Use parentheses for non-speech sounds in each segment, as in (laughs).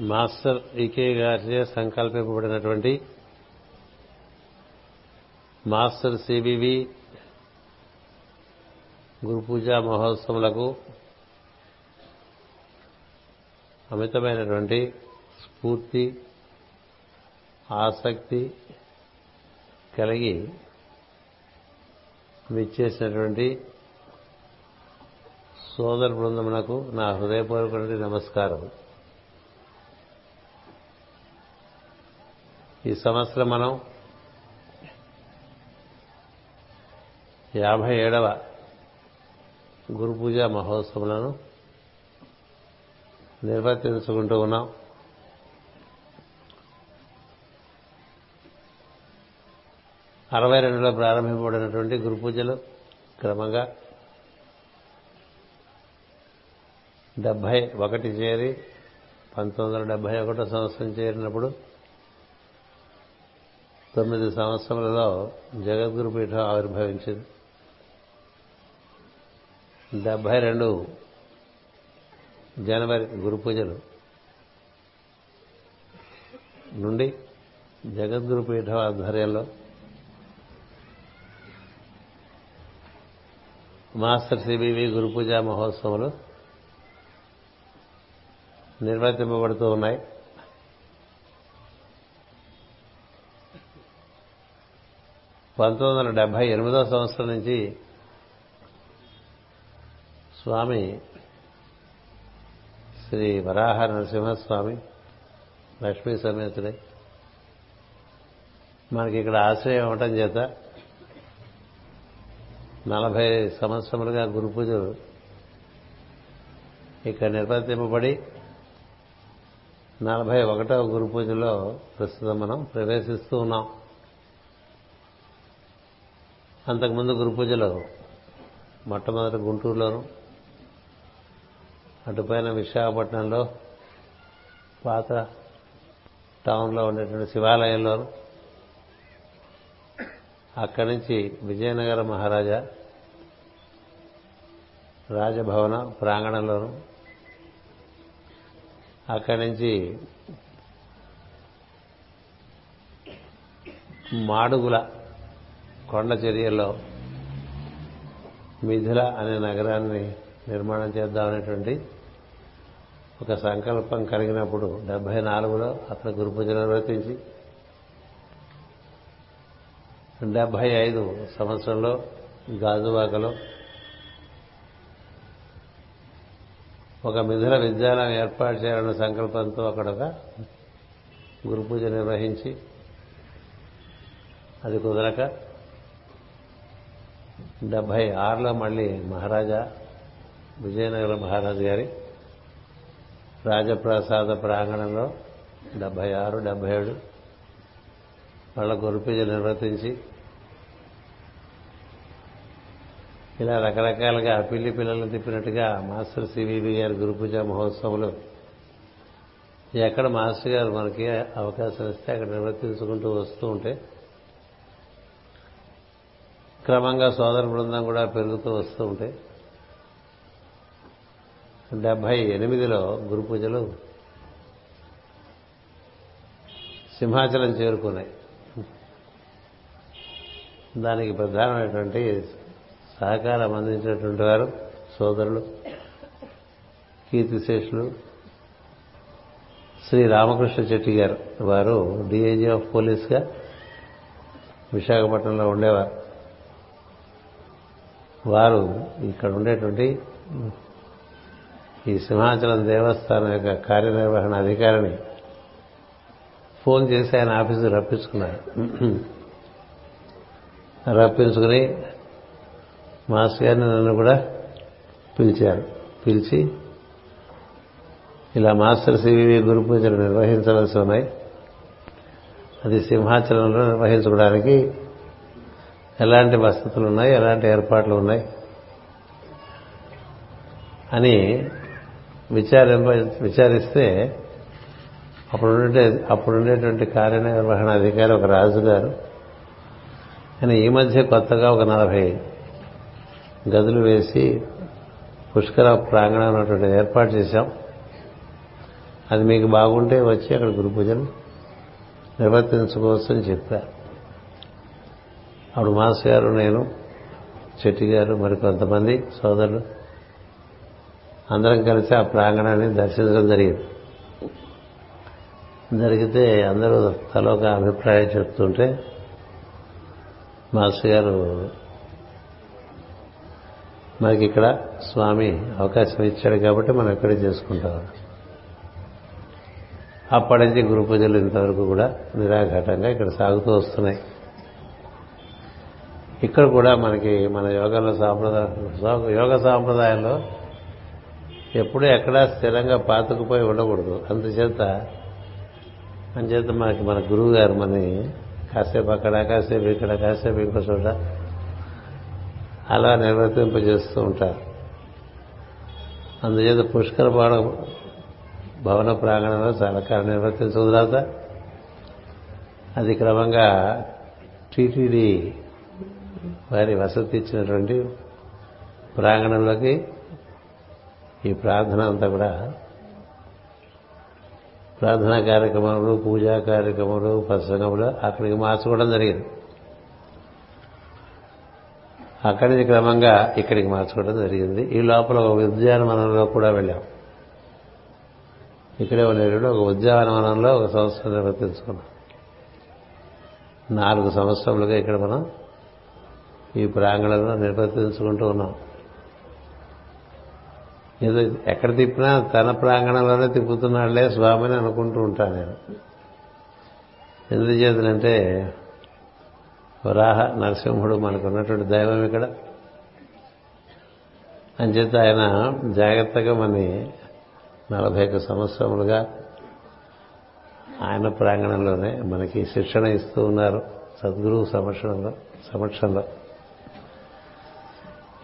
Master ఈకే గారిచే సంకల్పింపబడినటువంటి master CBV గురు పూజా మహోత్సవులకు అమితమైనటువంటి స్ఫూర్తి ఆసక్తి కలిగి విచ్చేసినటువంటి సోదర బృందమునకు నా హృదయపూర్వక నమస్కారం. ఈ సంవత్సరం మనం యాభై ఏడవ గురు పూజ మహోత్సవాలను నిర్వర్తించుకుంటూ ఉన్నాం. అరవై రెండులో ప్రారంభింపబడినటువంటి గురు పూజలు క్రమంగా డెబ్బై ఒకటి చేరి పంతొమ్మిది వందల డెబ్బై ఒకటో సంవత్సరం చేరినప్పుడు తొమ్మిది సంవత్సరాలలో జగద్గురు పీఠం ఆవిర్భవించింది. డెబ్బై రెండు జనవరి గురు పూజలు నుండి జగద్గురు పీఠం ఆధ్వర్యంలో మాస్టర్ సిబివి గురు పూజా మహోత్సవాలు నిర్వర్తింపబడుతూ ఉన్నాయి. పంతొమ్మిది వందల డెబ్బై ఎనిమిదో సంవత్సరం నుంచి స్వామి శ్రీ వరాహ నరసింహస్వామి లక్ష్మీ సమేతుడై మనకి ఇక్కడ ఆశ్రయం ఇవ్వటం చేత నలభై సంవత్సరములుగా గురు పూజలు ఇక్కడ నిర్వర్తింపబడి నలభై ఒకటవ గురు పూజలో ప్రస్తుతం మనం ప్రవేశిస్తూ ఉన్నాం. అంతకుముందు గురు పూజలో మొట్టమొదటి గుంటూరులోను అటుపైన విశాఖపట్నంలో పాత టౌన్లో ఉండేటువంటి శివాలయంలోను అక్కడి నుంచి విజయనగర మహారాజా రాజభవన ప్రాంగణంలోను అక్కడి నుంచి మాడుగుల కొండ చర్యల్లో మిథిల అనే నగరాన్ని నిర్మాణం చేద్దామనేటువంటి ఒక సంకల్పం కలిగినప్పుడు డెబ్బై నాలుగులో అక్కడ గురు పూజ నిర్వర్తించి డెబ్బై ఐదు సంవత్సరంలో గాజువాకలో ఒక మిథుల విద్యాలయం ఏర్పాటు చేయాలన్న సంకల్పంతో అక్కడ ఒక గురు పూజ నిర్వహించి అది కుదరక డెబ్బై ఆరులో మళ్ళీ మహారాజా విజయనగర మహారాజు గారి రాజప్రసాద ప్రాంగణంలో డెబ్బై ఆరు డెబ్బై ఏడు వాళ్ళ గురు పూజ నిర్వర్తించి ఇలా రకరకాలుగా పిల్లి పిల్లల్ని తిప్పినట్టుగా మాస్టర్ సివివి గారి గురు పూజ మహోత్సవంలో ఎక్కడ మాస్టర్ గారు మనకి అవకాశం ఇస్తే అక్కడ నిర్వర్తించుకుంటూ వస్తూ ఉంటే క్రమంగా సోదర బృందం కూడా పెరుగుతూ వస్తూ ఉంటే డెబ్బై ఎనిమిదిలో గురు పూజలు సింహాచలం చేరుకున్నాయి. దానికి ప్రధానమైనటువంటి సహకారం అందించినటువంటి వారు సోదరులు కీర్తిశేషులు శ్రీ రామకృష్ణ చెట్టి గారు. వారు డిఐజీ ఆఫ్ పోలీస్గా విశాఖపట్నంలో ఉండేవారు. వారు ఇక్కడ ఉండేటువంటి ఈ సింహాచలం దేవస్థానం యొక్క కార్యనిర్వహణ అధికారిని ఫోన్ చేసి ఆయన ఆఫీసు రప్పించుకున్నారు. రప్పించుకుని మాస్టర్ గారిని నన్ను కూడా పిలిచారు. పిలిచి ఇలా మాస్టర్ సివివి గురు పూజలు నిర్వహించవలసి ఉన్నాయి. అది సింహాచలంలో నిర్వహించుకోవడానికి ఎలాంటి వసతులు ఉన్నాయి ఎలాంటి ఏర్పాట్లు ఉన్నాయి అని విచారింప విచారిస్తే అప్పుడుండే అప్పుడుండేటువంటి కార్యనిర్వహణ అధికారి ఒక రాజుగారు ఆయన ఈ మధ్య కొత్తగా ఒక నలభై గదులు వేసి పుష్కర ప్రాంగణం అన్నటువంటి ఏర్పాటు చేశాం. అది మీకు బాగుంటే వచ్చి అక్కడ గురు పూజను నిర్వర్తించుకోవచ్చు అని చెప్పారు. అప్పుడు మాస్ గారు నేను చెట్టి గారు మరి కొంతమంది సోదరులు అందరం కలిసి ఆ ప్రాంగణాన్ని దర్శించడం జరిగింది. జరిగితే అందరూ తలో ఒక అభిప్రాయం చెప్తుంటే మాస్టర్ గారు మనకి ఇక్కడ స్వామి అవకాశం ఇచ్చాడు కాబట్టి మనం ఇక్కడే చేసుకుంటాం. అప్పటి నుంచి గురు పూజలు ఇంతవరకు కూడా నిరాఘాటంగా ఇక్కడ సాగుతూ వస్తున్నాయి. ఇక్కడ కూడా మనకి మన యోగంలో సాంప్రదాయ యోగ సాంప్రదాయంలో ఎప్పుడూ ఎక్కడా స్థిరంగా పాతుకుపోయి ఉండకూడదు. అందుచేత అందుచేత మనకి మన గురువు గారు మన కాసేపు అక్కడ కాసేపు ఇక్కడ కాసేపు ఇంకో చోట అలా నిర్వర్తింపజేస్తూ ఉంటారు. అందుచేత పుష్కర భవన ప్రాంగణంలో చాలా కాలం నిర్వర్తించిన తర్వాత అది క్రమంగా టీటీడీ వారి వసతి ఇచ్చినటువంటి ప్రాంగణంలోకి ఈ ప్రార్థన అంతా కూడా ప్రార్థనా కార్యక్రమాలు పూజా కార్యక్రమాలు ప్రసంగములు అక్కడికి మార్చుకోవడం జరిగింది. అక్కడి నుంచి క్రమంగా ఇక్కడికి మార్చుకోవడం జరిగింది. ఈ లోపల ఒక ఉద్యానవనంలో కూడా వెళ్ళాం. ఇక్కడే ఉండేటువంటి ఒక ఉద్యానవనంలో ఒక సంవత్సరం నిర్వర్తించుకున్నాం. నాలుగు సంవత్సరములుగా ఇక్కడ మనం ఈ ప్రాంగణంలో నిర్వర్తించుకుంటూ ఉన్నాం. ఏదో ఎక్కడ తిప్పినా తన ప్రాంగణంలోనే తిప్పుతున్నాడులే స్వామిని అనుకుంటూ ఉంటాను నేను. ఎందుచేతనంటే వరాహ నరసింహుడు మనకు ఉన్నటువంటి దైవం ఇక్కడ. అంచేత ఆయన జాగ్రత్తగా మనని నలభై ఒక్క సంవత్సరములుగా ఆయన ప్రాంగణంలోనే మనకి శిక్షణ ఇస్తూ ఉన్నారు. సద్గురువు సమక్షంలో సమక్షంలో.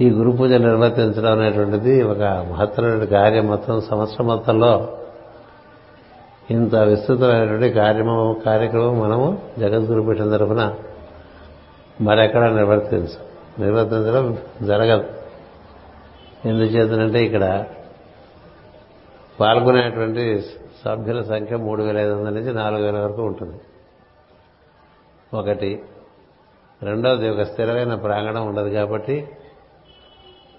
ఈ గురు పూజ నిర్వర్తించడం అనేటువంటిది ఒక మహత్తరమైన కార్యం మొత్తం. సంవత్సరం మొత్తంలో ఇంత విస్తృతమైనటువంటి కార్యము కార్యక్రమం మనము జగద్గురుపీఠం తరఫున మరెక్కడ నిర్వర్తించ. నిర్వర్తించడం జరగదు. ఎందుచేతనంటే ఇక్కడ పాల్గొనేటువంటి సభ్యుల సంఖ్య మూడు వేల ఐదు వందల నుంచి నాలుగు వేల వరకు ఉంటుంది. ఒకటి. రెండవది ఒక స్థిరమైన ప్రాంగణం ఉండదు కాబట్టి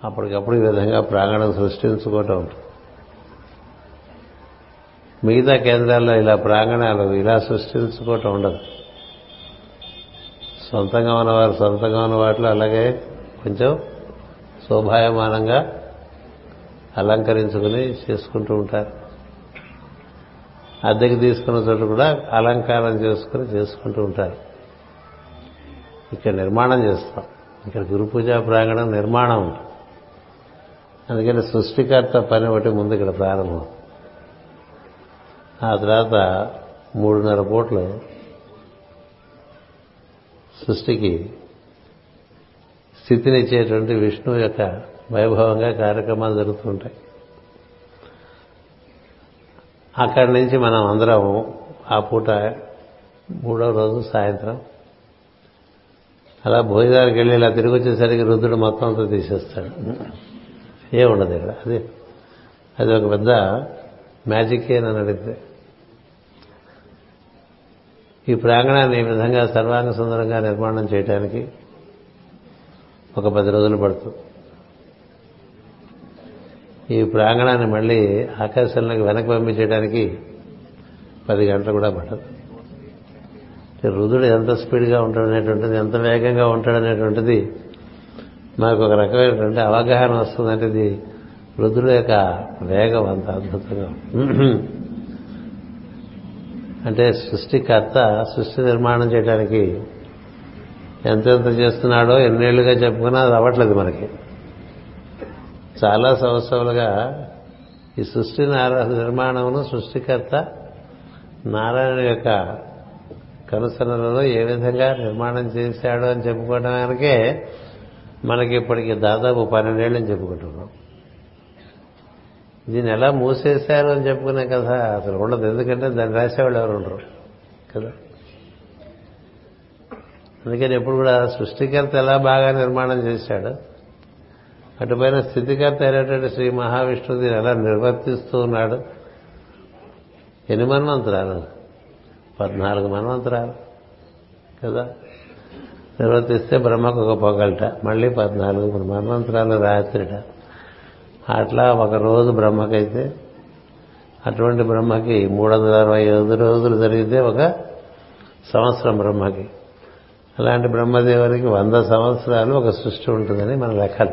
అప్పటికప్పుడు ఈ విధంగా ప్రాంగణం సృష్టించుకోవటం ఉంటుంది. మిగతా కేంద్రాల్లో ఇలా ప్రాంగణాలు ఇలా సృష్టించుకోవటం ఉండదు. సొంతంగా ఉన్నవారు సొంతంగా ఉన్న వాటిలో అలాగే కొంచెం శోభాయమానంగా అలంకరించుకుని చేసుకుంటూ ఉంటారు. అద్దెకి తీసుకున్న చోట కూడా అలంకారం చేసుకుని చేసుకుంటూ ఉంటారు. ఇక్కడ నిర్మాణం చేస్తాం. ఇక్కడ గురు పూజా ప్రాంగణం నిర్మాణం ఉంటుంది. అందుకని సృష్టికర్త పని ఒకటి ముందు ఇక్కడ ప్రారంభం. ఆ తర్వాత మూడున్నర పూట్లు సృష్టికి స్థితినిచ్చేటువంటి విష్ణువు యొక్క వైభవంగా కార్యక్రమాలు జరుగుతుంటాయి. అక్కడి నుంచి మనం అందరం ఆ పూట మూడవ రోజు సాయంత్రం అలా భోజనానికి వెళ్ళి ఇలా తిరిగి వచ్చేసరికి రుద్రుడు మొత్తం అంతా తీసేస్తాడు. ఏముండదు ఇక్కడ? అది అది ఒక పెద్ద మ్యాజిక్ అని అడిగితే. ఈ ప్రాంగణాన్ని ఈ విధంగా సర్వాంగ సుందరంగా నిర్మాణం చేయడానికి ఒక పది రోజులు పడుతుంది ఈ ప్రాంగణాన్ని మళ్ళీ ఆకాశంలోకి వెనక్కి పంపించేయడానికి పది గంటలు కూడా పడదు రుదుడు ఎంత స్పీడ్గా ఉంటాడనేటువంటిది ఎంత వేగంగా ఉంటాడనేటువంటిది మనకు ఒక రకమైనటువంటి అవగాహన వస్తుందంటే ఇది రుద్రుల యొక్క వేగం అంత అద్భుతంగా. అంటే సృష్టికర్త సృష్టి నిర్మాణం చేయడానికి ఎంతెంత చేస్తున్నాడో ఎన్నేళ్ళుగా చెప్పుకున్నా అది అవ్వట్లేదు మనకి. చాలా సంవత్సరాలుగా ఈ సృష్టి నిర్మాణమును సృష్టికర్త నారాయణ యొక్క కనుసనలలో ఏ విధంగా నిర్మాణం చేశాడు అని చెప్పుకోవడానికే మనకి ఇప్పటికి దాదాపు పన్నెండేళ్ళని చెప్పుకుంటున్నాం. దీన్ని ఎలా మూసేశారు అని చెప్పుకునే కదా అసలు ఉండదు. ఎందుకంటే దాన్ని రాసేవాళ్ళు ఎవరు ఉండరు. కదా? అందుకని ఎప్పుడు కూడా సృష్టికర్త ఎలా బాగా నిర్మాణం చేశాడు అటుపైన స్థితికర్త అయినటువంటి శ్రీ మహావిష్ణువు దీన్ని ఎలా నిర్వర్తిస్తూ ఉన్నాడు ఎన్ని మన్వంతరాలు? పద్నాలుగు మన్వంతరాలు. కదా? నిర్వర్తిస్తే బ్రహ్మకు ఒక పొగల్ట మళ్ళీ పద్నాలుగు మన్వంతరాలు రాత్రిట. అట్లా ఒక రోజు బ్రహ్మకైతే అటువంటి బ్రహ్మకి మూడు వందల అరవై ఐదు రోజులు జరిగితే ఒక సంవత్సరం బ్రహ్మకి. అలాంటి బ్రహ్మదేవునికి వంద సంవత్సరాలు ఒక సృష్టి ఉంటుందని మన లెక్కలు.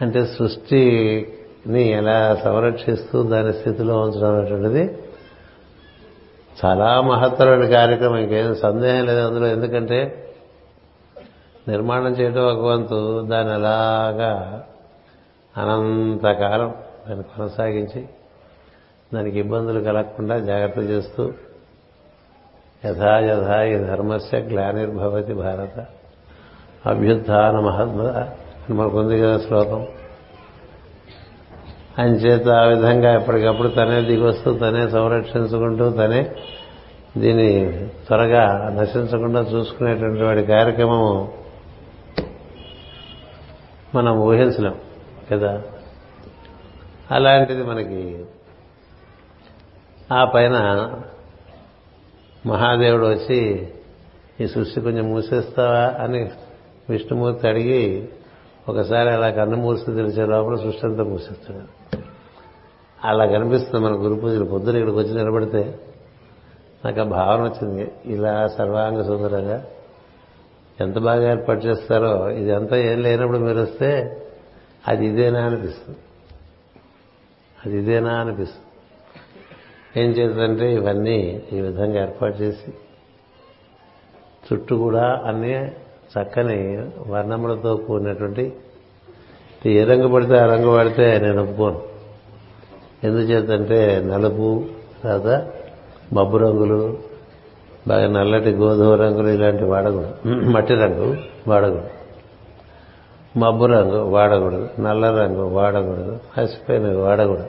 అంటే సృష్టిని ఎలా సంరక్షిస్తూ దాని స్థితిలో ఉంచడం అనేటువంటిది చాలా మహత్తరమైన కార్యక్రమం. ఇంకేం సందేహం లేదు అందులో. ఎందుకంటే నిర్మాణం చేయడం ఒక వంతు దాన్ని అలాగా అనంతకాలం దాన్ని కొనసాగించి దానికి ఇబ్బందులు కలగకుండా జాగ్రత్త చేస్తూ యథా ఈ ధర్మస్య గ్లానిర్భవతి భారత. అభ్యుత్థాన మహాత్మ అని మనకుంది కదా శ్లోకం. అంచేత ఆ విధంగా ఎప్పటికప్పుడు తనే దిగొస్తూ తనే సంరక్షించుకుంటూ తనే దీన్ని త్వరగా నశించకుండా చూసుకునేటువంటి వాడి కార్యక్రమం మనం ఊహించలేం కదా? అలాంటిది మనకి ఆ పైన మహాదేవుడు వచ్చి ఈ సృష్టి కొంచెం మూసేస్తావా? అని విష్ణుమూర్తి అడిగి ఒకసారి అలా కన్ను మూసి తెలిసే లోపల సృష్టి అంతా మూసేస్తాడు. అలా కనిపిస్తుంది మన గురు పూజలు. పొద్దున ఇక్కడికి వచ్చి నిలబడితే నాకు ఆ భావన వచ్చింది. ఇలా సర్వాంగ సుందరంగా ఎంత బాగా ఏర్పాటు చేస్తారో ఇదంతా ఏం లేనప్పుడు మీరు వస్తే అది ఇదేనా అనిపిస్తుంది. అది ఇదేనా అనిపిస్తుంది. ఏం చేద్దంటే ఇవన్నీ ఈ విధంగా ఏర్పాటు చేసి చుట్టూ కూడా అన్ని చక్కని వర్ణములతో కూడినటువంటి ఏ రంగు పడితే ఆ రంగు పడితే నేను ఒప్పుకోను. ఎందుచేతంటే నలుపు తర్వాత మబ్బు రంగులు బాగా నల్లటి గోధుమ రంగులు ఇలాంటి వాడకూడదు. మట్టి రంగు వాడకూడదు. మబ్బు రంగు వాడకూడదు. నల్ల రంగు వాడకూడదు. హసిపోయినవి వాడకూడదు.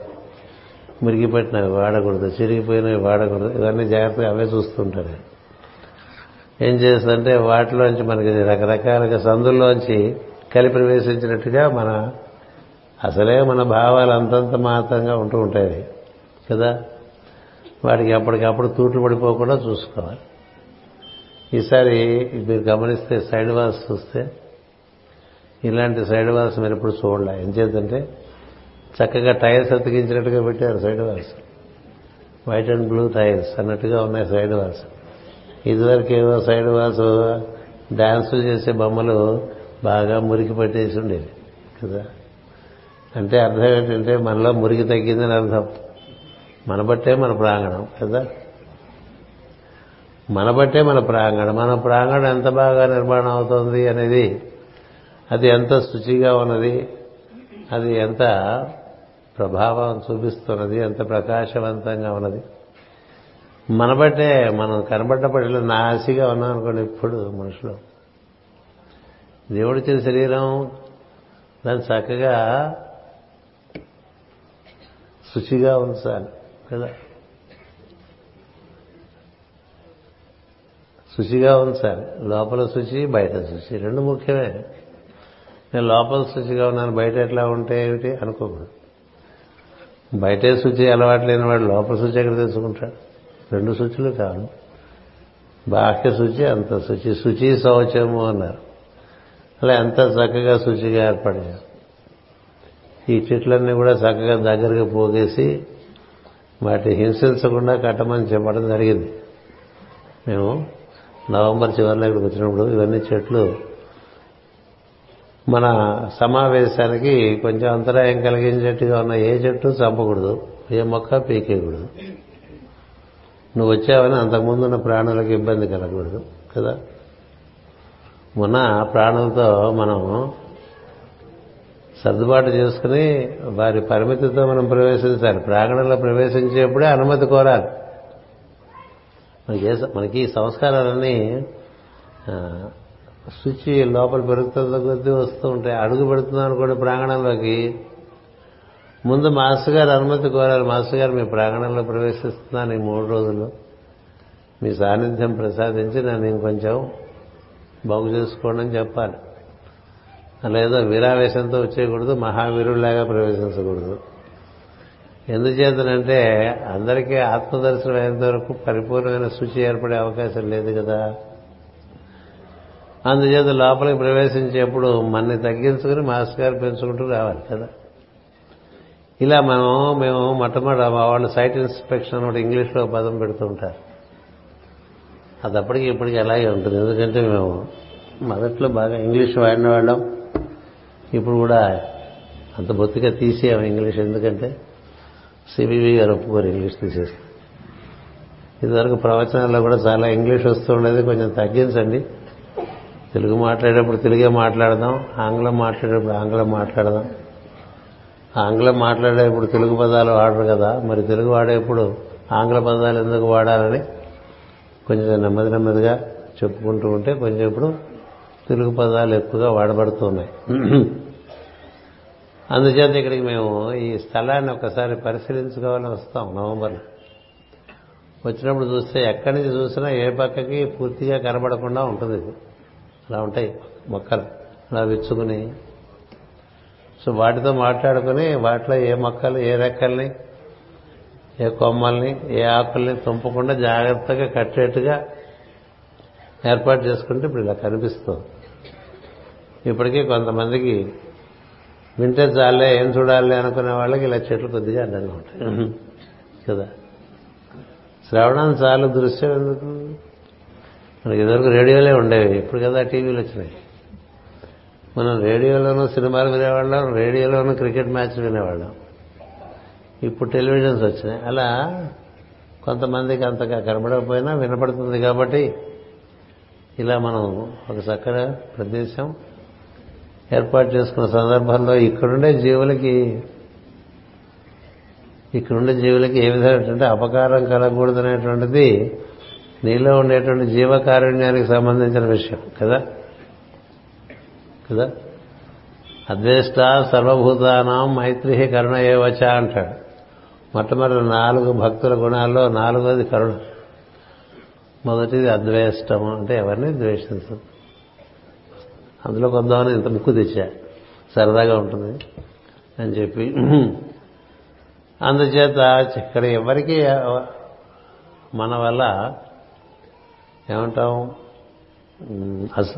మురిగిపెట్టినవి వాడకూడదు. చిరిగిపోయినవి వాడకూడదు. ఇవన్నీ జాగ్రత్తగా అవే చూస్తుంటారు. ఏం చేస్తుందంటే వాటిలోంచి మనకి రకరకాలుగా సందుల్లోంచి కలిపి ప్రవేశించినట్టుగా మన అసలే మన భావాలు అంతంత మాత్రంగా ఉంటూ ఉంటాయి. కదా? వాటికి అప్పటికప్పుడు తూట్లు పడిపోకుండా చూసుకోవాలి. ఈసారి మీరు గమనిస్తే సైడ్ వాల్స్ చూస్తే ఇలాంటి సైడ్ వాల్స్ మీరు ఎప్పుడు చూడలే. ఏం చేద్దంటే చక్కగా టైల్స్ అతికించినట్టుగా పెట్టారు side walls white and blue tiles అన్నట్టుగా ఉన్నాయి సైడ్ వాల్స్ ఇదివరకు ఏదో సైడ్ వాల్స్ డాన్సులు చేసే బొమ్మలు బాగా మురికి పట్టేసి ఉండేవి కదా? అంటే అర్థం ఏంటంటే మనలో మురికి తగ్గిందని అర్థం. మన బట్టే మన ప్రాంగణం కదా? మన బట్టే మన ప్రాంగణం. మన ప్రాంగణం ఎంత బాగా నిర్మాణం అవుతుంది అనేది అది ఎంత శుచిగా ఉన్నది అది ఎంత ప్రభావం చూపిస్తున్నది ఎంత ప్రకాశవంతంగా ఉన్నది. మన బట్టే మనం కనబడ్డ నాసిగా ఉన్నాం అనుకోండి ఇప్పుడు మనుషులు. దేవుడిచ్చిన శరీరం దాన్ని చక్కగా శుచిగా ఉంచాలి. కదా. శుచిగా ఉంచాలి లోపల శుచి బయట శుచి రెండు ముఖ్యమే. నేను లోపల శుచిగా ఉన్నాను. బయట ఎట్లా ఉంటే ఏమిటి అనుకోకూడదు. బయటే శుచి అలవాటు లేని వాడు లోపల శుచి ఎక్కడ తెలుసుకుంటాడు? రెండు శుచులు కాదు. బాహ్య శుచి అంత శుచి శుచి శౌచము అన్నారు. అలా ఎంత చక్కగా శుచిగా ఏర్పడారు ఈ చెట్లన్నీ కూడా చక్కగా దగ్గరగా పోగేసి వాటి హింసించకుండా కట్టమని చెప్పడం జరిగింది. మేము నవంబర్ చివరిలో ఇక్కడికి వచ్చినప్పుడు ఇవన్నీ చెట్లు మన సమావేశానికి కొంచెం అంతరాయం కలిగించేట్టుగా ఉన్న ఏ చెట్టు చంపకూడదు ఏ మొక్క పీకేయకూడదు నువ్వు వచ్చావని అంతకుముందున్న ప్రాణులకు ఇబ్బంది కలగకూడదు కదా? మొన్న ప్రాణులతో మనం సర్దుబాటు చేసుకుని వారి పరిమితితో మనం ప్రవేశించాలి. ప్రాంగణంలో ప్రవేశించేప్పుడే అనుమతి కోరాలి. మనకి మనకి ఈ సంస్కారాలన్నీ స్విచ్ లోపల పెరుగుతున్న కొద్దీ వస్తూ ఉంటాయి. అడుగు పెడుతున్నాం అనుకోండి ప్రాంగణంలోకి. ముందు మాస్టర్ గారు అనుమతి కోరారు. మాస్టర్ గారు మీ ప్రాంగణంలో ప్రవేశిస్తున్నాను ఈ మూడు రోజులు. మీ సాన్నిధ్యం ప్రసాదించి నన్ను ఇంకొంచెం బాగు చేసుకోండి అని చెప్పాలి. లేదో వీరావేశంతో వచ్చేయకూడదు మహావీరుడిలాగా ప్రవేశించకూడదు. ఎందుచేతనంటే అందరికీ ఆత్మదర్శనం అయ్యేంత వరకు పరిపూర్ణమైన శుచి ఏర్పడే అవకాశం లేదు కదా. అందుచేత లోపలికి ప్రవేశించేప్పుడు మన్ని తగ్గించుకుని మాస్టర్ గారు పెంచుకుంటూ రావాలి కదా. ఇలా మనం మేము మొట్టమొదటి వాళ్ళు సైట్ ఇన్స్పెక్షన్ ఒకటి ఇంగ్లీష్లో పదం పెడుతూ ఉంటారు. అది అప్పటికి ఇప్పటికి అలాగే ఉంటుంది. ఎందుకంటే మేము మొదట్లో బాగా ఇంగ్లీష్ వాడిన వాళ్ళం. ఇప్పుడు కూడా అంత బొత్తిగా తీసేయం ఇంగ్లీష్ ఎందుకంటే సిబివి గారు ఒప్పుకోరు ఇంగ్లీష్ తీసేస్తారు ఇదివరకు ప్రవచనాల్లో కూడా చాలా ఇంగ్లీష్ వస్తూ ఉండేది కొంచెం తగ్గించండి. తెలుగు మాట్లాడేటప్పుడు తెలుగే మాట్లాడదాం ఆంగ్లం మాట్లాడేటప్పుడు ఆంగ్లం మాట్లాడదాం. ఆంగ్లం మాట్లాడేటప్పుడు తెలుగు పదాలు వాడరు కదా మరి తెలుగు వాడేప్పుడు ఆంగ్ల పదాలు ఎందుకు వాడాలని కొంచెం నెమ్మది నెమ్మదిగా చెప్పుకుంటూ ఉంటే కొంచెం ఇప్పుడు తెలుగు పదాలు ఎక్కువగా వాడబడుతున్నాయి. అందుచేత ఇక్కడికి మేము ఈ స్థలాన్ని ఒకసారి పరిశీలించుకోవాలని వస్తాం నవంబర్లో. వచ్చినప్పుడు చూస్తే ఎక్కడి నుంచి చూసినా ఏ పక్కకి పూర్తిగా కనబడకుండా ఉంటుంది అలా ఉంటాయి మొక్కలు. అలా విచ్చుకుని. సో వాటితో మాట్లాడుకుని వాటిలో ఏ మొక్కలు ఏ రెక్కల్ని ఏ కొమ్మల్ని ఏ ఆకుల్ని తుంపకుండా జాగ్రత్తగా కట్టేట్టుగా ఏర్పాటు చేసుకుంటే ఇప్పుడు ఇలా కనిపిస్తుంది. ఇప్పటికీ కొంతమందికి వింటే చాలే ఏం చూడాలి అనుకునే వాళ్ళకి ఇలా చెట్లు కొద్దిగా అడ్డంగా ఉంటాయి. కదా? శ్రవణం చాలు దృశ్యం ఎందుకు? మనకి ఇదివరకు రేడియోలే ఉండేవి ఇప్పుడు కదా టీవీలు వచ్చినాయి. మనం రేడియోలోనూ సినిమాలు వినేవాళ్ళం రేడియోలోనూ క్రికెట్ మ్యాచ్లు వినేవాళ్ళం. ఇప్పుడు టెలివిజన్స్ వచ్చినాయి. అలా కొంతమందికి అంతగా కనబడకపోయినా వినపడుతుంది కాబట్టి ఇలా మనం ఒక చక్కగా ప్రదేశం ఏర్పాటు చేసుకున్న సందర్భంలో ఇక్కడుండే జీవులకి ఇక్కడుండే జీవులకి ఏ విధమైనటువంటి అపకారం కలగకూడదనేటువంటిది నీలో ఉండేటువంటి జీవకారుణ్యానికి సంబంధించిన విషయం కదా? కదా? అద్వేష్ట సర్వభూతానం మైత్రి కరుణ ఏవచ అంటాడు. మొట్టమొదటి నాలుగు భక్తుల గుణాల్లో నాలుగోది కరుణ. మొదటిది అద్వేష్టము అంటే ఎవరిని ద్వేషించదు. అందులో కొందామని ఇంత ముక్కు తెచ్చా. సరదాగా ఉంటుంది అని చెప్పి. అందుచేత ఇక్కడ ఎవరికి మన వల్ల ఏమంటాం? అస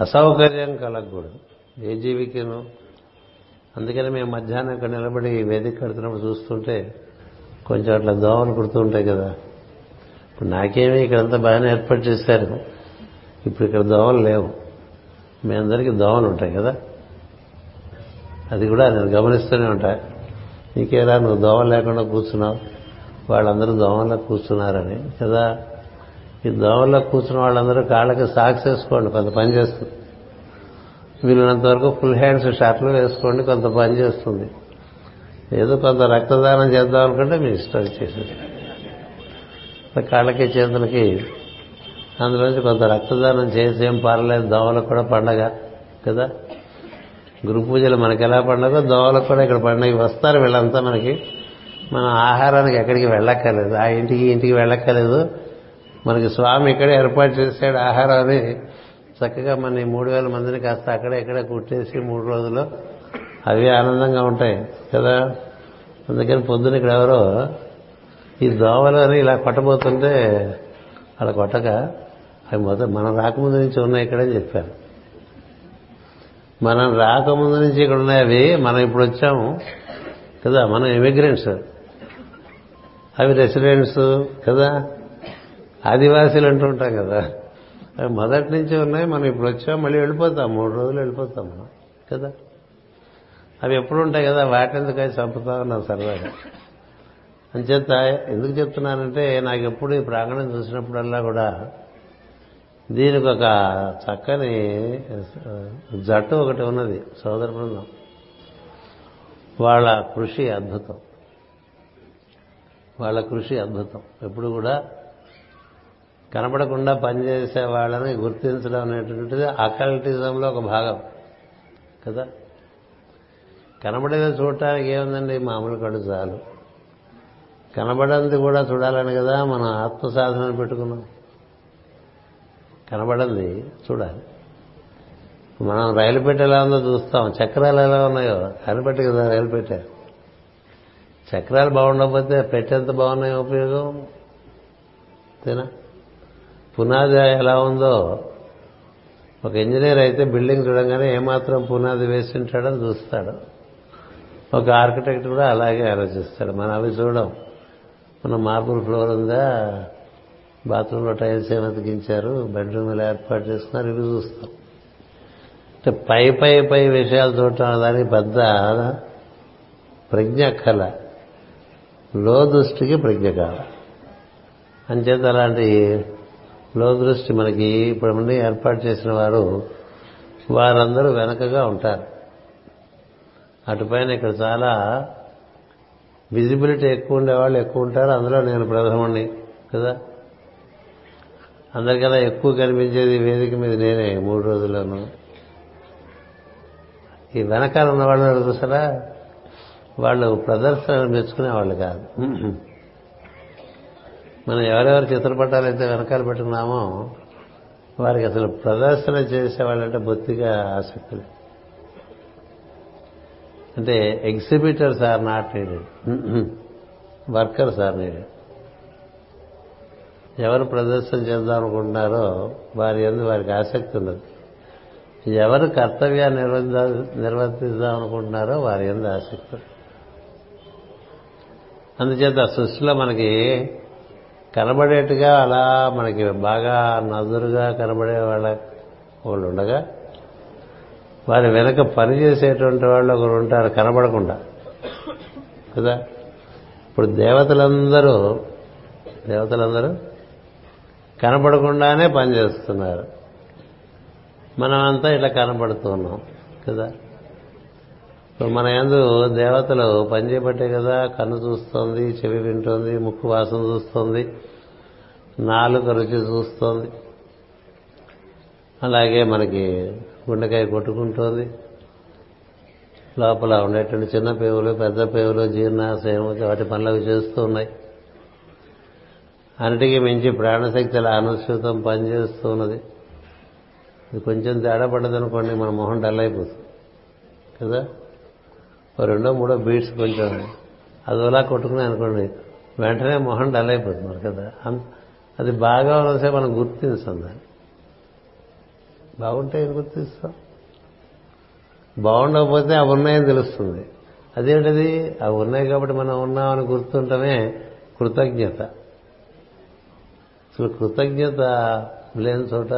అసౌకర్యం కలగకూడదు. ఏ జీవికిను? అందుకని మేము మధ్యాహ్నం ఇక్కడ నిలబడి వేదిక కడుతున్నప్పుడు చూస్తుంటే కొంచెం అట్లా దోమలు కుడుతూ ఉంటాయి కదా. ఇప్పుడు నాకేమీ ఇక్కడంతా బాగానే ఏర్పాటు చేశారు. ఇప్పుడు ఇక్కడ దోమలు లేవు. మీ అందరికీ దోమలు ఉంటాయి కదా? అది కూడా నేను గమనిస్తూనే ఉంటా. నీకేలా నువ్వు దోమలు లేకుండా కూర్చున్నావు? వాళ్ళందరూ దోమల్లో కూర్చున్నారని. కదా? ఈ దోమల్లో కూర్చున్న వాళ్ళందరూ కాళ్ళకి సాక్స్ వేసుకోండి కొంత పని చేస్తుంది. వీళ్ళనంత వరకు ఫుల్ హ్యాండ్స్ షర్ట్లు వేసుకోండి కొంత పని చేస్తుంది. ఏదో కొంత రక్తదానం చేద్దాం అనుకుంటే మీ ఇష్టం చేసేది కాళ్ళకి చేతులకి అందులోంచి కొంత రక్తదానం చేసి ఏం పర్లేదు దోమలకు కూడా పండగ కదా? గురు పూజలు మనకి ఎలా పండగో దోమలకు కూడా ఇక్కడ పండగ వస్తారు వీళ్ళంతా మనకి. మనం ఆహారానికి ఎక్కడికి వెళ్ళక్కర్లేదు. ఆ ఇంటికి ఇంటికి వెళ్ళక్కర్లేదు. మనకి స్వామి ఇక్కడే ఏర్పాటు చేశాడు ఆహారాన్ని. చక్కగా మన మూడు వేల మందిని కాస్త అక్కడే ఇక్కడే కుట్టేసి మూడు రోజులు అవి ఆనందంగా ఉంటాయి కదా? అందుకని పొద్దున ఇక్కడ ఎవరో ఈ దోవలని ఇలా కొట్టబోతుంటే అలా కొట్టక అవి మొదట మనం రాకముందు నుంచి ఉన్నాయి ఇక్కడని చెప్పాను మనం రాకముందు నుంచి ఇక్కడ ఉన్నాయి అవి మనం ఇప్పుడు వచ్చాము కదా మనం ఇమిగ్రెంట్స్ అవి రెసిడెంట్స్ కదా. ఆదివాసీలు అంటూ ఉంటాం కదా. అవి మొదటి నుంచి ఉన్నాయి మనం ఇప్పుడు వచ్చాం మళ్ళీ వెళ్ళిపోతాం మూడు రోజులు వెళ్ళిపోతాం మనం కదా. అవి ఎప్పుడు ఉంటాయి కదా వాటిందుకై చంపుతా ఉన్నాం సరదాగా అంచేత ఎందుకు చెప్తున్నానంటే నాకు ఎప్పుడు ఈ ప్రాంగణం చూసినప్పుడల్లా కూడా దీనికి ఒక చక్కని జట్టు ఒకటి ఉన్నది సోదర బృందం. వాళ్ళ కృషి అద్భుతం. వాళ్ళ కృషి అద్భుతం. ఎప్పుడు కూడా కనపడకుండా పనిచేసే వాళ్ళని గుర్తించడం అనేటువంటిది అకల్టిజంలో ఒక భాగం. కదా? కనబడేది చూడటానికి ఏముందండి? మామూలు కడు చాలు. కనబడంది కూడా చూడాలని కదా? మనం ఆత్మ సాధన పెట్టుకున్నాం. కనబడంది చూడాలి. మనం రైలు పెట్టె ఎలా ఉందో చూస్తాం. చక్రాలు ఎలా ఉన్నాయో కనిపెట్టి కదా రైలు పెట్టే చక్రాలు బాగుండకపోతే పెట్టెంత బాగున్నాయి ఉపయోగం? తేనా పునాది ఎలా ఉందో ఒక ఇంజనీర్ అయితే బిల్డింగ్ చూడంగానే ఏమాత్రం పునాది వేసి ఉంటాడని చూస్తాడు. ఒక ఆర్కిటెక్ట్ కూడా అలాగే ఆలోచిస్తాడు. మనం అవి చూడం. మన మార్బుల్ ఫ్లోర్ ఉందా? బాత్రూంలో టైల్స్ ఏమి అతికించారు బెడ్రూమ్ ఇలా ఏర్పాటు చేసుకున్నారు ఇవి చూస్తాం అంటే పై పై పై విషయాలు చూడటం దానికి పెద్ద ప్రజ్ఞ కళ. లో దృష్టికి ప్రజ్ఞ కాల అంచేత అలాంటి లో దృష్టి మనకి ఇప్పుడు ఏర్పాటు చేసిన వారు వారందరూ వెనకగా ఉంటారు. అటుపైన ఇక్కడ చాలా విజిబిలిటీ ఎక్కువ ఉండేవాళ్ళు ఎక్కువ ఉంటారు. అందులో నేను ప్రథముణ్ణి కదా? అందరికన్నా ఎక్కువ కనిపించేది వేదిక మీద నేనే మూడు రోజుల్లోనూ. ఈ వెనకాల ఉన్న వాళ్ళు చూసారా? వాళ్ళు ప్రదర్శన మెచ్చుకునే వాళ్ళు కాదు మనం ఎవరెవరు చిత్రపటాలు అయితే వెనకాల పెట్టుకున్నామో వారికి అసలు ప్రదర్శన చేసేవాళ్ళంటే బొత్తిగా ఆసక్తి లేదు. అంటే exhibitors are not needed workers are needed ఎవరు ప్రదర్శన చేద్దాం అనుకుంటున్నారో వారి ఎందు వారికి ఆసక్తి ఉండదు ఎవరు కర్తవ్యాన్ని నిర్వర్తిద్దా నిర్వర్తిద్దాం అనుకుంటున్నారో వారి ఎందు ఆసక్తి అందుచేత సృష్టిలో మనకి కనబడేట్టుగా అలా మనకి బాగా నదురుగా కనబడే వాళ్ళ వాళ్ళు ఉండగా వారి వెనక పనిచేసేటువంటి వాళ్ళు ఒకరు ఉంటారు కనబడకుండా. కదా? ఇప్పుడు దేవతలందరూ దేవతలందరూ కనపడకుండానే పనిచేస్తున్నారు మనమంతా ఇట్లా కనపడుతున్నాం కదా? ఇప్పుడు మన యందు దేవతలు పనిచేయబట్టే కదా కన్ను చూస్తోంది చెవి వింటోంది ముక్కు వాసన చూస్తోంది నాలుక రుచి చూస్తోంది. అలాగే మనకి గుండెకాయ కొట్టుకుంటోంది. లోపల ఉండేటువంటి చిన్న పేవులు పెద్ద పేవులు జీర్ణాశయం వాటి పనులు చేస్తూ ఉన్నాయి. అన్నిటికీ మించి ప్రాణశక్తుల అనుసృతం పనిచేస్తూ ఉన్నది. ఇది కొంచెం తేడా పడ్డదనుకోండి మన మొహం డల్ అయిపోతుంది. కదా? ఓ రెండో మూడో బీట్స్ కొంచెం అదోలా కొట్టుకున్నాయి అనుకోండి వెంటనే మొహం డల్ అయిపోతుంది కదా? అది బాగా ఉన్నసే మనం గుర్తించాం దాన్ని. బాగుంటే ఏం గుర్తిస్తాం? బాగుండకపోతే అవి ఉన్నాయని తెలుస్తుంది. అదేంటిది? అవి ఉన్నాయి కాబట్టి మనం ఉన్నామని గుర్తుంటమే కృతజ్ఞత. అసలు కృతజ్ఞత లేని చోట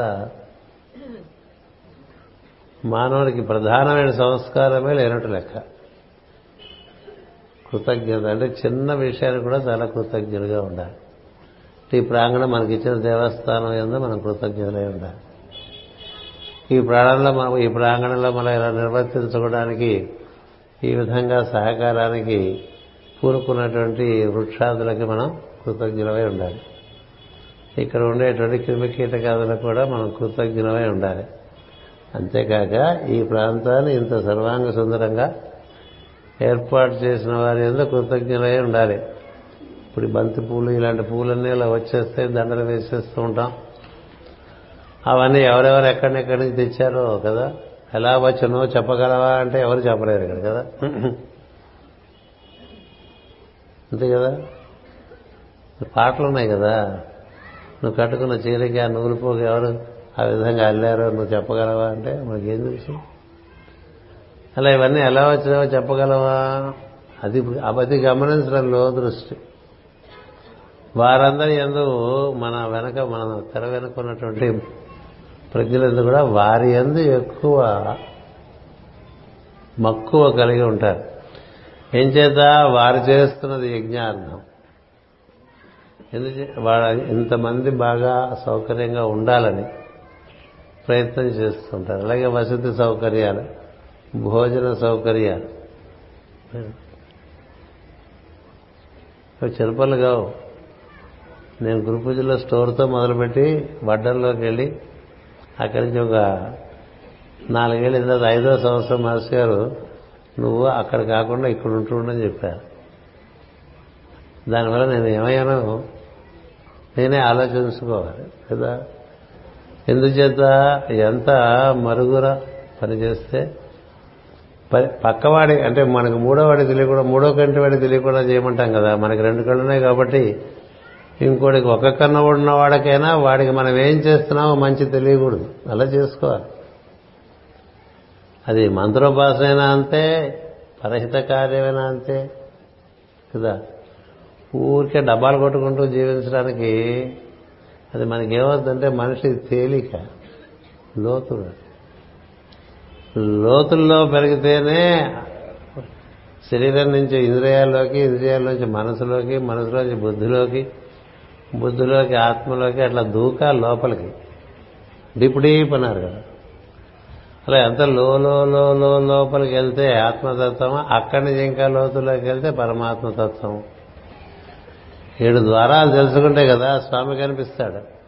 మానవుడికి ప్రధానమైన సంస్కారమే లేనట్టు లెక్క. కృతజ్ఞత అంటే చిన్న విషయాన్ని కూడా చాలా కృతజ్ఞులుగా ఉండాలి. ఈ ప్రాంగణం మనకి ఇచ్చిన దేవస్థానం ఏందో మనం కృతజ్ఞతలై ఉండాలి. ఈ ప్రాణంలో మనం ఈ ప్రాంగణంలో మనం ఇలా నిర్వర్తించుకోవడానికి ఈ విధంగా సహకారానికి పూనుకున్నటువంటి వృక్షాదులకి మనం కృతజ్ఞులమై ఉండాలి. ఇక్కడ ఉండేటువంటి క్రిమి కీటకాదులకు కూడా మనం కృతజ్ఞమై ఉండాలి. అంతేకాక ఈ ప్రాంతాన్ని ఇంత సర్వాంగ సుందరంగా ఏర్పాటు చేసిన వారి ఎందుకు కృతజ్ఞులై ఉండాలి. ఇప్పుడు బంతి పూలు ఇలాంటి పూలన్నీ ఇలా వచ్చేస్తే దండలు వేసేస్తూ ఉంటాం. అవన్నీ ఎవరెవరు ఎక్కడెక్కడి నుంచి తెచ్చారో కదా? ఎలా వచ్చనో చెప్పగలవా అంటే ఎవరు చెప్పలేరు ఇక్కడ కదా? అంతే కదా? పాటలు ఉన్నాయి కదా? నువ్వు కట్టుకున్న చీరకి ఆ నూలు పోగు ఎవరు? ఆ విధంగా అల్లారో నువ్వు చెప్పగలవా అంటే మనకేం తెలుసు? అలా ఇవన్నీ ఎలా వచ్చినావో చెప్పగలవా? అది అది గమనించడంలో దృష్టి. వారందరి ఎందు మన వెనక మన తెర వెనక ఉన్నటువంటి ప్రజలందు కూడా వారి ఎందు ఎక్కువ మక్కువ కలిగి ఉంటారు. ఏం చేత వారు చేస్తున్నది యజ్ఞార్థం. వాళ్ళ ఇంతమంది బాగా సౌకర్యంగా ఉండాలని ప్రయత్నం చేస్తుంటారు. అలాగే వసతి సౌకర్యాలు భోజన సౌకర్యాలు. చిరుపల్లి కావు. నేను గురుపూజలో స్టోర్తో మొదలుపెట్టి వడ్డల్లోకి వెళ్ళి అక్కడి నుంచి ఒక నాలుగేళ్ళ తర్వాత ఐదో సంవత్సరం మాస్టర్ గారు నువ్వు అక్కడ కాకుండా ఇక్కడ ఉంటుండని చెప్పారు. దానివల్ల నేను ఏమయ్యానో? నేనే ఆలోచించుకోవాలి కదా? ఎందుచేత ఎంత మరుగుర పనిచేస్తే ప- పక్కవాడి అంటే మనకు మూడో వాడి తెలియకుండా మూడో కంటి వాడి తెలియకుండా చేయమంటాం కదా? మనకి రెండు కళ్ళు ఉన్నాయి కాబట్టి ఇంకోటికి ఒక కన్న ఉన్న వాడికైనా వాడికి మనం ఏం చేస్తున్నామో మంచి తెలియకూడదు. అలా చేసుకోవాలి. అది మంత్రోపాసనైనా అంతే పరహిత కార్యమైనా అంతే కదా? ఊరికే డబ్బాలు కొట్టుకుంటూ జీవించడానికి అది మనకి ఏమవుతుందంటే మనిషి తేలిక లోతులు లోతుల్లో పెరిగితేనే శరీరం నుంచి ఇంద్రియాల్లోకి ఇంద్రియాల నుంచి మనసులోకి మనసులోంచి బుద్ధిలోకి బుద్ధిలోకి ఆత్మలోకి అట్లా దూకా లోపలికి. డిప్ డీప్ అన్నారు కదా. అలా ఎంత లో లో లోపలికి వెళ్తే ఆత్మతత్వం అక్కడి నుంచి ఇంకా లోతులోకి వెళ్తే పరమాత్మతత్వం ఏడు ద్వారాలు తెలుసుకుంటే కదా స్వామి కనిపిస్తాడు.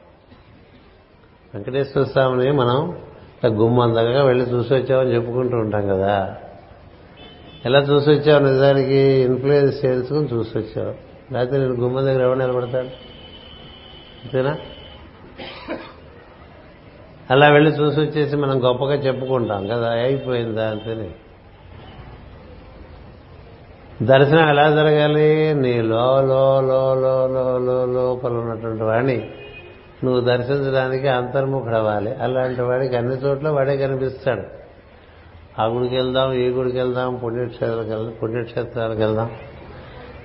వెంకటేశ్వర స్వామిని మనం ఇట్లా గుమ్మందగా వెళ్ళి చూసి వచ్చామని చెప్పుకుంటూ ఉంటాం కదా. ఎలా చూసి వచ్చావు నిజానికి? ఇన్ఫ్లుయెన్స్ చేసుకుని చూసి వచ్చావు. లేకపోతే నేను గుమ్మ దగ్గర ఎవరు నిలబడతాడు అంతేనా? అలా వెళ్ళి చూసి వచ్చేసి మనం గొప్పగా చెప్పుకుంటాం కదా అయిపోయిందా అంతేనే. దర్శనం ఎలా జరగాలి? నీ లో లో లో లోపల ఉన్నటువంటి వాడిని నువ్వు దర్శించడానికి అంతర్ముఖుడవ్వాలి. అలాంటి వాడికి అన్ని చోట్ల వాడే కనిపిస్తాడు. ఆ గుడికి వెళ్దాం ఈ గుడికి వెళ్దాం పుణ్యక్షేత్రాలకు వెళ్దాం పుణ్యక్షేత్రాలకు వెళ్దాం.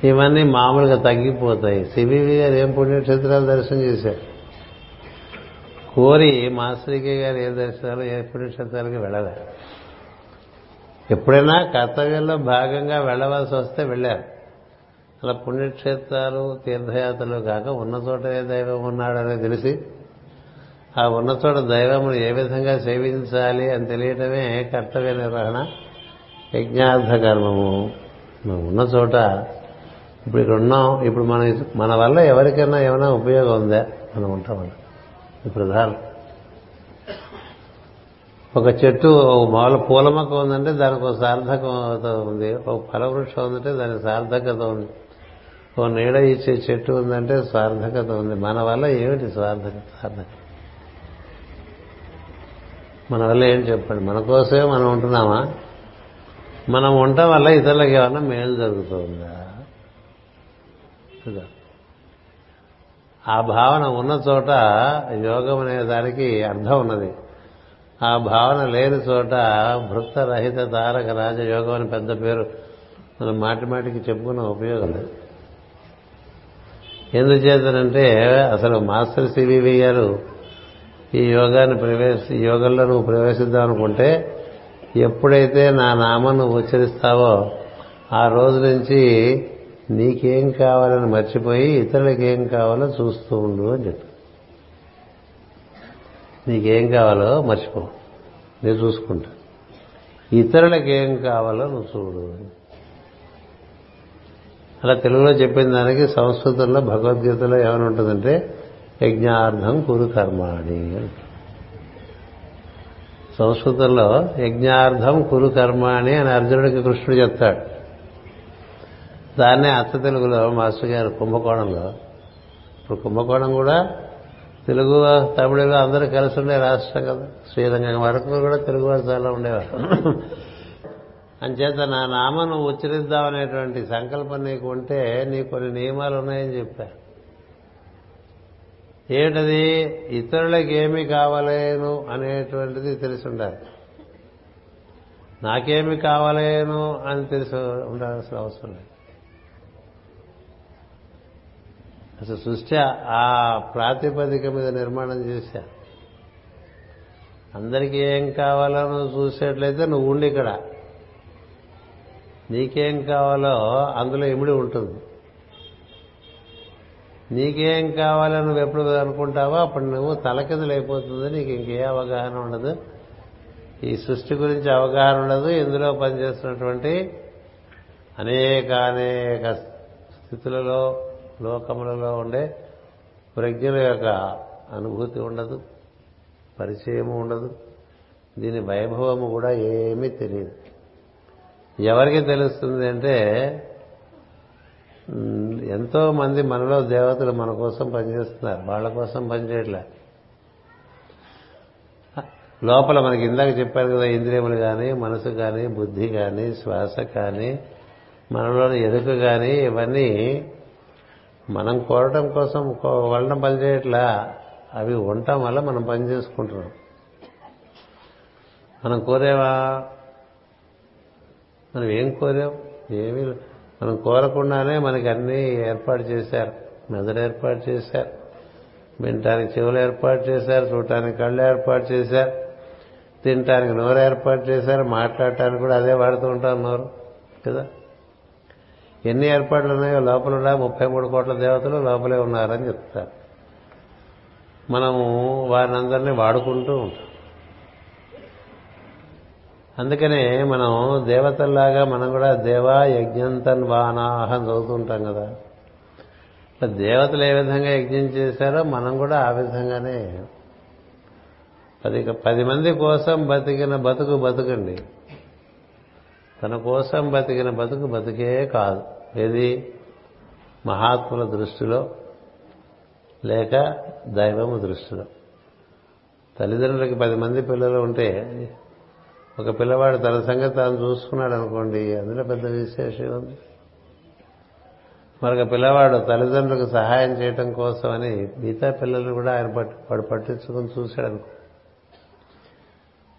ఇవన్నీ మామూలుగా తగ్గిపోతాయి. సిబివి గారు ఏం పుణ్యక్షేత్రాలు దర్శనం చేశారు? కోరి మాస్టర్కే గారు ఏ దర్శనాలు ఏ పుణ్యక్షేత్రాలకి వెళ్ళలేదు. ఎప్పుడైనా కర్తవ్యంలో భాగంగా వెళ్ళవలసి వస్తే వెళ్ళారు. అలా పుణ్యక్షేత్రాలు తీర్థయాత్రలు కాక ఉన్న చోట ఏ దైవం ఉన్నాడని తెలిసి ఆ ఉన్న చోట దైవమును ఏ విధంగా సేవించాలి అని తెలియటమే కర్తవ్య నిర్వహణ యజ్ఞార్థ కర్మము. మనం ఉన్న చోట ఇప్పుడు ఇక్కడ ఉన్నాం. ఇప్పుడు మన మన వల్ల ఎవరికైనా ఏమైనా ఉపయోగం ఉందా? మనం ఉంటామని ప్రధానం. ఒక చెట్టు మామూలు పూల మొక్క ఉందంటే దానికి ఒక సార్థకత ఉంది. ఒక ఫలవృక్షం ఉందంటే దానికి సార్థకత ఉంది. ఓ నీడ ఇచ్చే చెట్టు ఉందంటే సార్థకత ఉంది. మన వల్ల ఏమిటి సార్థకత సార్థకత? మన వల్ల ఏం చెప్పండి? మన కోసమే మనం ఉంటున్నామా? మనం ఉండటం వల్ల ఇతరులకు ఏమన్నా మేలు జరుగుతుందా? ఆ భావన ఉన్న చోట యోగం అనే దానికి అర్థం ఉన్నది. ఆ భావన లేని చోట భృక్త తారక రాజయోగం అని పెద్ద పేరు. మనం మాటి మాటికి చెప్పుకున్న ఉపయోగం లేదు. ఎందుచేతనంటే అసలు మాస్టర్ సివివి గారు ఈ యోగాన్ని ప్రవేశ ఈ యోగంలో నువ్వు ప్రవేశిద్దాం అనుకుంటే ఎప్పుడైతే నా నామం నువ్వు ఉచ్చరిస్తావో ఆ రోజు నుంచి నీకేం కావాలని మర్చిపోయి ఇతరులకి ఏం కావాలో చూస్తూ ఉండు అని చెప్పి నీకేం కావాలో మర్చిపో. నేను చూసుకుంటా. ఇతరులకు ఏం కావాలో నువ్వు చూడు అలా తెలుగులో చెప్పిన దానికి సంస్కృతంలో భగవద్గీతలో ఏమైనా ఉంటుందంటే యజ్ఞార్థం కురు కర్మాణి సంస్కృతంలో యజ్ఞార్థం కురు కర్మాణి అని అర్జునుడికి కృష్ణుడు చెప్తాడు. దాన్నే అత్త తెలుగులో మాస్టర్ గారు కుంభకోణంలో. ఇప్పుడు కుంభకోణం కూడా తెలుగు తమిళలో అందరూ కలిసి ఉండే రాష్ట్రం కదా. శ్రీరంగం వరకు కూడా తెలుగు వారు చాలా ఉండేవారు. అంచేత నా నామను ఉచ్చరిద్దామనేటువంటి సంకల్పం నీకు ఉంటే నీకు కొన్ని నియమాలు ఉన్నాయని చెప్పారు. ఏమిటది? ఇతరులకు ఏమి కావలేను అనేటువంటిది తెలిసి ఉండాలి. నాకేమి కావలేను అని తెలిసి ఉండాల్సిన అవసరం లేదు. అసలు సృష్టి ఆ ప్రాతిపదిక మీద నిర్మాణం చేశా. అందరికీ ఏం కావాలో నువ్వు చూసేట్లయితే నువ్వు ఉండి ఇక్కడ. నీకేం కావాలో అందులో ఇమిడి ఉంటుంది. నీకేం కావాలో నువ్వు ఎప్పుడు అనుకుంటావో అప్పుడు నువ్వు తలకిందులైపోతుంది నీకు ఇంకే అవగాహన ఉండదు. ఈ సృష్టి గురించి అవగాహన ఉండదు. ఇందులో పనిచేస్తున్నటువంటి అనేక అనేక స్థితులలో లోకములలో ఉండే ప్రజ్ఞల యొక్క అనుభూతి ఉండదు పరిచయము ఉండదు. దీని వైభవము కూడా ఏమీ తెలియదు. ఎవరికి తెలుస్తుంది అంటే ఎంతో మంది మనలో దేవతలు మన కోసం పనిచేస్తున్నారు వాళ్ళ కోసం పనిచేయట్లే లోపల మనకి ఇందాక చెప్పారు కదా ఇంద్రియములు కానీ మనసు కానీ బుద్ధి కానీ శ్వాస కానీ మనలోని ఎరుక కానీ ఇవన్నీ మనం కోరటం కోసం వలన పనిచేయట్లా అవి ఉండటం వల్ల మనం పని చేసుకుంటున్నాం. మనం కోరేవా? మనం ఏం కోరాం? ఏమీ మనం కోరకుండానే మనకి అన్నీ ఏర్పాటు చేశారు. మెదడు ఏర్పాటు చేశారు. వినటానికి చెవులు ఏర్పాటు చేశారు. చూడటానికి కళ్ళు ఏర్పాటు చేశారు. తినటానికి నోరు ఏర్పాటు చేశారు. మాట్లాడటానికి కూడా అదే వాడుతూ ఉంటాం నోరు కదా? ఎన్ని ఏర్పాట్లు ఉన్నాయో లోపల ముప్పై మూడు కోట్ల దేవతలు లోపలే ఉన్నారని చెప్తారు. మనము వారిని అందరినీ వాడుకుంటూ ఉంటాం. అందుకనే మనం దేవతల్లాగా మనం కూడా దేవా యజ్ఞంతన్ వానాహం చదువుతుంటాం కదా. ఇట్లా దేవతలు ఏ విధంగా యజ్ఞం చేశారో మనం కూడా ఆ విధంగానే. పది పది మంది కోసం బతికిన బతుకు బతుకండి. తన కోసం బతికిన బతుకు బతికే కాదు. ఏది? మహాత్ముల దృష్టిలో లేక దైవము దృష్టిలో. తల్లిదండ్రులకి పది మంది పిల్లలు ఉంటే ఒక పిల్లవాడు తన సంగతి తాను చూసుకున్నాడు అనుకోండి అందులో పెద్ద విశేషం ఉంది మరొక పిల్లవాడు తల్లిదండ్రులకు సహాయం చేయటం కోసం అని మిగతా పిల్లలు కూడా ఆయన పట్టు వాడు పట్టించుకుని చూశాడు అనుకో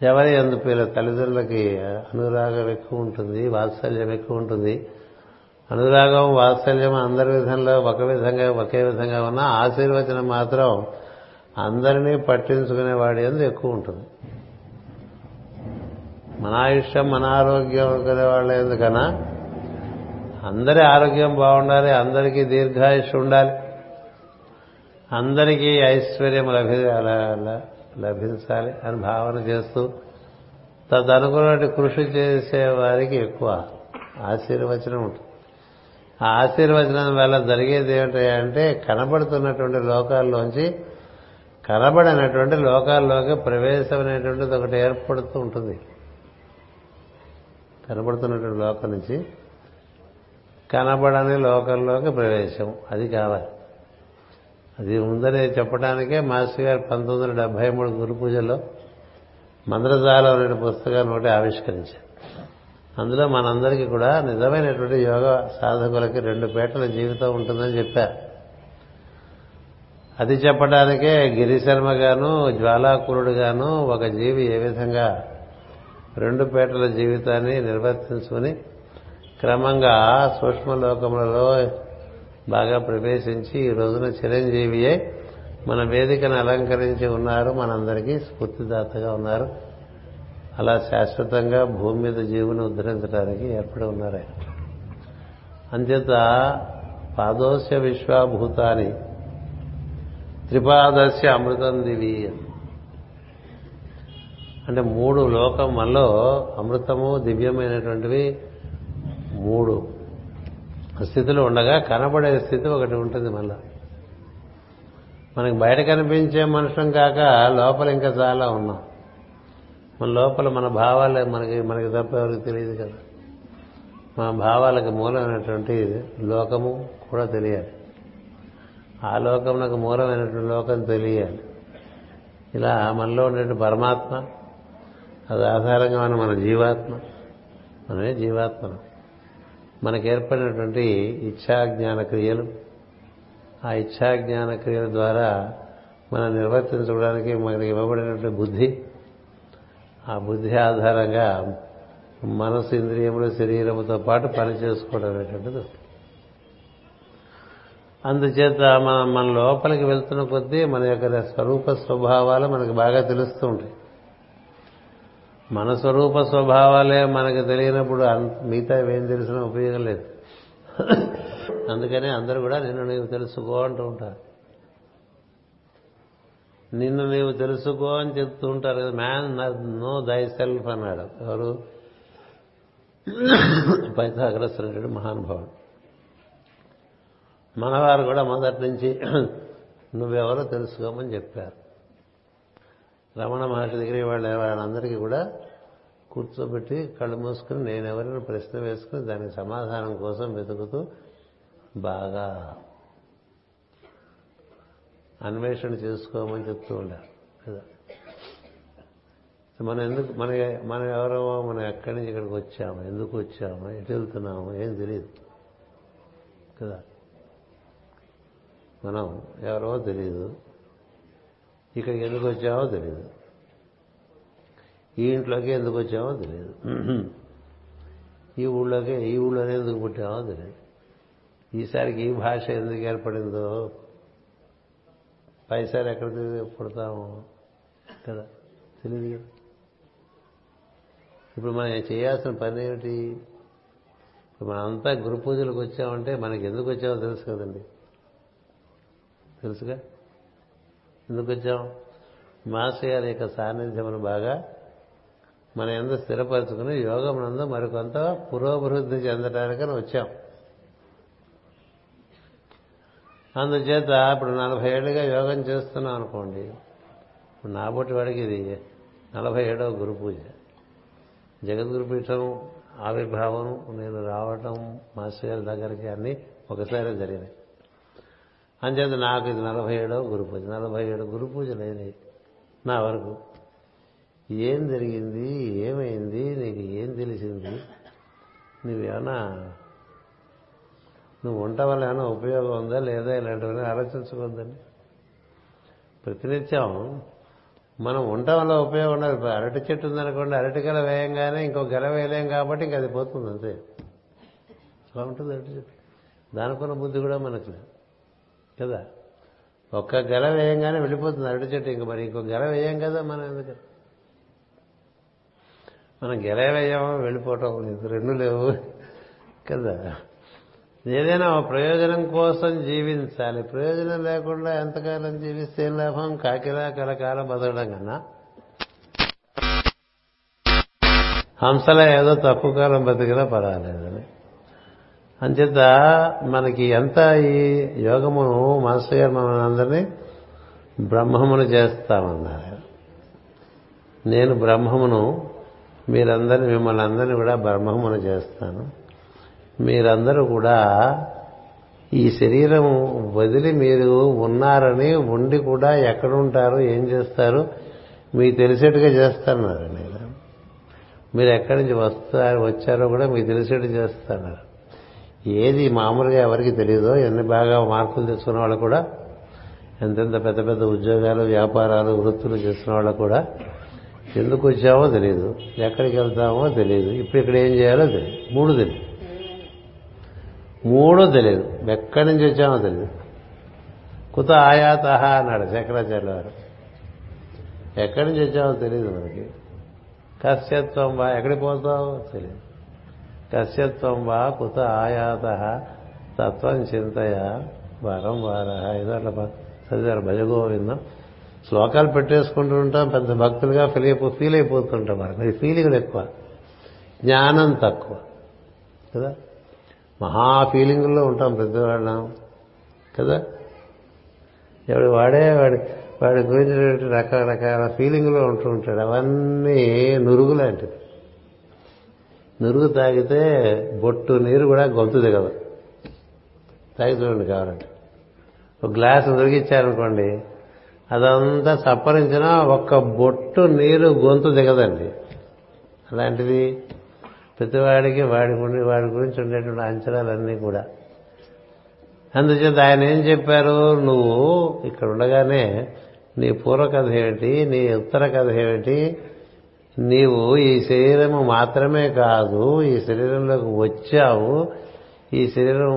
ఎవరి అందు పిల్ల తల్లిదండ్రులకి అనురాగం ఎక్కువ ఉంటుంది వాత్సల్యం ఎక్కువ ఉంటుంది. అనురాగం వాత్సల్యం అందరి విధంలో ఒక విధంగా ఒకే విధంగా ఉన్నా ఆశీర్వచనం మాత్రం అందరినీ పట్టించుకునేవాడి ఎందు ఎక్కువ ఉంటుంది. మన ఆయుష్యం మన ఆరోగ్యం అనుకునే వాళ్ళ ఎందుకన్నా అందరి ఆరోగ్యం బాగుండాలి అందరికీ దీర్ఘాయుష్ ఉండాలి. అందరికీ ఐశ్వర్యం లభి లభించాలి అని భావన చేస్తూ తదనుకున్నట్టు కృషి చేసే వారికి ఎక్కువ ఆశీర్వచనం ఉంటుంది. ఆ ఆశీర్వచనం వల్ల జరిగేది ఏమిటంటే కనబడుతున్నటువంటి లోకాల్లోంచి కనబడినటువంటి లోకాల్లోకి ప్రవేశం అనేటువంటిది ఒకటి ఏర్పడుతూ ఉంటుంది. కనబడుతున్నటువంటి లోకం నుంచి కనబడని లోకంలోకి ప్రవేశం. అది కావాలి. అది ఉందని చెప్పడానికే మాస్టర్ గారు పంతొమ్మిది వందల డెబ్బై మూడు గురు పూజలో మంద్రజాలం అనే పుస్తకాన్ని ఒకటి ఆవిష్కరించారు. అందులో మనందరికీ కూడా నిజమైనటువంటి యోగ సాధకులకి రెండు పేటల జీవితం ఉంటుందని చెప్పారు. అది చెప్పడానికే గిరిశర్మ గాను జ్వాలాకురుడు గాను ఒక జీవి ఏ విధంగా రెండు పేటల జీవితాన్ని నిర్వర్తించుకుని క్రమంగా సూక్ష్మలోకములలో బాగా ప్రవేశించి ఈ రోజున చిరంజీవియే మన వేదికను అలంకరించి ఉన్నారు. మనందరికీ స్ఫూర్తిదాతగా ఉన్నారు. అలా శాశ్వతంగా భూమి మీద జీవుని ఉద్ధరించడానికి ఏర్పడి ఉన్నారు ఆయన. అంచేత పాదోస్య విశ్వాభూతాన్ని త్రిపాదస్య అమృతం దివి అంటే మూడు లోకం మనలో అమృతము దివ్యమైనటువంటివి మూడు. స్థితిలో ఉండగా కనబడే స్థితి ఒకటి ఉంటుంది మళ్ళా. మనకి బయట కనిపించే మనుషులం కాక లోపల ఇంకా చాలా ఉన్నాం. మన లోపల మన భావాలే మనకి మనకి తప్ప ఎవరికి తెలియదు కదా. మన భావాలకు మూలమైనటువంటి లోకము కూడా తెలియాలి. ఆ లోకమునకు మూలమైనటువంటి లోకం తెలియాలి. ఇలా మనలో ఉండే పరమాత్మ అది ఆధారంగా మన మన జీవాత్మ మనమే జీవాత్మ మనకు ఏర్పడినటువంటి ఇచ్ఛాజ్ఞాన క్రియలు ఆ ఇచ్ఛాజ్ఞాన క్రియల ద్వారా మనం నిర్వర్తించుకోవడానికి మనకి ఇవ్వబడినటువంటి బుద్ధి ఆ బుద్ధి ఆధారంగా మనసు ఇంద్రియములు శరీరముతో పాటు పని చేసుకోవడం అనేటువంటిది. అందుచేత మనం మన లోపలికి వెళ్తున్న కొద్దీ మన యొక్క స్వరూప స్వభావాలు మనకు బాగా తెలుస్తూ ఉంటాయి. మన స్వరూప స్వభావాలే మనకు తెలియనప్పుడు మిగతా ఏం తెలిసినా ఉపయోగం లేదు. అందుకనే అందరూ కూడా నిన్ను నీవు తెలుసుకో అంటూ ఉంటారు. నిన్ను నీవు తెలుసుకో అని చెప్తూ ఉంటారు కదా మ్యాన్ నో దై సెల్ఫ్ అన్నాడు. ఎవరు? పైథాగ్రస్తున్నటువంటి మహానుభావుడు. మనవారు కూడా మొదటి నుంచి నువ్వెవరో తెలుసుకోమని చెప్పారు. రమణ మహర్షి దగ్గర వాళ్ళు వాళ్ళందరికీ కూడా కూర్చోబెట్టి కళ్ళు మూసుకుని నేనెవరైనా ప్రశ్న వేసుకుని దానికి సమాధానం కోసం వెతుకుతూ బాగా అన్వేషణ చేసుకోమని చెప్తూ ఉండారు కదా. మనం ఎందుకు మన మనం ఎవరో మనం ఎక్కడి నుంచి ఇక్కడికి వచ్చాము ఎందుకు వచ్చాము ఎటు వెళ్తున్నాము ఏం తెలియదు. కదా. మనం ఎవరో తెలియదు. ఇక్కడికి ఎందుకు వచ్చామో తెలియదు ఈ ఇంట్లోకి ఎందుకు వచ్చామో తెలియదు ఈ ఊళ్ళోకే ఈ ఊళ్ళోనే ఎందుకు పుట్టామో తెలియదు ఈసారికి ఈ భాష ఎందుకు ఏర్పడిందో పైసారి ఎక్కడ పుడతాము కదా తెలియదు కదా. ఇప్పుడు మనం చేయాల్సిన పని ఏమిటి? ఇప్పుడు మనంతా గురు పూజలకు వచ్చామంటే మనకి ఎందుకు వచ్చామో తెలుసు కదండి. తెలుసుగా? ఎందుకు వచ్చాం మాస్టర్ గారి యొక్క సాన్నిధ్యమును బాగా మన ఎందు స్థిరపరచుకుని నందు మరికొంత పురోభివృద్ధి చెందడానికని వచ్చాం. అందుచేత ఇప్పుడు నలభై ఏళ్ళుగా యోగం చేస్తున్నాం అనుకోండి ఇప్పుడు నాబోటి వాడికి ఇది నలభై ఏడవ గురు పూజ. జగద్గురుపీఠం ఆవిర్భావం నేను రావటం మాస్టర్ గారి దగ్గరికి అన్నీ ఒకసారి జరిగినాయి. అంచేత నాకు ఇది నలభై ఏడో గురు పూజ. నలభై ఏడు గురు పూజలు అయినాయి నా వరకు. ఏం జరిగింది? ఏమైంది? నీకు ఏం తెలిసింది? నువ్వేమన్నా నువ్వు వంట వల్ల ఏమైనా ఉపయోగం ఉందా లేదా ఇలాంటివన్నీ ఆలోచించుకోవద్దండి ప్రతినిత్యం మనం వంట వల్ల ఉపయోగం ఉండదు. ఇప్పుడు అరటి చెట్టు ఉందనుకోండి అరటి గెల వేయంగానే ఇంకో గెల వేయలేం కాబట్టి ఇంక అది పోతుంది అంతే. అలా ఉంటుంది అరటి చెట్టు. దానికున్న బుద్ధి కూడా మనకు లేదు. కదా? ఒక్క గెల వేయంగానే వెళ్ళిపోతుంది అరటి చెట్టు ఇంక మరి ఇంకో గెల వేయం కదా మనం ఎందుకు? మనం గెల వేయమో వెళ్ళిపోవటం రెండు లేవు కదా? ఏదైనా ప్రయోజనం కోసం జీవించాలి. ప్రయోజనం లేకుండా ఎంతకాలం జీవిస్తే లాభం? కాకిలా కలకాలం బతకడం కన్నా. హంసల ఏదో తక్కువ కాలం బతికినా పర్వాలేదు. అంచేత మనకి ఎంత ఈ యోగమును మాస్టర్ గారు మనం అందరినీ బ్రహ్మమును చేస్తామన్నారు. నేను బ్రహ్మమును మీరందరినీ మిమ్మల్ని అందరినీ కూడా బ్రహ్మమును చేస్తాను. మీరందరూ కూడా ఈ శరీరం వదిలి మీరు ఉన్నారని ఉండి కూడా ఎక్కడుంటారు ఏం చేస్తారు మీకు తెలిసేట్టుగా చేస్తున్నారు మీరు ఎక్కడి నుంచి వస్తారు వచ్చారో కూడా మీకు తెలిసేట్టు చేస్తున్నారు ఏది మామూలుగా ఎవరికి తెలియదో ఎన్ని బాగా మార్కులు తెచ్చుకున్న వాళ్ళు కూడా ఎంతెంత పెద్ద పెద్ద ఉద్యోగాలు వ్యాపారాలు వృత్తులు చేస్తున్న వాళ్ళు కూడా ఎందుకు వచ్చామో తెలియదు. ఎక్కడికి వెళ్తామో తెలియదు. ఇప్పుడు ఇక్కడ ఏం చేయాలో తెలియదు. మూడు తెలియదు. మూడో తెలియదు. ఎక్కడి నుంచి వచ్చామో తెలియదు. కుత ఆయాతహ అన్నాడు శంకరాచార్య వారు. ఎక్కడి నుంచి వచ్చామో తెలియదు మనకి. కశ్యత్వం ఎక్కడికి పోతావో తెలియదు. కశ్యత్వం వా కుత ఆయాత తత్వం చింతయ వారం వార. ఏదో అట్లా చదివారు భజగోవిందం. శ్లోకాలు పెట్టేసుకుంటూ ఉంటాం పెద్ద భక్తులుగా ఫీల్ అయిపో ఫీల్ అయిపోతుంటాం మనకి ఫీలింగ్లు ఎక్కువ. జ్ఞానం తక్కువ. కదా? మహా ఫీలింగుల్లో ఉంటాం పెద్దవాళ్ళం. కదా? ఎవడు వాడే వాడి వాడి గురించి రకరకాల ఫీలింగ్లో ఉంటూ ఉంటాడు. అవన్నీ నురుగు లాంటివి. నురుగు తాగితే బొట్టు నీరు కూడా గొంతు దిగదు తాగి చూడండి కావాలంటే. ఒక గ్లాస్ నురిగిచ్చారనుకోండి అదంతా సప్పరించినా ఒక్క బొట్టు నీరు గొంతు దిగదండి. అలాంటిది ప్రతివాడికి వాడి ఉండి వాడి గురించి ఉండేటువంటి అంచనాలన్నీ కూడా. అందుచేత ఆయన ఏం చెప్పారు? నువ్వు ఇక్కడ ఉండగానే నీ పూర్వ కథ ఏమిటి? నీ ఉత్తర కథ ఏమిటి? నీవు ఈ శరీరము మాత్రమే కాదు ఈ శరీరంలోకి వచ్చావు ఈ శరీరం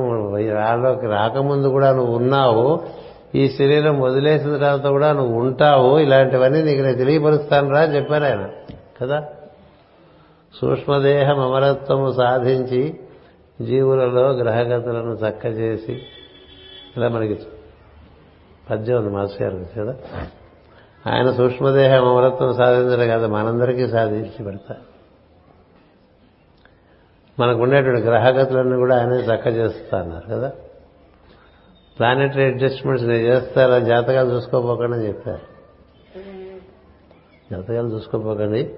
రాలోకి రాకముందు కూడా నువ్వు ఉన్నావు ఈ శరీరం వదిలేసిన తర్వాత కూడా నువ్వు ఉంటావు ఇలాంటివన్నీ నీకు నేను తెలియపరుస్తాను రా చెప్పారు ఆయన కదా? సూక్ష్మదేహం అమరత్వము సాధించి జీవులలో గ్రహగతులను చక్కచేసి ఇలా మనకి పద్యం ఉంది మాస్టర్ గారు కదా? ఆయన సూక్ష్మదేహం అమరత్వం సాధించడం కదా మనందరికీ సాధించి పెడతారు మనకుండేటువంటి గ్రహగతులన్నీ కూడా ఆయనే చక్క చేస్తా అన్నారు కదా? ప్లానెటరీ అడ్జస్ట్మెంట్స్ నేను చేస్తారా? జాతకాలు చూసుకోపోకండి చెప్పారు. జాతకాలు చూసుకోపోకండి.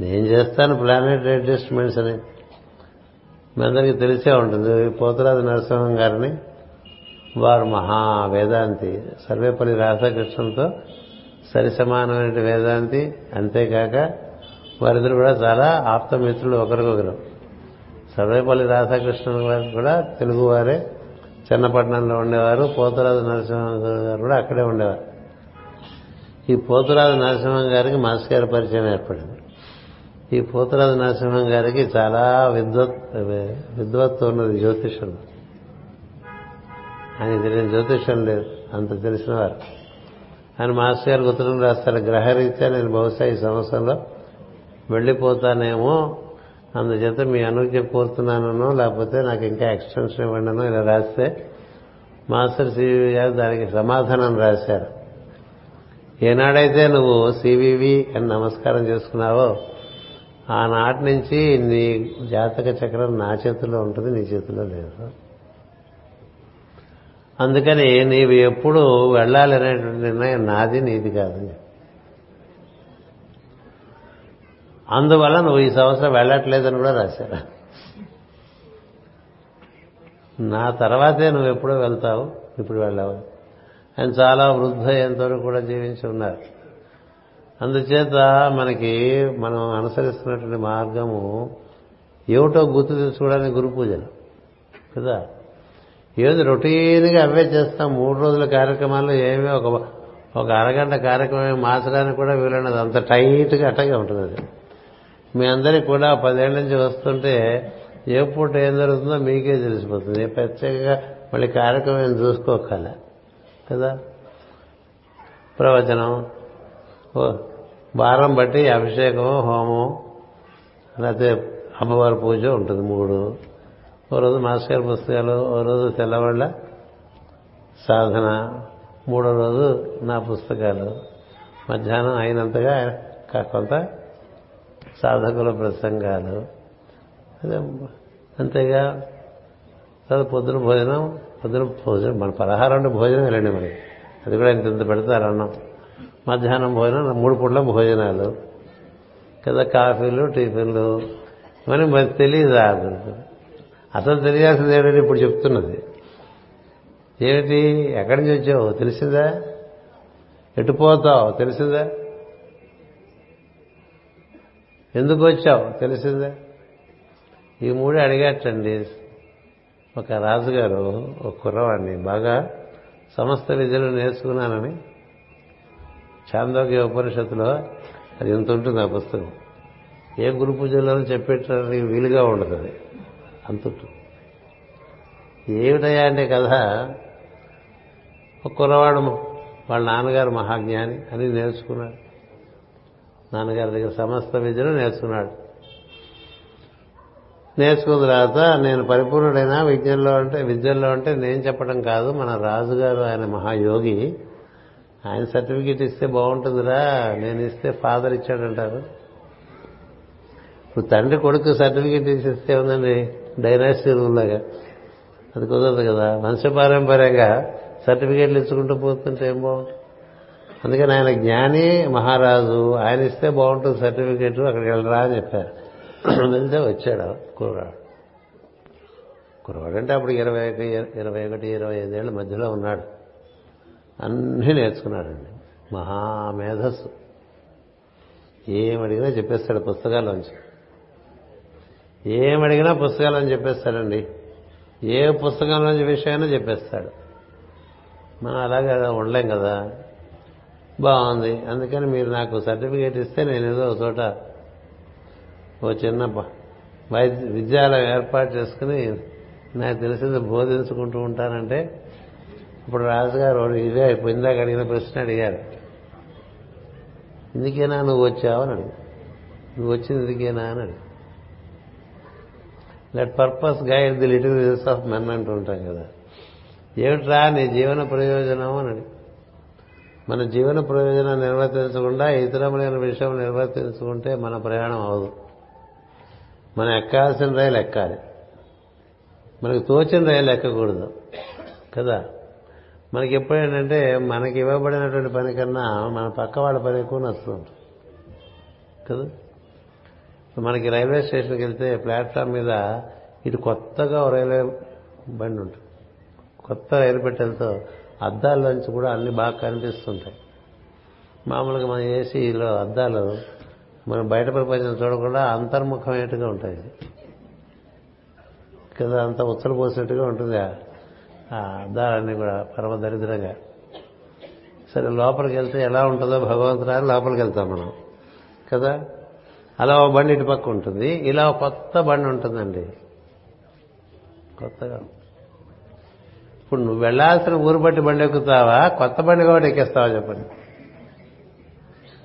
నేను చేస్తాను ప్లానెటరీ అడ్జస్ట్మెంట్స్ అని. మీ అందరికీ తెలిసే ఉంటుంది. పోతురాజు నరసింహం గారిని వారు మహా వేదాంతి సర్వేపల్లి రాధాకృష్ణంతో సరి సమానమైన వేదాంతి అంతేకాక వారిద్దరు కూడా చాలా ఆప్తమిత్రులు ఒకరికొకరు. సర్వేపల్లి రాధాకృష్ణన్ గారు కూడా తెలుగువారే చిన్నపట్నంలో ఉండేవారు పోతురాజు నరసింహం గారు కూడా అక్కడే ఉండేవారు. ఈ పోతురాజు నరసింహం గారికి మాస్ గారి పరిచయం ఏర్పడింది. ఈ పోతురాజు నరసింహం గారికి చాలా విద్వత్ విద్వత్తు ఉన్నది జ్యోతిషం ఆయన తెలియని జ్యోతిషం లేదు అంత తెలిసినవారు అని మాస్టర్ గారు ఉత్తరం రాస్తారు. గ్రహరీత్యా నేను బహుశా ఈ సంవత్సరంలో వెళ్ళిపోతానేమో. అందుచేత మీ అనుజ్ఞ కోరుతున్నానో లేకపోతే నాకు ఇంకా ఎక్స్టెన్షన్ ఇవ్వండినో ఇలా రాస్తే మాస్టర్ సివివి గారు దానికి సమాధానం రాశారు. ఏనాడైతే నువ్వు సివివి అని నమస్కారం చేసుకున్నావో ఆనాటి నుంచి నీ జాతక చక్రం నా చేతిలో ఉంటుంది నీ చేతిలో లేదు. అందుకని నీవు ఎప్పుడు వెళ్ళాలి అనేటువంటి నిర్ణయం నాది నీది కాదు. అందువల్ల నువ్వు ఈ సంవత్సరం వెళ్ళట్లేదని కూడా రాశారు. నా తర్వాతే నువ్వు ఎప్పుడో వెళ్తావు ఇప్పుడు వెళ్ళావు. ఆయన చాలా వృద్ధ ఎంతవరకు కూడా జీవించి ఉన్నారు. అందుచేత మనకి మనం అనుసరిస్తున్నటువంటి మార్గము ఏమిటో గుర్తు తెచ్చుకోవడానికి గురు పూజలు కదా? ఏది రొటీన్గా అవే చేస్తాం. మూడు రోజుల కార్యక్రమాల్లో ఏమీ ఒక ఒక అరగంట కార్యక్రమం మార్చడానికి కూడా వీలైనది. అంత టైట్గా అట్టగా ఉంటుంది అది. మీ అందరికి కూడా పదేళ్ళ నుంచి వస్తుంటే ఏ పూట ఏం జరుగుతుందో మీకే తెలిసిపోతుంది. ప్రత్యేకంగా మళ్ళీ కార్యక్రమం చూసుకోకల. కదా? ప్రవచనం వారం బట్టి అభిషేకం హోమం లేకపోతే అమ్మవారి పూజ ఉంటుంది మూడు. ఓ రోజు మాస్టర్ గారి పుస్తకాలు ఓ రోజు తెల్లవాళ్ళ సాధన మూడో రోజు నా పుస్తకాలు. మధ్యాహ్నం అయినంతగా కొంత సాధకుల ప్రసంగాలు. అదే అంతేగా తర్వాత పొద్దున భోజనం పొద్దున భోజనం మన పలహారం అంటే భోజనం వెళ్ళండి మరి. అది కూడా ఇంత ఇంత పెడతారు అన్నం మధ్యాహ్నం భోజనం మూడు పూట్ల భోజనాలు. కదా కాఫీలు టిఫిన్లు ఇవన్నీ మరి తెలియదు అసలు తెలియాల్సింది ఏమిటని ఇప్పుడు చెప్తున్నది. ఏమిటి? ఎక్కడి నుంచి వచ్చావు? తెలిసిందా? ఎటు పోతావు? తెలిసిందా? ఎందుకు వచ్చావు? తెలిసిందా? ఈ మూడు అడిగేటండి ఒక రాజుగారు ఒక కుర్రవాడిని బాగా సమస్త విద్యలు నేర్చుకున్నానని చాందోగ్య ఉపనిషత్తులో అది ఎంత ఉంటుంది ఆ పుస్తకం. ఏ గురు పూజల్లోనూ చెప్పేటానికి వీలుగా ఉండదు అది. అంత ఉంటుంది అంటే కథ ఒక కుర్రవాడు వాళ్ళ నాన్నగారు మహాజ్ఞాని అని నేర్చుకున్నాడు. నాన్నగారి దగ్గర సమస్త విద్యను నేర్చుకున్నాడు. నేర్చుకున్న తర్వాత నేను పరిపూర్ణుడైనా విద్యల్లో అంటే విద్యల్లో అంటే నేను చెప్పడం కాదు మన రాజుగారు ఆయన మహాయోగి ఆయన సర్టిఫికేట్ ఇస్తే బాగుంటుందిరా నేను ఇస్తే ఫాదర్ ఇచ్చాడంటారు. ఇప్పుడు తండ్రి కొడుకు సర్టిఫికేట్ ఇస్తే ఉందండి డైనాసిటీ రూల్లాగా అది కుదరదు కదా. వంశపారంపర్యంగా సర్టిఫికేట్లు ఇచ్చుకుంటూ పోతుంటే ఏం బాగుంటుంది? అందుకని ఆయన జ్ఞాని మహారాజు ఆయన ఇస్తే బాగుంటుంది సర్టిఫికేట్ అక్కడికి వెళ్ళరా అని చెప్పారు. వెళ్తే వచ్చాడు కుర్రాడు. కుర్రాడు అంటే అప్పుడు ఇరవై ఇరవై ఒకటి ఇరవై ఐదేళ్ళ మధ్యలో ఉన్నాడు. అన్నీ నేర్చుకున్నాడండి. మహామేధస్సు ఏమడిగినా చెప్పేస్తాడు పుస్తకాల్లోంచి. ఏమడిగినా పుస్తకాలని చెప్పేస్తాడండి. ఏ పుస్తకంలోంచి విషయాన్ని చెప్పేస్తాడు. మనం అలాగే ఉండలేం కదా. బాగుంది. అందుకని మీరు నాకు సర్టిఫికేట్ ఇస్తే నేను ఏదో ఒక చోట ఓ చిన్న వైద్య విద్యాలయం ఏర్పాటు చేసుకుని నాకు తెలిసింది బోధించుకుంటూ ఉంటానంటే ఇప్పుడు రాజుగారు ఇదే ఇందాక అడిగిన ప్రశ్న అడిగారు. ఇందుకేనా నువ్వు వచ్చావు అని అడిగి నువ్వు వచ్చింది ఇందుకేనా అని అడిగి let purpose guide the little results of men అంటూ ఉంటాం కదా. ఏమిట్రా నీ జీవన ప్రయోజనం అని మన జీవన ప్రయోజనం నిర్వర్తించకుండా ఇతరమైన విషయం నిర్వర్తించుకుంటే మన ప్రయాణం అవదు మనం ఎక్కాల్సిన రైలు ఎక్కాలి. మనకు తోచిన రైలు ఎక్కకూడదు. కదా? మనకి ఎప్పుడేంటంటే మనకి ఇవ్వబడినటువంటి పని కన్నా మన పక్క వాళ్ళ పని ఎక్కువ నచ్చుతుంది కదా? మనకి రైల్వే స్టేషన్కి వెళ్తే ప్లాట్ఫామ్ మీద ఇటు కొత్తగా రైల్వే బండి ఉంటుంది. కొత్త రైలు పెట్టెలతో అద్దాల్లోంచి కూడా అన్ని బాగా కనిపిస్తుంటాయి. మామూలుగా మన ఏసీలో అద్దాలు మనం బయట ప్రపంచం చూడకుండా అంతర్ముఖమైనట్టుగా ఉంటాయి. కదా అంత ఉత్తలు పోసినట్టుగా ఉంటుంది ఆ అద్దాలన్నీ కూడా పరమ దరిద్రంగా. సరే లోపలికి వెళ్తే ఎలా ఉంటుందో భగవంతుడు లోపలికి వెళ్తాం మనం. కదా? అలా ఓ బండి ఇటు పక్క ఉంటుంది. ఇలా కొత్త బండి ఉంటుందండి. కొత్తగా. ఇప్పుడు నువ్వు వెళ్ళాల్సిన ఊరు బట్టి బండి ఎక్కుతావా? కొత్త బండి కాబట్టి ఎక్కేస్తావా చెప్పండి.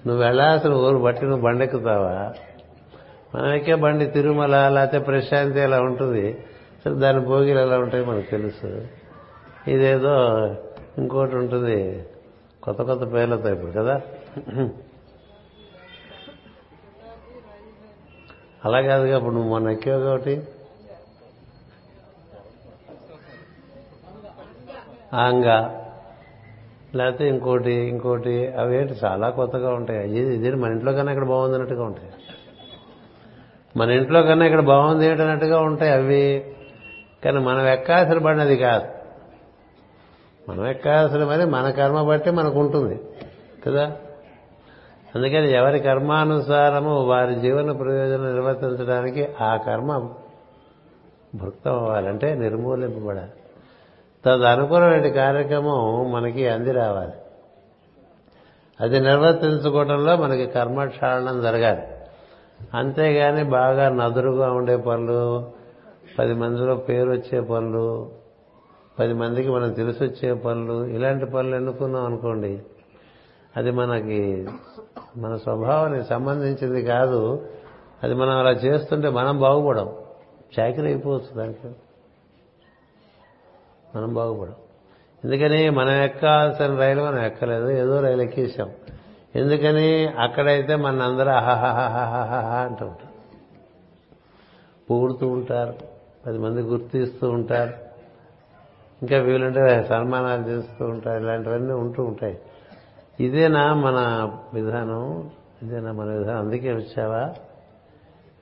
నువ్వు వెళ్ళాల్సిన ఊరు బట్టి నువ్వు బండి ఎక్కుతావా? మనం ఎక్కే బండి తిరుమల లేకపోతే ప్రశాంతి అలా ఉంటుంది. సరే దాని భోగిలు ఎలా ఉంటాయి మనకు తెలుసు. ఇదేదో ఇంకోటి ఉంటుంది. కొత్త కొత్త పేర్లతో ఇప్పుడు కదా. అలా కాదుగా ఇప్పుడు నువ్వు మొన్న ఎక్కావు కాబట్టి. ఆంగా లేకపోతే ఇంకోటి ఇంకోటి అవేంటి చాలా కొత్తగా ఉంటాయి. ఇది ఇది మన ఇంట్లో కన్నా ఇక్కడ బాగుంది అన్నట్టుగా ఉంటాయి. మన ఇంట్లో కన్నా ఇక్కడ బాగుంది ఏంటన్నట్టుగా ఉంటాయి అవి. కానీ మనం ఎక్కాల్సిన పడినది కాదు. మనం ఎక్కాల్సిన మరి మన కర్మ బట్టి మనకు ఉంటుంది. కదా? అందుకని ఎవరి కర్మానుసారము వారి జీవన ప్రయోజనం నిర్వర్తించడానికి ఆ కర్మ భుక్తం అవ్వాలంటే నిర్మూలింపబడాలి. తదనుకూలమైన కార్యక్రమం మనకి అంది రావాలి. అది నిర్వర్తించుకోవడంలో మనకి కర్మక్షాళనం జరగాలి. అంతేగాని బాగా నదురుగా ఉండే పనులు పది మందిలో పేరు వచ్చే పనులు పది మందికి మనం తెలిసి వచ్చే పనులు ఇలాంటి పనులు ఎన్నుకున్నాం అనుకోండి అది మనకి మన స్వభావానికి సంబంధించింది కాదు. అది మనం అలా చేస్తుంటే మనం బాగుపడం. చాకరీ అయిపోవచ్చు దానికి. మనం బాగుపడం. ఎందుకని మనం ఎక్కాల్సిన రైలు మనం ఎక్కలేదు. ఏదో రైలు ఎక్కేసాం ఎందుకని అక్కడైతే మన అందరూ అహహహహహ అంటూ ఉంటారు. పొగుడుతూ ఉంటారు. పది మంది గుర్తిస్తూ ఉంటారు. ఇంకా వీలుంటే సన్మానాలు చేస్తూ ఉంటారు. ఇలాంటివన్నీ ఉంటూ ఉంటాయి. ఇదేనా మన విధానం? ఇదేనా మన విధానం? అందుకే వచ్చావా?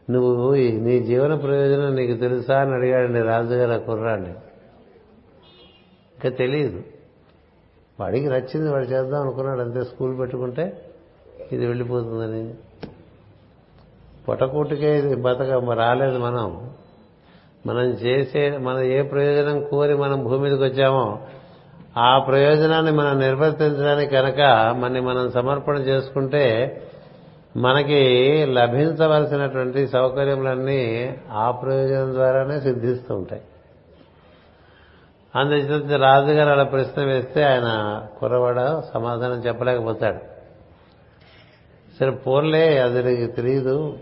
నువ్వు నీ జీవన ప్రయోజనం నీకు తెలుసా అని అడిగాడండి రాజుగారు ఆ కుర్రాడిని. ఇంకా తెలియదు వాడికి నచ్చింది వాడు చేద్దాం అనుకున్నాడు అంతే స్కూల్ పెట్టుకుంటే ఇది వెళ్ళిపోతుందని. పొటకూటికే ఇది బతక రాలేదు మనం. మనం చేసే మన ఏ ప్రయోజనం కోరి మనం భూమి మీదకి వచ్చామో ఆ ప్రయోజనాన్ని మనం నిర్వర్తించడానికి కనుక మనని మనం సమర్పణ చేసుకుంటే మనకి లభించవలసినటువంటి సౌకర్యములన్నీ ఆ ప్రయోజనం ద్వారానే సిద్ధిస్తూ ఉంటాయి అందుచేత రాజుగారు అలా ప్రశ్న వేస్తే ఆయన కుర్రవాడ సమాధానం చెప్పలేకపోతాడు. సరే పోర్లే అది నీకు తెలియదు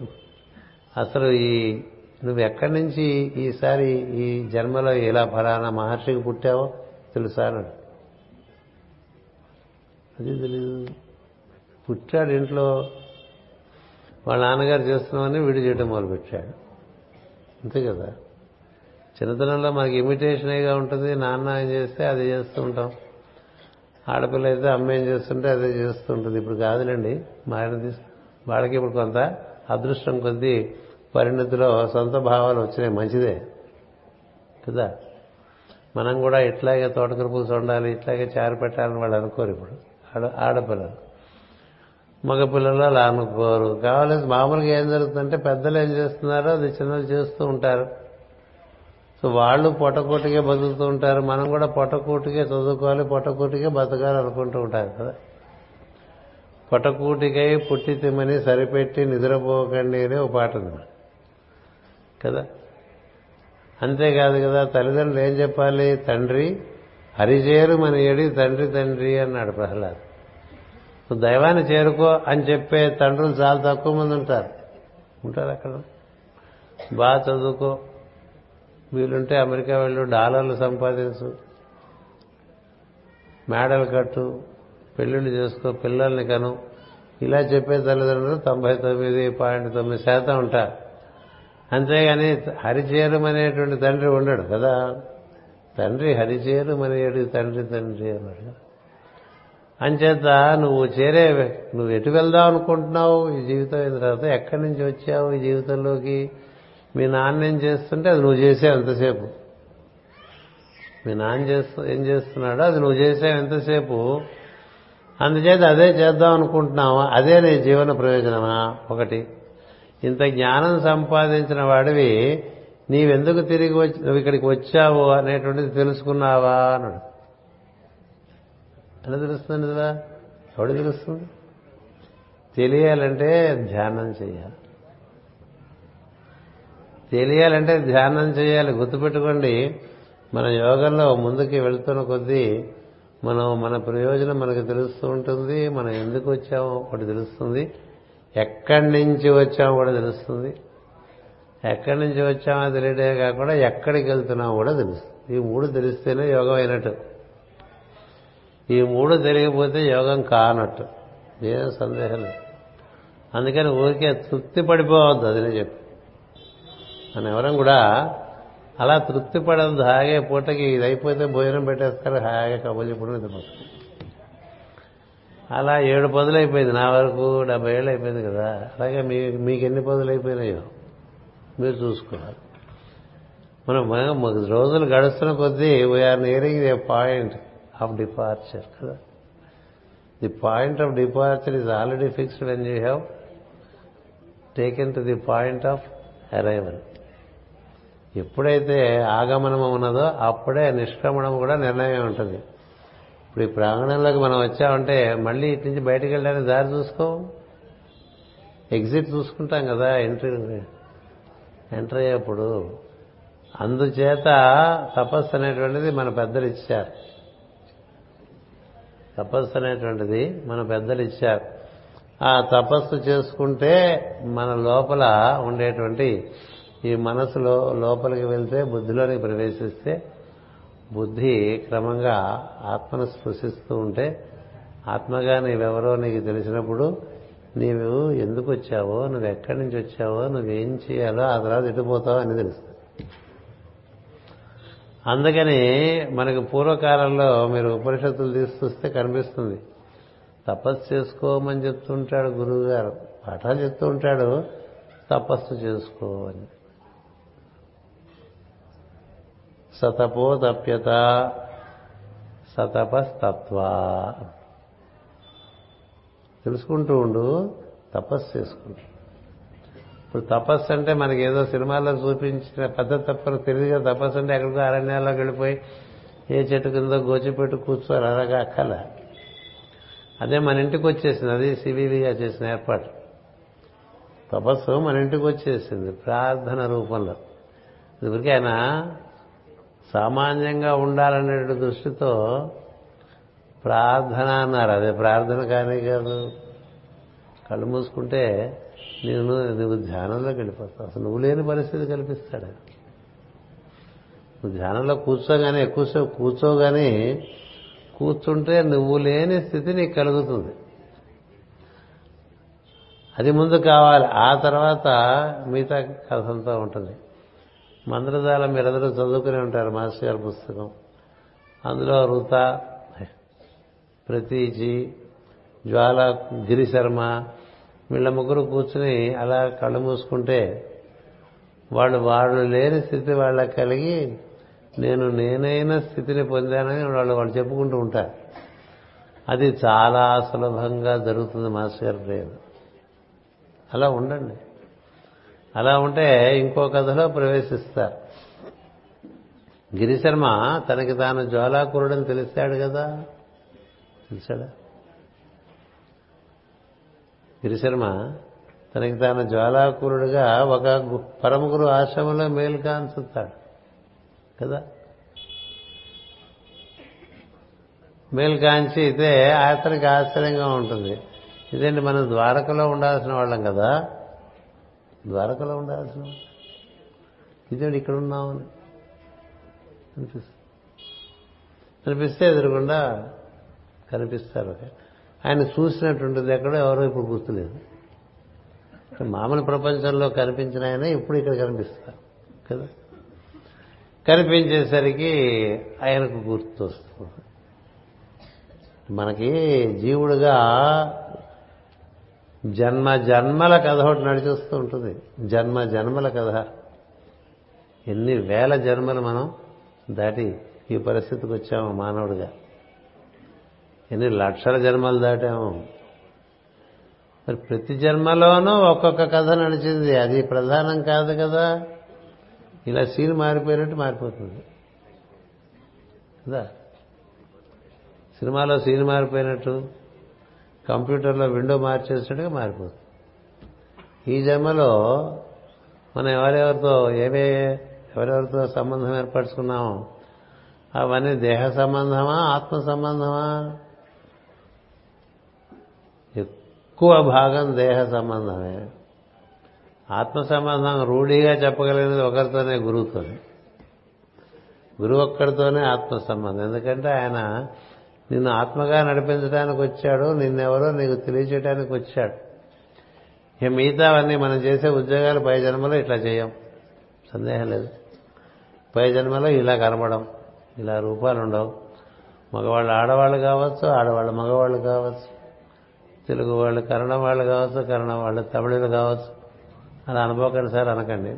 అసలు ఈ నువ్వు ఎక్కడి నుంచి ఈసారి ఈ జన్మలో ఇలా ఫలానా మహర్షికి పుట్టావో తెలుసా అన్నాడు. అది తెలియదు పుట్టాడు ఇంట్లో. వాళ్ళ నాన్నగారు చేస్తున్నామని వీడు చేయడం మొదలుపెట్టాడు. అంతే కదా? చిన్నతనంలో మనకి ఇమిటేషనేగా ఉంటుంది. నాన్న ఏం చేస్తే అది చేస్తూ ఉంటాం. ఆడపిల్ల అయితే అమ్మ ఏం చేస్తుంటే అదే చేస్తూ ఉంటుంది. ఇప్పుడు కాదులేండి మారినది వాళ్ళకి ఇప్పుడు కొంత అదృష్టం కొద్దీ పరిణతిలో సొంత భావాలు వచ్చినాయి. మంచిదే కదా? మనం కూడా ఇట్లాగే తోటకర పూసి ఉండాలి ఇట్లాగే చారు పెట్టాలని వాళ్ళు అనుకోరు ఇప్పుడు. ఆడ ఆడపిల్లలు. మగపిల్లలు అలా అనుకోరు. కావాలని మామూలుగా ఏం జరుగుతుందంటే పెద్దలు ఏం చేస్తున్నారో అది చిన్నలు చేస్తూ ఉంటారు. సో వాళ్ళు పొట్టకూటికే బతుకుతూ ఉంటారు. మనం కూడా పొట్టకూటికే చదువుకోవాలి పొట్టకూటికే బతకాలి అనుకుంటూ ఉంటారు కదా. పొట్టకూటికై పుట్టి తిమ్మని సరిపెట్టి నిద్రపోకండి అనే ఒక పాట ఉంది. కదా? అంతేకాదు కదా తల్లిదండ్రులు ఏం చెప్పాలి? తండ్రి హరిచేరు మన ఎడి తండ్రి తండ్రి అన్నాడు ప్రహ్లాద్. నువ్వు దైవాన్ని చేరుకో అని చెప్పే తండ్రులు చాలా తక్కువ మంది ఉంటారు. ఉంటారు అక్కడ. బాగా చదువుకో. వీలుంటే అమెరికా వెళ్ళు డాలర్లు సంపాదించు. మేడలు కట్టు పెళ్ళిళ్ళు చేసుకో పిల్లల్ని కను. ఇలా చెప్పే తల్లిదండ్రులు తొంభై తొమ్మిది పాయింట్ తొమ్మిది శాతం ఉంటారు. అంతేగాని హరిచేరుమనేటువంటి తండ్రి ఉండడు కదా. తండ్రి హరిచేరుమనేటి తండ్రి తండ్రి అన్నాడు అంచేత నువ్వు చేరే నువ్వు ఎటు వెళ్దాం అనుకుంటున్నావు? ఈ జీవితం అయిన తర్వాత ఎక్కడి నుంచి వచ్చావు ఈ జీవితంలోకి? మీ నాన్న ఏం చేస్తుంటే అది నువ్వు చేసావు ఎంతసేపు మీ నాన్న చేస్తు ఏం చేస్తున్నాడో అది నువ్వు చేసావు ఎంతసేపు అందుచేత అదే చేద్దాం అనుకుంటున్నావా? అదే నీ జీవన ప్రయోజనమా? ఒకటి. ఇంత జ్ఞానం సంపాదించిన వాడివి నీవెందుకు తిరిగి వచ్చి నువ్వు ఇక్కడికి వచ్చావు అనేటువంటిది తెలుసుకున్నావా? అన్నాడు. ఎలా తెలుస్తుంది కదా ఎవడు తెలుస్తుంది? తెలియాలంటే ధ్యానం చేయాలి. తెలియాలంటే ధ్యానం చేయాలి. గుర్తుపెట్టుకోండి మన యోగంలో ముందుకి వెళ్తున్న కొద్దీ మనం మన ప్రయోజనం మనకు తెలుస్తూ ఉంటుంది. మనం ఎందుకు వచ్చామో ఒకటి తెలుస్తుంది. ఎక్కడి నుంచి వచ్చామో కూడా తెలుస్తుంది. ఎక్కడి నుంచి వచ్చామో తెలియడే కాకుండా ఎక్కడికి వెళ్తున్నామో కూడా తెలుస్తుంది. ఈ మూడు తెలిస్తేనే యోగం అయినట్టు. ఈ మూడు తెలియకపోతే యోగం కానట్టు. ఏం సందేహం లేదు. అందుకని ఊరికే తృప్తి పడిపోవద్దు అది నేను చెప్పి. మనం ఎవరం కూడా అలా తృప్తి పడద్దు హాగే పూటకి ఇది అయిపోతే భోజనం పెట్టేస్తారు హాయిగా కబుర్లు చెప్పుడు నిద్రపోతారు. అలా ఏడు పదులు అయిపోయింది నా వరకు డెబ్బై ఏళ్ళు అయిపోయింది కదా. అలాగే మీ మీకు ఎన్ని పదులు అయిపోయినాయో మీరు చూసుకోవాలి. మనం రోజులు గడుస్తున్న కొద్దీ we are nearing a point of departure కదా? The point of departure is already fixed when you have taken to the point of arrival ఎప్పుడైతే ఆగమనం ఉన్నదో అప్పుడే నిష్క్రమణం కూడా నిర్ణయం ఉంటుంది. ఇప్పుడు ఈ ప్రాంగణంలోకి మనం వచ్చామంటే మళ్ళీ ఇటు నుంచి బయటకు వెళ్ళడానికి దారి చూసుకో? ఎగ్జిట్ చూసుకుంటాం కదా ఎంట్రీ ఎంటర్ అయ్యేప్పుడు. అందుచేత తపస్సు అనేటువంటిది మన పెద్దలు ఇచ్చారు. తపస్సు అనేటువంటిది మన పెద్దలు ఇచ్చారు ఆ తపస్సు చేసుకుంటే మన లోపల ఉండేటువంటి ఈ మనసులో లోపలికి వెళ్తే బుద్ధిలోనికి ప్రవేశిస్తే బుద్ధి క్రమంగా ఆత్మను స్పృశిస్తూ ఉంటే ఆత్మగా నీవెవరో నీకు తెలిసినప్పుడు నీవు ఎందుకు వచ్చావో నువ్వు ఎక్కడి నుంచి వచ్చావో నువ్వేం చేయాలో ఆ తర్వాత ఎటుపోతావో అని తెలుస్తుంది. అందుకని మనకు పూర్వకాలంలో మీరు ఉపనిషత్తులు తీసుకొస్తే కనిపిస్తుంది. తపస్సు చేసుకోమని చెప్తుంటాడు గురువు గారు పాఠాలు చెప్తూ ఉంటాడు తపస్సు చేసుకో అని. సతపో తప్యత సతపస్తత్వ. తెలుసుకుంటూ ఉండు తపస్సు చేసుకుంటూ ఇప్పుడు తపస్సు అంటే మనకి ఏదో సినిమాల్లో చూపించిన పెద్ద తప్పని తెలియదు తపస్సు అంటే ఎక్కడికో అరణ్యాల్లోకి వెళ్ళిపోయి ఏ చెట్టు కింద గోచిపెట్టు కూర్చోరు అలాగా అక్కల అదే మన ఇంటికి వచ్చేసింది. అది సివివిగా చేసిన ఏర్పాటు. తపస్సు మన ఇంటికి వచ్చేసింది ప్రార్థన రూపంలో. ఇదివరకు ఆయన సామాన్యంగా ఉండాలనే దృష్టితో ప్రార్థన అన్నారు. అదే ప్రార్థన కానీ కాదు కళ్ళు మూసుకుంటే నేను నువ్వు ధ్యానంలోకి వెళ్ళిపోతావు. అసలు నువ్వు లేని పరిస్థితి కల్పిస్తాడు. నువ్వు ధ్యానంలో కూర్చోగానే ఎక్కువసేపు కూర్చోగానే కూర్చుంటే నువ్వు లేని స్థితి నీకు కలుగుతుంది. అది ముందు కావాలి. ఆ తర్వాత మిగతా కథంతా ఉంటుంది. మంత్రజాలం మీరందరూ చదువుకునే ఉంటారు మాస్టర్ గారి పుస్తకం. అందులో రుత ప్రతీచి జ్వాల గిరిశర్మ వీళ్ళ ముగ్గురు కూర్చుని అలా కళ్ళు మూసుకుంటే వాళ్ళు వాళ్ళు లేని స్థితి వాళ్ళకి కలిగి నేను నేనైన స్థితిని పొందానని వాళ్ళు వాళ్ళు చెప్పుకుంటూ ఉంటారు. అది చాలా సులభంగా జరుగుతుంది మాస్టర్ గారి ప్రేమ అలా ఉండండి. అలా ఉంటే ఇంకో కథలో ప్రవేశిస్తారు. గిరిశర్మ తనకి తాను జ్వాలాకురుడని తెలిసాడు కదా? తెలిసాడా? గిరిశర్మ తనకి తాను జ్వాలాకురుడుగా ఒక పరమగురు ఆశ్రమంలో మేలు కాంచుతాడు కదా? మేలు కాంచి అయితే అతనికి ఆశ్చర్యంగా ఉంటుంది. ఇదేంటి మనం ద్వారకలో ఉండాల్సిన వాళ్ళం కదా? ద్వారకలో ఉండాల్సిన ఇదేంటి ఇక్కడ ఉన్నామని అనిపిస్తుంది. అనిపిస్తే ఎదురుకుండా కనిపిస్తారు. ఆయన చూసినట్టుంటుంది ఎక్కడో ఎవరో ఇప్పుడు గుర్తులేదు. మామూలు ప్రపంచంలో కనిపించిన ఆయన ఇప్పుడు ఇక్కడ కనిపిస్తారు కదా? కనిపించేసరికి ఆయనకు గుర్తు వస్తుంది మనకి జీవుడుగా జన్మ జన్మల కథ ఒకటి నడిచేస్తూ ఉంటుంది. జన్మ జన్మల కథ. ఎన్ని వేల జన్మలు మనం దాటి ఈ పరిస్థితికి వచ్చాము మానవుడిగా. ఎన్ని లక్షల జన్మలు దాటాము. మరి ప్రతి జన్మలోనూ ఒక్కొక్క కథ నడిచింది. అది ప్రధానం కాదు కదా. ఇలా సీన్ మారిపోయినట్టు మారిపోతుంది. కదా? సినిమాలో సీన్ మారిపోయినట్టు కంప్యూటర్లో విండో మార్చేసినట్టుగా మారిపోతుంది. ఈ జన్మలో మనం ఎవరెవరితో ఏవే ఎవరెవరితో సంబంధం ఏర్పరచుకున్నామో అవన్నీ దేహ సంబంధమా ఆత్మ సంబంధమా? ఎక్కువ భాగం దేహ సంబంధమే. ఆత్మ సంబంధం రూఢీగా చెప్పగలిగినది ఒకరితోనే గురువుతోనే. గురువు ఒక్కడితోనే ఆత్మ సంబంధం. ఎందుకంటే ఆయన నిన్ను ఆత్మగా నడిపించడానికి వచ్చాడు నిన్నెవరో నీకు తెలియచేయడానికి వచ్చాడు. ఇక మిగతావన్నీ మనం చేసే ఉద్యోగాలు పై జన్మలో ఇట్లా చేయం. సందేహం లేదు. పై జన్మలో ఇలా కనబడం ఇలా రూపాలు ఉండవు మగవాళ్ళు ఆడవాళ్ళు కావచ్చు ఆడవాళ్ళు మగవాళ్ళు కావచ్చు. తెలుగు వాళ్ళు కన్నడం వాళ్ళు కావచ్చు కన్నడం వాళ్ళు తమిళులు కావచ్చు. అలా అనుభవకండి సార్ అనకండి.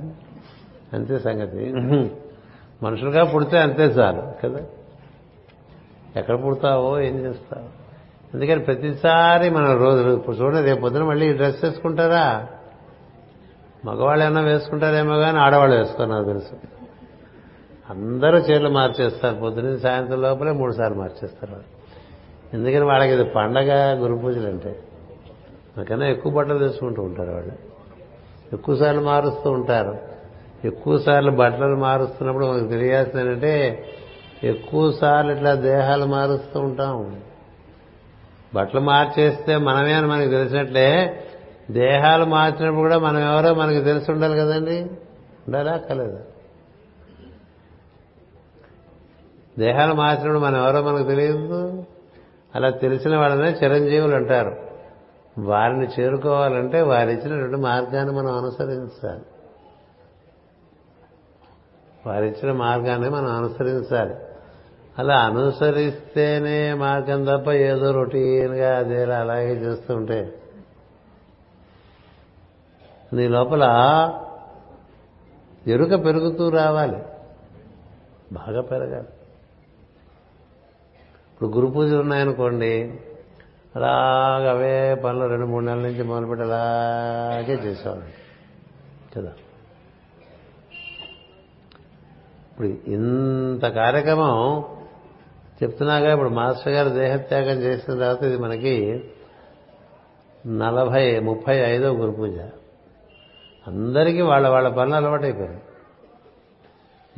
అంతే సంగతి. మనుషులుగా పుడితే అంతే చాలు కదా? ఎక్కడ పుడతావో ఏం చేస్తావు. అందుకని ప్రతిసారి మన రోజు ఇప్పుడు చూడండి రేపు పొద్దున మళ్ళీ డ్రెస్ వేసుకుంటారా? మగవాళ్ళు ఏమైనా వేసుకుంటారేమో కానీ ఆడవాళ్ళు వేసుకున్నారు తెలుసు. అందరూ చీరలు మార్చేస్తారు. పొద్దున సాయంత్రం లోపలే మూడు సార్లు మార్చేస్తారు వాళ్ళు. ఎందుకని వాళ్ళకి ఇది పండగ గురు పూజలు అంటే. నాకన్నా ఎక్కువ బట్టలు తెచ్చుకుంటూ ఉంటారు వాళ్ళు. ఎక్కువ సార్లు మారుస్తూ ఉంటారు. ఎక్కువ సార్లు బట్టలు మారుస్తున్నప్పుడు మనకు తెలియాల్సింది ఏంటంటే ఎక్కువ సార్లు ఇట్లా దేహాలు మారుస్తూ ఉంటాం. బట్టలు మార్చేస్తే మనమే అని మనకి తెలిసినట్లే దేహాలు మార్చినప్పుడు కూడా మనం ఎవరో మనకి తెలిసి ఉండాలి కదండి. ఉండాలా? కలదా? దేహాలు మార్చినప్పుడు మనం ఎవరో మనకు తెలియదు. అలా తెలిసిన వాళ్ళనే చిరంజీవులు అంటారు. వారిని చేరుకోవాలంటే వారు ఇచ్చినటువంటి మార్గాన్ని మనం అనుసరించాలి. వారిచ్చిన మార్గాన్ని మనం అనుసరించాలి. అలా అనుసరిస్తేనే మార్గం తప్ప ఏదో రొటీన్గా అదే అలాగే చేస్తుంటే నీ లోపల ఎరుక పెరుగుతూ రావాలి. బాగా పెరగాలి. ఇప్పుడు గురు పూజలు ఉన్నాయనుకోండి అలాగ అవే పనులు రెండు మూడు నెలల నుంచి మొదలుపెట్టి అలాగే చేసేవాళ్ళం. కదా? ఇప్పుడు ఇంత కార్యక్రమం చెప్తున్నాగా ఇప్పుడు మాస్టర్ గారు దేహత్యాగం చేసిన తర్వాత ఇది మనకి నలభై ముప్పై ఐదో గురు పూజ. అందరికీ వాళ్ళ వాళ్ళ పనులు అలవాటైపోయారు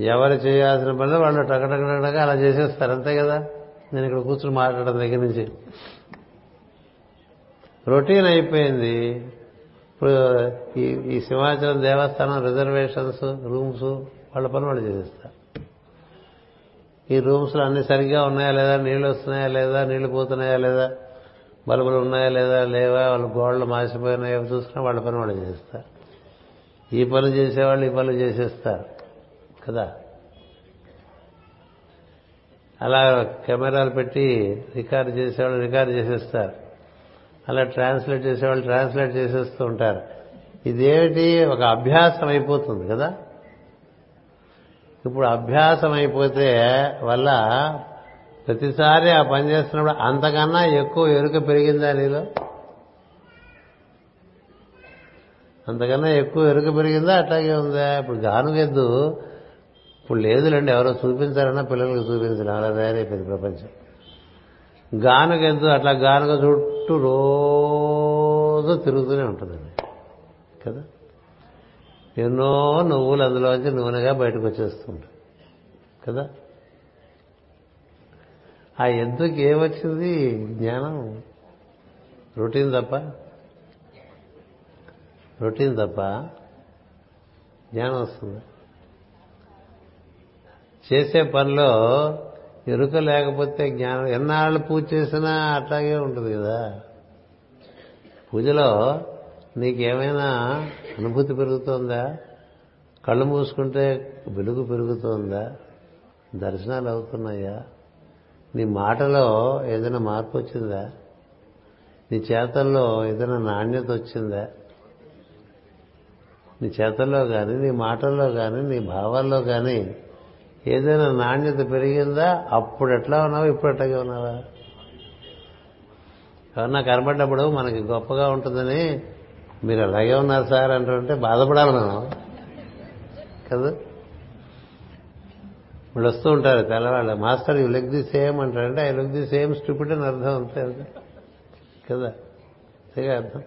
ఎవరు చేయాల్సిన పనులు వాళ్ళు టకటకటగా అలా చేసేస్తారు అంతే కదా? నేను ఇక్కడ కూర్చుని మాట్లాడడం దగ్గర నుంచి. రొటీన్ అయిపోయింది. ఇప్పుడు ఈ ఈ సింహాచలం దేవస్థానం రిజర్వేషన్స్ రూమ్స్ వాళ్ళ పని వాళ్ళు చేసేస్తారు. ఈ రూమ్స్లో అన్ని సరిగ్గా ఉన్నాయా లేదా? నీళ్ళు వస్తున్నాయా లేదా? నీళ్ళు పోతున్నాయా లేదా? బల్బులు ఉన్నాయా లేదా? లేవా? వాళ్ళ గోడలు మాసిపోయినాయో? చూసినా వాళ్ళ పని వాళ్ళు చేస్తారు ఈ పనులు చేసేవాళ్ళు ఈ పనులు చేసేస్తారు. కదా? అలా కెమెరాలు పెట్టి రికార్డు చేసేవాళ్ళు రికార్డు చేసేస్తారు. అలా ట్రాన్స్లేట్ చేసేవాళ్ళు ట్రాన్స్లేట్ చేసేస్తూ ఉంటారు. ఇదేమిటి? ఒక అభ్యాసం అయిపోతుంది కదా? ఇప్పుడు అభ్యాసం అయిపోతే వల్ల ప్రతిసారి ఆ పని చేస్తున్నప్పుడు అంతకన్నా ఎక్కువ ఎరుక పెరిగిందా నీలో? అంతకన్నా ఎక్కువ ఎరుక పెరిగిందా? అట్లాగే ఉందా? ఇప్పుడు గానుగెద్దు ఇప్పుడు లేదులేండి ఎవరో చూపించారన్నా పిల్లలకు చూపించడం అలా తయారైపోయింది ప్రపంచం. గానుగెద్దు అట్లా గానుగ చుట్టూ రోజు తిరుగుతూనే ఉంటుందండి. కదా? ఎన్నో నువ్వులు అందులోంచి నూనెగా బయటకు వచ్చేస్తుంటాయి కదా? ఆ ఎద్దుకి ఏమొచ్చింది? జ్ఞానం. రొటీన్ తప్ప? రొటీన్ తప్ప జ్ఞానం వస్తుంది. చేసే పనిలో ఎరుక లేకపోతే జ్ఞానం ఎన్నాళ్ళు పూజ చేసినా అట్లాగే ఉంటుంది కదా. పూజలో నీకేమైనా అనుభూతి పెరుగుతోందా? కళ్ళు మూసుకుంటే వెలుగు పెరుగుతోందా? దర్శనాలు అవుతున్నాయా? నీ మాటలో ఏదైనా మార్పు వచ్చిందా? నీ చేతల్లో ఏదైనా నాణ్యత వచ్చిందా? నీ చేతల్లో కానీ నీ మాటల్లో కానీ నీ భావాల్లో కానీ ఏదైనా నాణ్యత పెరిగిందా? అప్పుడు ఎట్లా ఉన్నావా? ఇప్పుడు ఎట్లాగే ఉన్నావా? ఎవరన్నా కనబడ్డప్పుడు మనకి గొప్పగా ఉంటుందని మీరు అలాగే ఉన్నారు సార్ అంటుంటే బాధపడాలి మనం. కదా? వాళ్ళు వస్తూ ఉంటారు తెల్లవాళ్ళు. Master you look the same అంటారంటే I look the same stupid అని అర్థం అంతే అంతే. కదా? అంతేగా అర్థం.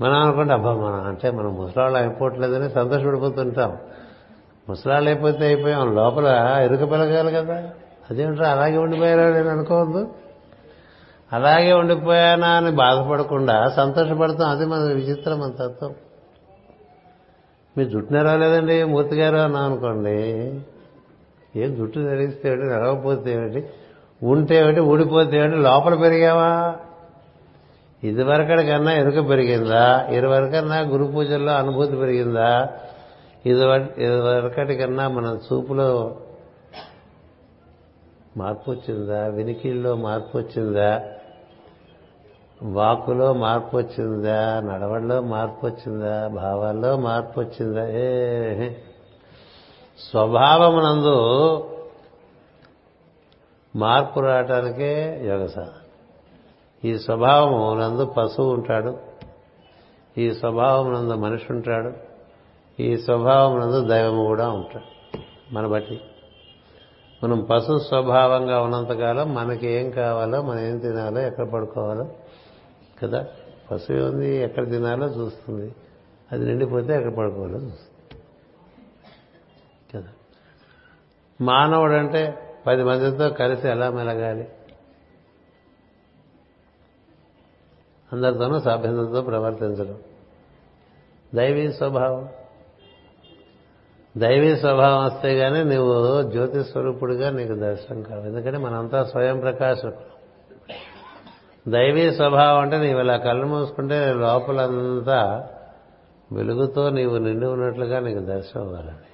మనం అనుకుంటే అబ్బా మనం అంటే మనం ముసలాళ్ళు అయిపోవట్లేదని సంతోషపడిపోతుంటాం. ముసలాళ్ళు అయిపోతే అయిపోయాం. లోపల ఎరుక పెరగాలి కదా. అదేంటో అలాగే ఉండిపోయారా నేను అనుకోవద్దు. అలాగే ఉండిపోయానా అని బాధపడకుండా సంతోషపడతాం. అది మన విచిత్రం మన తత్వం. మీరు జుట్టునరా లేదండి మూర్తి గారు అన్నా అనుకోండి. ఏం జుట్టు నెరిగిస్తే ఏమిటి నడవకపోతే ఏమిటి ఉంటే ఏమిటి ఊడిపోతే ఏమిటి లోపల పెరిగావా? ఇదివరకటికన్నా ఎరుక పెరిగిందా? ఇదివరకన్నా గురు పూజల్లో అనుభూతి పెరిగిందా? ఇదివరకటి కన్నా మన చూపులో మార్పు వచ్చిందా వినికిల్లో మార్పు వచ్చిందా వాకులో మార్పు వచ్చిందా నడవడిలో మార్పు వచ్చిందా భావాల్లో మార్పు వచ్చిందా ఏ స్వభావమునందు మార్పు రావటానికే యోగ సాధన. ఈ స్వభావమునందు పశువు ఉంటాడు. ఈ స్వభావం నందు మనిషి ఉంటాడు. ఈ స్వభావం నందు దైవము కూడా ఉంటాడు. మన బట్టి. మనం పశు స్వభావంగా ఉన్నంతకాలం మనకి ఏం కావాలో మనం ఏం తినాలో ఎక్కడ పడుకోవాలో కదా? పశువు ఉంది ఎక్కడ తినాలో చూస్తుంది. అది నిండిపోతే ఎక్కడ పడుకోవాలో చూస్తుంది. కదా? మానవుడు అంటే పది మందితో కలిసి ఎలా మెలగాలి? అందరితోనూ సభ్యతతో ప్రవర్తించడం. దైవీ స్వభావం. దైవీ స్వభావం వస్తే గానీ నువ్వు జ్యోతి స్వరూపుడిగా నీకు దర్శనం కావు ఎందుకంటే మనంతా స్వయం ప్రకాశకులు. దైవీ స్వభావం అంటే నీవు ఇలా కళ్ళు మూసుకుంటే లోపలంతా వెలుగుతో నీవు నిండి ఉన్నట్లుగా నీకు దర్శనం అవ్వాలని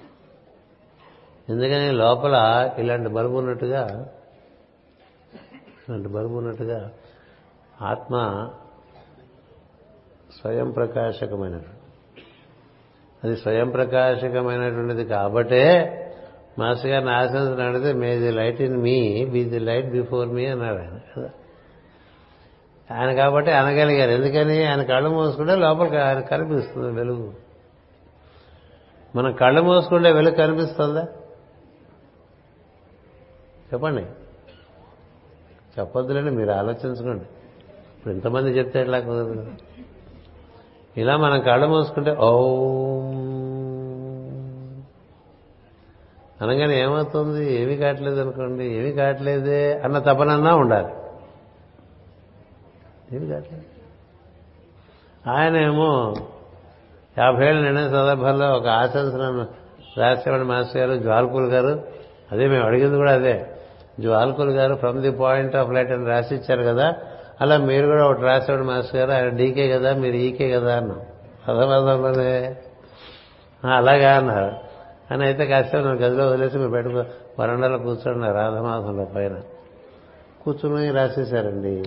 ఎందుకని లోపల ఇలాంటి బరువు ఉన్నట్టుగా ఇలాంటి బరువు ఉన్నట్టుగా ఆత్మ స్వయం ప్రకాశకమైనటువంటి అది స్వయం ప్రకాశకమైనటువంటిది కాబట్టే మాస్టర్ గారిని ఆశించిన అడిగితే may the light in me be the light before me అన్నాడు ఆయన. కదా? ఆయన కాబట్టి అనగలిగారు. ఎందుకని? ఆయన కళ్ళు మూసుకుంటే లోపలికి ఆయన కనిపిస్తుంది వెలుగు. మనం కళ్ళు మూసుకుంటే వెలుగు కనిపిస్తుందా? చెప్పండి. చెప్పొద్దులేండి మీరు ఆలోచించుకోండి. ఇప్పుడు ఇంతమంది చెప్తే ఎట్లా కుదరదు ఇలా మనం కళ్ళు మూసుకుంటే ఓ. అనగానే ఏమవుతుంది? ఏమీ కావట్లేదు అనుకోండి. ఏమీ కావట్లేదే అన్న తపనన్నా ఉండాలి. ఏమి కావట్లేదు. ఆయన ఏమో యాభై ఏళ్ళు నిండిన సందర్భంలో ఒక ఆశంసన రాసేవాడి మాస్టర్ గారు జ్వాల్కుల్ గారు అదే మేము అడిగింది కూడా అదే. జ్వాల్కుల్ గారు from the point of light అని రాసి ఇచ్చారు కదా. అలా మీరు కూడా ఒకటి రాసేవాడు మాస్టర్ గారు ఆయన డీకే కదా మీరు ఈకే కదా అన్నాం. అర్థమర్థంలోనే అలాగా అన్నారు. అని అయితే కాస్త నేను గదిలో వదిలేసి మీరు పెట్టుకో వరండాలో కూర్చోండి రాధమాసంలో పైన. కూర్చుని రాసేశారండి.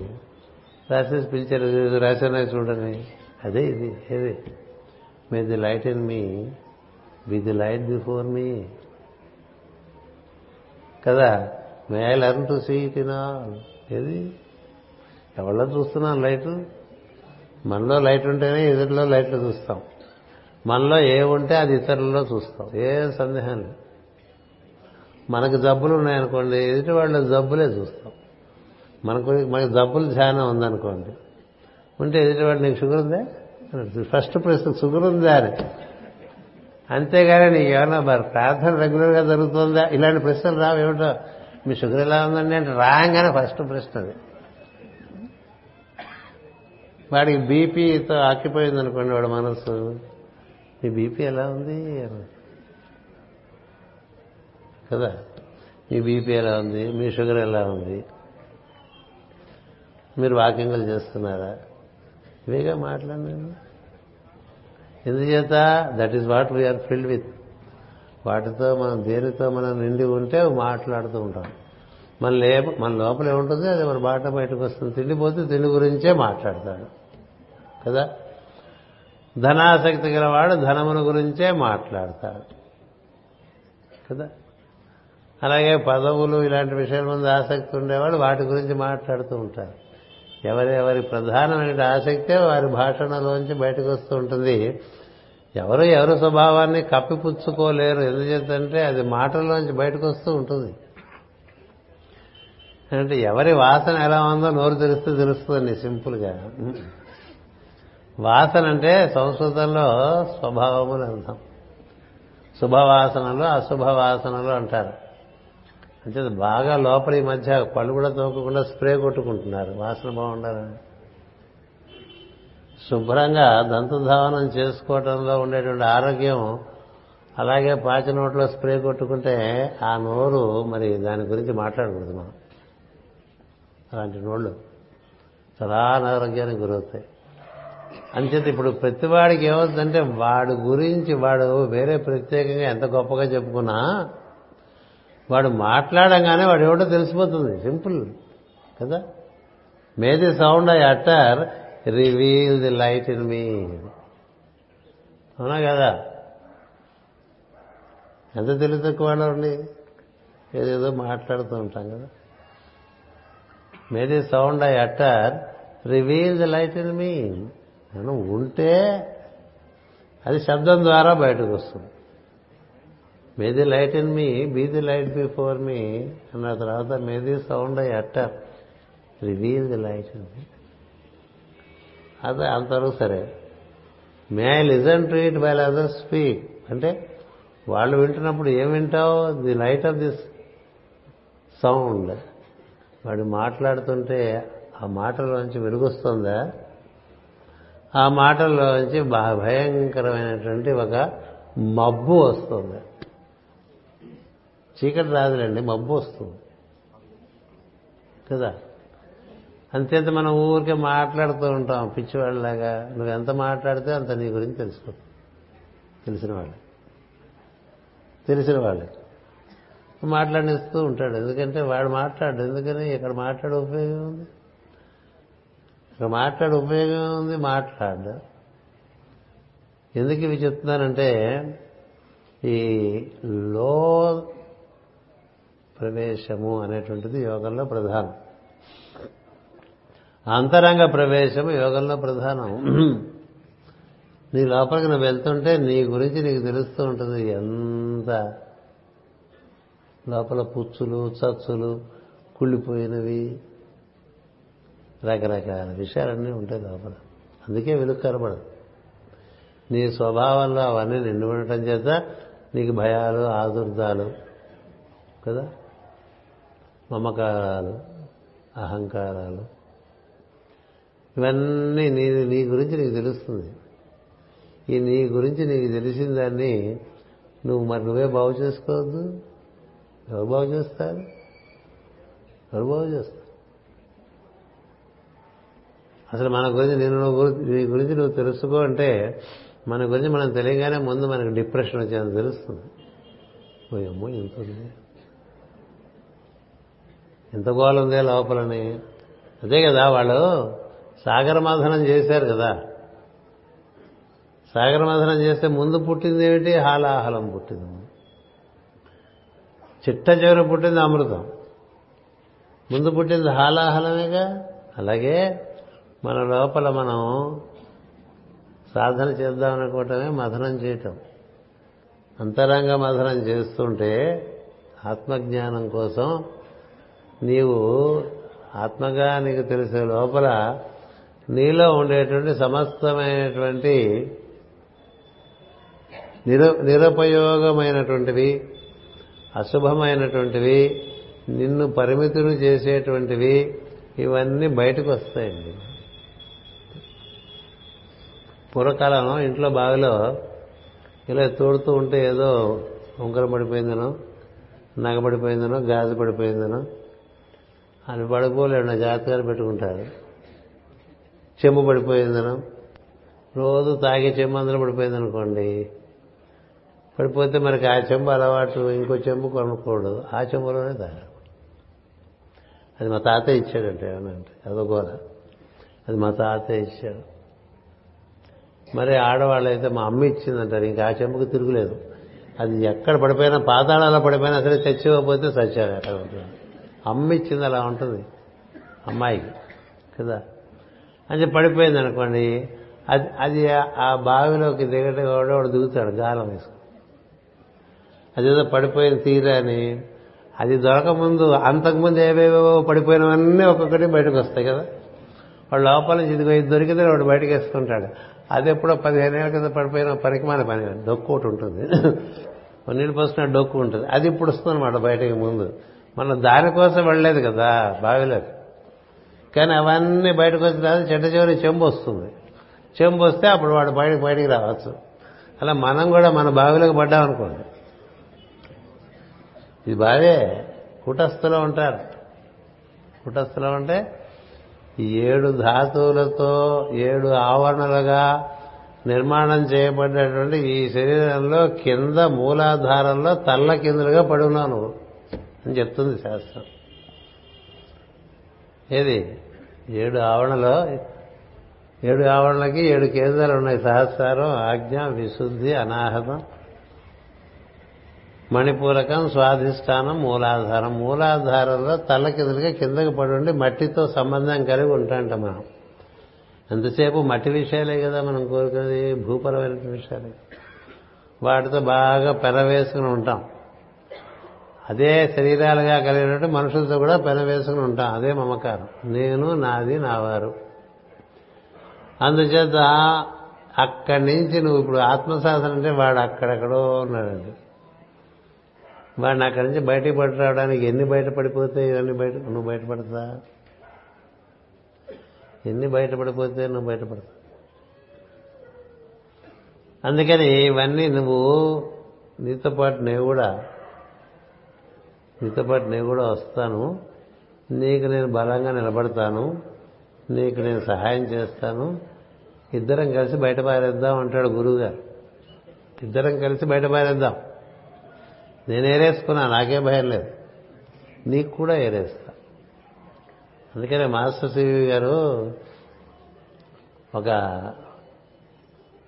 రాసేసి పిలిచారు "ఇది చూడండి. అదే ఇది ఏది? May the light in me be the light before me కదా? May I learn to see it in all ఏది? ఎవరిలో చూస్తున్నాం లైట్? మనలో లైట్ ఉంటేనే ఎదుటిలో లైట్లు చూస్తాం. మనలో ఏ ఉంటే అది ఇతరులలో చూస్తాం. ఏం సందేహం లేదు. మనకు జబ్బులు ఉన్నాయనుకోండి ఎదుటి వాళ్ళ జబ్బులే చూస్తాం. మనకు మనకి జబ్బులు ధ్యానం ఉందనుకోండి ఉంటే ఎదుటి వాడు నీకు షుగర్ ఉందా? ఫస్ట్ ప్రశ్న షుగర్ ఉందా అని. అంతేగాని నీకు ఏమన్నా మరి ప్రార్థన రెగ్యులర్గా జరుగుతుందా? ఇలాంటి ప్రశ్నలు రావు ఏమిటో? మీ షుగర్ ఎలా ఉందండి అంటే రాగానే ఫస్ట్ ప్రశ్న అది. వాడికి బీపీతో ఆకిపోయింది అనుకోండి వాడు మనసు మీ బీపీ ఎలా ఉంది? కదా? మీ బీపీ ఎలా ఉంది? మీ షుగర్ ఎలా ఉంది? మీరు వాకింగ్లు చేస్తున్నారా? ఇవేగా మాట్లాడినాను? ఎందుచేత? That is what we are filled with వాటితో మనం దేనితో మనం నిండి ఉంటే మాట్లాడుతూ ఉంటాం. మన లే మన లోపల ఏముంటుంది అది మన బాట బయటకు వస్తుంది. తిండిపోతే తిండి గురించే మాట్లాడతాడు. కదా? ధనాసక్తి గలవాడు ధనమును గురించే మాట్లాడతాడు. కదా? అలాగే పదవులు ఇలాంటి విషయాల మీద ఆసక్తి ఉండేవాడు వాటి గురించి మాట్లాడుతూ ఉంటారు ఎవరెవరి ప్రధానమైన ఆసక్తే వారి భాషణలోంచి బయటకు వస్తూ ఉంటుంది. ఎవరు ఎవరి స్వభావాన్ని కప్పిపుచ్చుకోలేరు. ఎందుచేతంటే అది మాటల్లోంచి బయటకు వస్తూ ఉంటుంది. అంటే ఎవరి వాసన ఎలా ఉందో నోరు తెరిస్తే తెలుస్తుంది సింపుల్గా. వాసన అంటే సంస్కృతంలో స్వభావములు అంటాం శుభవాసనలు అశుభవాసనలు అంటారు. అంటే బాగా లోపల ఈ మధ్య పళ్ళు కూడా తోకకుండా స్ప్రే కొట్టుకుంటున్నారు. వాసన బాగుండాలని శుభ్రంగా దంతధావనం చేసుకోవటంలో ఉండేటువంటి ఆరోగ్యం అలాగే పాచి నోట్లో స్ప్రే కొట్టుకుంటే ఆ నోరు మరి దాని గురించి మాట్లాడకూడదు మనం. అలాంటి నోళ్ళు చాలా అనారోగ్యానికి గురవుతాయి. అంచేత ఇప్పుడు ప్రతివాడికి ఏమవుతుందంటే వాడు గురించి వాడు వేరే ప్రత్యేకంగా ఎంత గొప్పగా చెప్పుకున్నా వాడు మాట్లాడంగానే వాడు ఎవడో తెలిసిపోతుంది. సింపుల్ కదా? May the sound I utter reveal the light in me అవునా కదా? ఎంత తెలివి తక్కువ వాళ్ళండి ఏదేదో మాట్లాడుతూ ఉంటాం కదా? May the sound I utter reveal the light in me. మనం ఉంటే అది శబ్దం ద్వారా బయటకు వస్తుంది. May the light in me be the light before me అన్న తర్వాత may the sound I utter reveal the light in me. అదే అంతవరకు సరే. May I listen to it by other speak. అంటే వాళ్ళు వింటున్నప్పుడు ఏం వింటావు? The light of this sound. వాడు మాట్లాడుతుంటే ఆ మాటలోంచి వెలుగొస్తుందా? ఆ మాటల్లోంచి భయంకరమైనటువంటి ఒక మబ్బు వస్తుంది. చీకటి రాదులేండి మబ్బు వస్తుంది. కదా? అంతేత మనం ఊరికే మాట్లాడుతూ ఉంటాం పిచ్చివాళ్ళలాగా. నువ్వు ఎంత మాట్లాడితే అంత నీ గురించి తెలుసుకో. తెలిసిన వాళ్ళు. తెలిసిన వాళ్ళు. మాట్లాడిస్తూ ఉంటాడు. ఎందుకంటే వాడు మాట్లాడు. ఎందుకని? ఇక్కడ మాట్లాడే ఉపయోగం ఉంది ఇక్కడ మాట్లాడే ఉపయోగం ఉంది మాట్లాడు. ఎందుకు ఇవి చెప్తున్నానంటే ఈ లో ప్రవేశము అనేటువంటిది యోగంలో ప్రధానం. అంతరంగ ప్రవేశము యోగంలో ప్రధానం. నీ లోపలికి నువ్వు వెళ్తుంటే నీ గురించి నీకు తెలుస్తూ ఉంటుంది ఎంత లోపల పుచ్చులు చచ్చులు కుళ్ళిపోయినవి రకరకాల విషయాలన్నీ ఉంటాయి లోపల. అందుకే వెలుగు కనబడదు. నీ స్వభావంలో అవన్నీ నిండి ఉండటం చేత నీకు భయాలు ఆదుర్దాలు కదా? మమకారాలు అహంకారాలు. ఇవన్నీ నీ నీ గురించి నీకు తెలుస్తుంది. ఈ నీ గురించి నీకు తెలిసిన దాన్ని నువ్వు మరి నువ్వే బాగు చేసుకోవద్దు. ఎవరు బాగు చేస్తారు? ఎవరు బాగు చేస్తారు. అసలు మన గురించి నేను నీ గురించి నువ్వు తెలుసుకో అంటే మన గురించి మనం తెలియగానే ముందు మనకు డిప్రెషన్ వచ్చేది తెలుస్తుంది. ఓ అమ్మో ఎంత ఉంది. ఎంత గోలు ఉందే లోపలని. అదే కదా వాళ్ళు సాగర మథనం చేశారు కదా. సాగరమథనం చేస్తే ముందు పుట్టింది ఏమిటి? హాలాహలం పుట్టింది. చిట్ట చివర పుట్టింది అమృతం. ముందు పుట్టింది హాలాహలమేగా? అలాగే మన లోపల మనం సాధన చేద్దాం అనుకోవటమే మథనం చేయటం. అంతరంగ మథనం చేస్తుంటే ఆత్మజ్ఞానం కోసం నీవు ఆత్మగా నీకు తెలిసే లోపల నీలో ఉండేటువంటి సమస్తమైనటువంటి నిర నిరుపయోగమైనటువంటివి అశుభమైనటువంటివి నిన్ను పరిమితులు చేసేటువంటివి ఇవన్నీ బయటకు వస్తాయండి. పూర్వకాలం ఇంట్లో బావిలో ఇలా తోడుతూ ఉంటే ఏదో ఉంకరం పడిపోయిందనో నగ పడిపోయిందనో గాజు పడిపోయిందనో అని పడిపోలేడు జాగ్రత్తగా పెట్టుకుంటారు. చెంబు పడిపోయిందనో రోజు తాగే చెంబు అందులో పడిపోయిందనుకోండి పడిపోతే మనకి ఆ చెంబు అలవాటు ఇంకో చెంబు కొనుక్కోడు. ఆ చెంబులోనే తాగాడు అది మా తాతయ్య ఇచ్చాడంటే ఏమనంటే అదో అది మా తాతయ్య ఇచ్చాడు. మరి ఆడవాళ్ళైతే మా అమ్మ ఇచ్చిందంటారు ఇంకా ఆ చెంబుకు తిరుగులేదు. అది ఎక్కడ పడిపోయినా పాతాళాల పడిపోయినా అసలు తెచ్చివ్వకపోతే సత్యాలు అక్కడ ఉంటుంది అమ్మ ఇచ్చింది అలా ఉంటుంది. అమ్మాయికి కదా? అంటే పడిపోయింది అనుకోండి అది అది ఆ బావిలోకి దిగట వాడు దిగుతాడు గాలం వేసుకుని. అదేదో పడిపోయిన తీరని అది దొరకముందు అంతకుముందు ఏవేవో పడిపోయినవన్నీ ఒక్కొక్కటి బయటకు వస్తాయి కదా. వాడు లోపల నుంచి ఇదిగో ఇది దొరికితే వాడు బయటకు వేసుకుంటాడు. అది ఎప్పుడో పదిహేను ఏళ్ళ కింద పడిపోయిన పనికి మన పని డొక్కు ఒకటి ఉంటుంది. (laughs) నీళ్ళు పోసిన డొక్కు ఉంటుంది. అది ఇప్పుడు వస్తుందన్నమాట బయటకు ముందు. మనం దానికోసం వెళ్ళలేదు కదా బావిలోకి. కానీ అవన్నీ బయటకు వచ్చిన తర్వాత చెడ్డ చివరి చెంబు వస్తుంది. చెంబు వస్తే అప్పుడు వాడు బయటకు బయటికి రావచ్చు. అలా మనం కూడా మన బావిలోకి పడ్డామనుకోండి. ఇది బావే కుటస్థులో ఉంటారు కుటస్థులో అంటే ఏడు ధాతువులతో ఏడు ఆవరణలుగా నిర్మాణం చేయబడినటువంటి ఈ శరీరంలో కింద మూలాధారంలో తల్ల కిందలుగా పడి ఉన్నావు నువ్వు అని చెప్తుంది శాస్త్రం. ఏది? ఏడు ఆవరణలో ఏడు ఆవరణలకి ఏడు కేంద్రాలు ఉన్నాయి. సహస్రం ఆజ్ఞ విశుద్ధి అనాహతం మణిపూరకం స్వాధిష్టానం మూలాధారం. మూలాధారంలో తల్ల కిందలుగా కిందకి పడి ఉండి మట్టితో సంబంధం కలిగి ఉంటాంట మనం. ఎంతసేపు మట్టి విషయాలే కదా మనం కోరుకునేది భూపరమైన విషయాలే. వాటితో బాగా పెనవేసుకుని ఉంటాం. అదే శరీరాలుగా కలిగినట్టు మనుషులతో కూడా పెనవేసుకుని ఉంటాం. అదే మమకారం. నేను నాది నావారు. అందుచేత అక్కడి నుంచి నువ్వు ఇప్పుడు ఆత్మశాసనం అంటే వాడు అక్కడెక్కడో ఉన్నాడండి. వాడు అక్కడి నుంచి బయటికి పడి రావడానికి ఎన్ని బయటపడిపోతే ఇవన్నీ బయట నువ్వు బయటపడతా? ఎన్ని బయటపడిపోతే నువ్వు బయటపడతా? అందుకని ఇవన్నీ నువ్వు నీతో పాటు నేను కూడా నీతో పాటు నేను కూడా వస్తాను. నీకు నేను బలంగా నిలబడతాను. నీకు నేను సహాయం చేస్తాను. ఇద్దరం కలిసి బయట పారేద్దాం అంటాడు గురువుగారు. ఇద్దరం కలిసి బయట పారేద్దాం నేను ఏరేసుకున్నా నాకే భయం లేదు. నీకు కూడా ఏరేస్తా. అందుకనే మాస్టర్ సివి గారు ఒక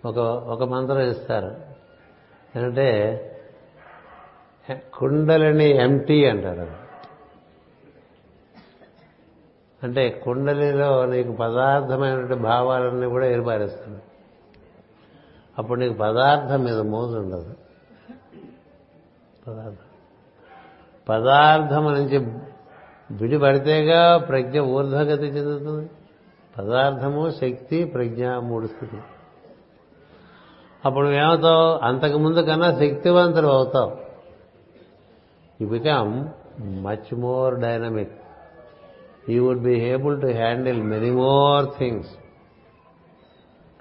ఒక ఒక మంత్రం ఇస్తారు. ఏంటంటే కుండలిని ఎంటీ అంటారు అంటే కుండలిలో నీకు పదార్థమైనటువంటి భావాలన్నీ కూడా ఏర్పారేస్తుంది అప్పుడు నీకు పదార్థం మీద మోజు ఉండదు. పదార్థం. పదార్థం నుంచి విడిపడితేగా ప్రజ్ఞ ఊర్ధ్వగతి చెందుతుంది. పదార్థము శక్తి ప్రజ్ఞ మూడు స్థితి అప్పుడు ఏమవుతావు? అంతకు ముందు కన్నా శక్తివంతులు అవుతావు. You become much more dynamic you would be able to handle many more things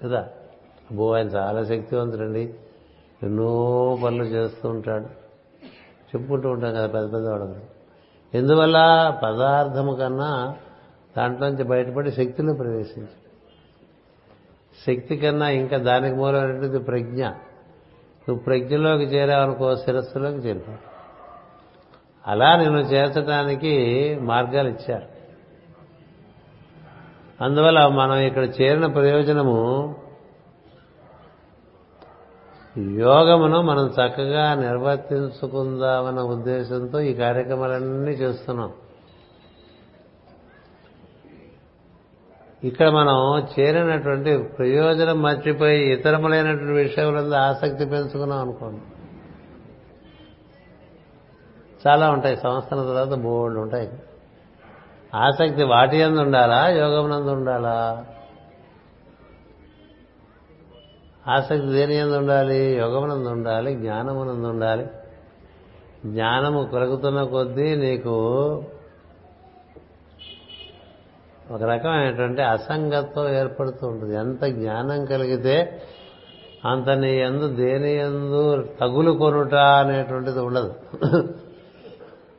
కదా? అబ్బో ఆయన చాలా శక్తివంతుడండి. ఎన్నో పనులు చేస్తూ ఉంటాడు. చెప్పుకుంటూ ఉంటాం కదా పెద్ద పెద్ద వాళ్ళని ఎందువల్ల పదార్థము కన్నా దాంట్లోంచి బయటపడి శక్తిని ప్రవేశించి. శక్తి కన్నా ఇంకా దానికి మూలమైనటువంటి ప్రజ్ఞ. నువ్వు ప్రజ్ఞలోకి చేరావనుకో శిరస్సులోకి చేరుకో అలా నేను చేర్చడానికి మార్గాలు ఇచ్చారు. అందువల్ల మనం ఇక్కడ చేరిన ప్రయోజనము యోగమును మనం చక్కగా నిర్వర్తించుకుందామన్న ఉద్దేశంతో ఈ కార్యక్రమాలన్నీ చేస్తున్నాం. ఇక్కడ మనం చేరినటువంటి ప్రయోజనం మర్చిపోయి ఇతరములైనటువంటి విషయములందు ఆసక్తి పెంచుకున్నాం అనుకోండి. చాలా ఉంటాయి. సంవత్సరం తర్వాత బోర్డు ఉంటాయి. ఆసక్తి వాటి ఎందు ఉండాలా? యోగమునందు ఉండాలా? ఆసక్తి దేని ఎందు ఉండాలి? యోగమునందు ఉండాలి జ్ఞానమునందు ఉండాలి. జ్ఞానము కొలుగుతున్న కొద్దీ నీకు ఒక రకమైనటువంటి అసంగత్వం ఏర్పడుతూ ఉంటుంది. ఎంత జ్ఞానం కలిగితే అంత నీ ఎందు దేని ఎందు తగులు కొనుట అనేటువంటిది ఉండదు.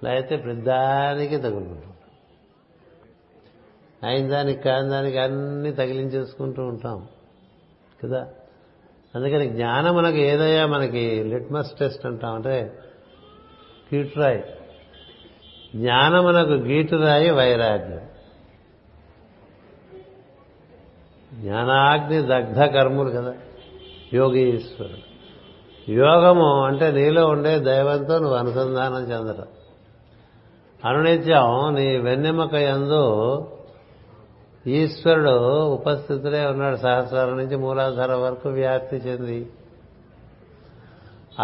లేకపోతే ప్రతిదానికి తగులుకుంటాం అయిన దానికి కాని దానికి అన్ని తగిలించేసుకుంటూ ఉంటాం. కదా? అందుకని జ్ఞానం మనకి ఏదయ్యా మనకి లిట్మస్ టెస్ట్ అంటాం అంటే గీటురాయి జ్ఞానమునకు గీటురాయి వైరాగ్యం. జ్ఞానాగ్ని దగ్ధ కర్ములు కదా యోగీశ్వరుడు. యోగము అంటే నీలో ఉండే దైవంతో నువ్వు అనుసంధానం చెందడం అనునిత్యం నీ వెన్నెమక ఎందు ఈశ్వరుడు ఉపస్థితులే ఉన్నాడు. సహస్రాల నుంచి మూలాధారం వరకు వ్యాప్తి చెంది.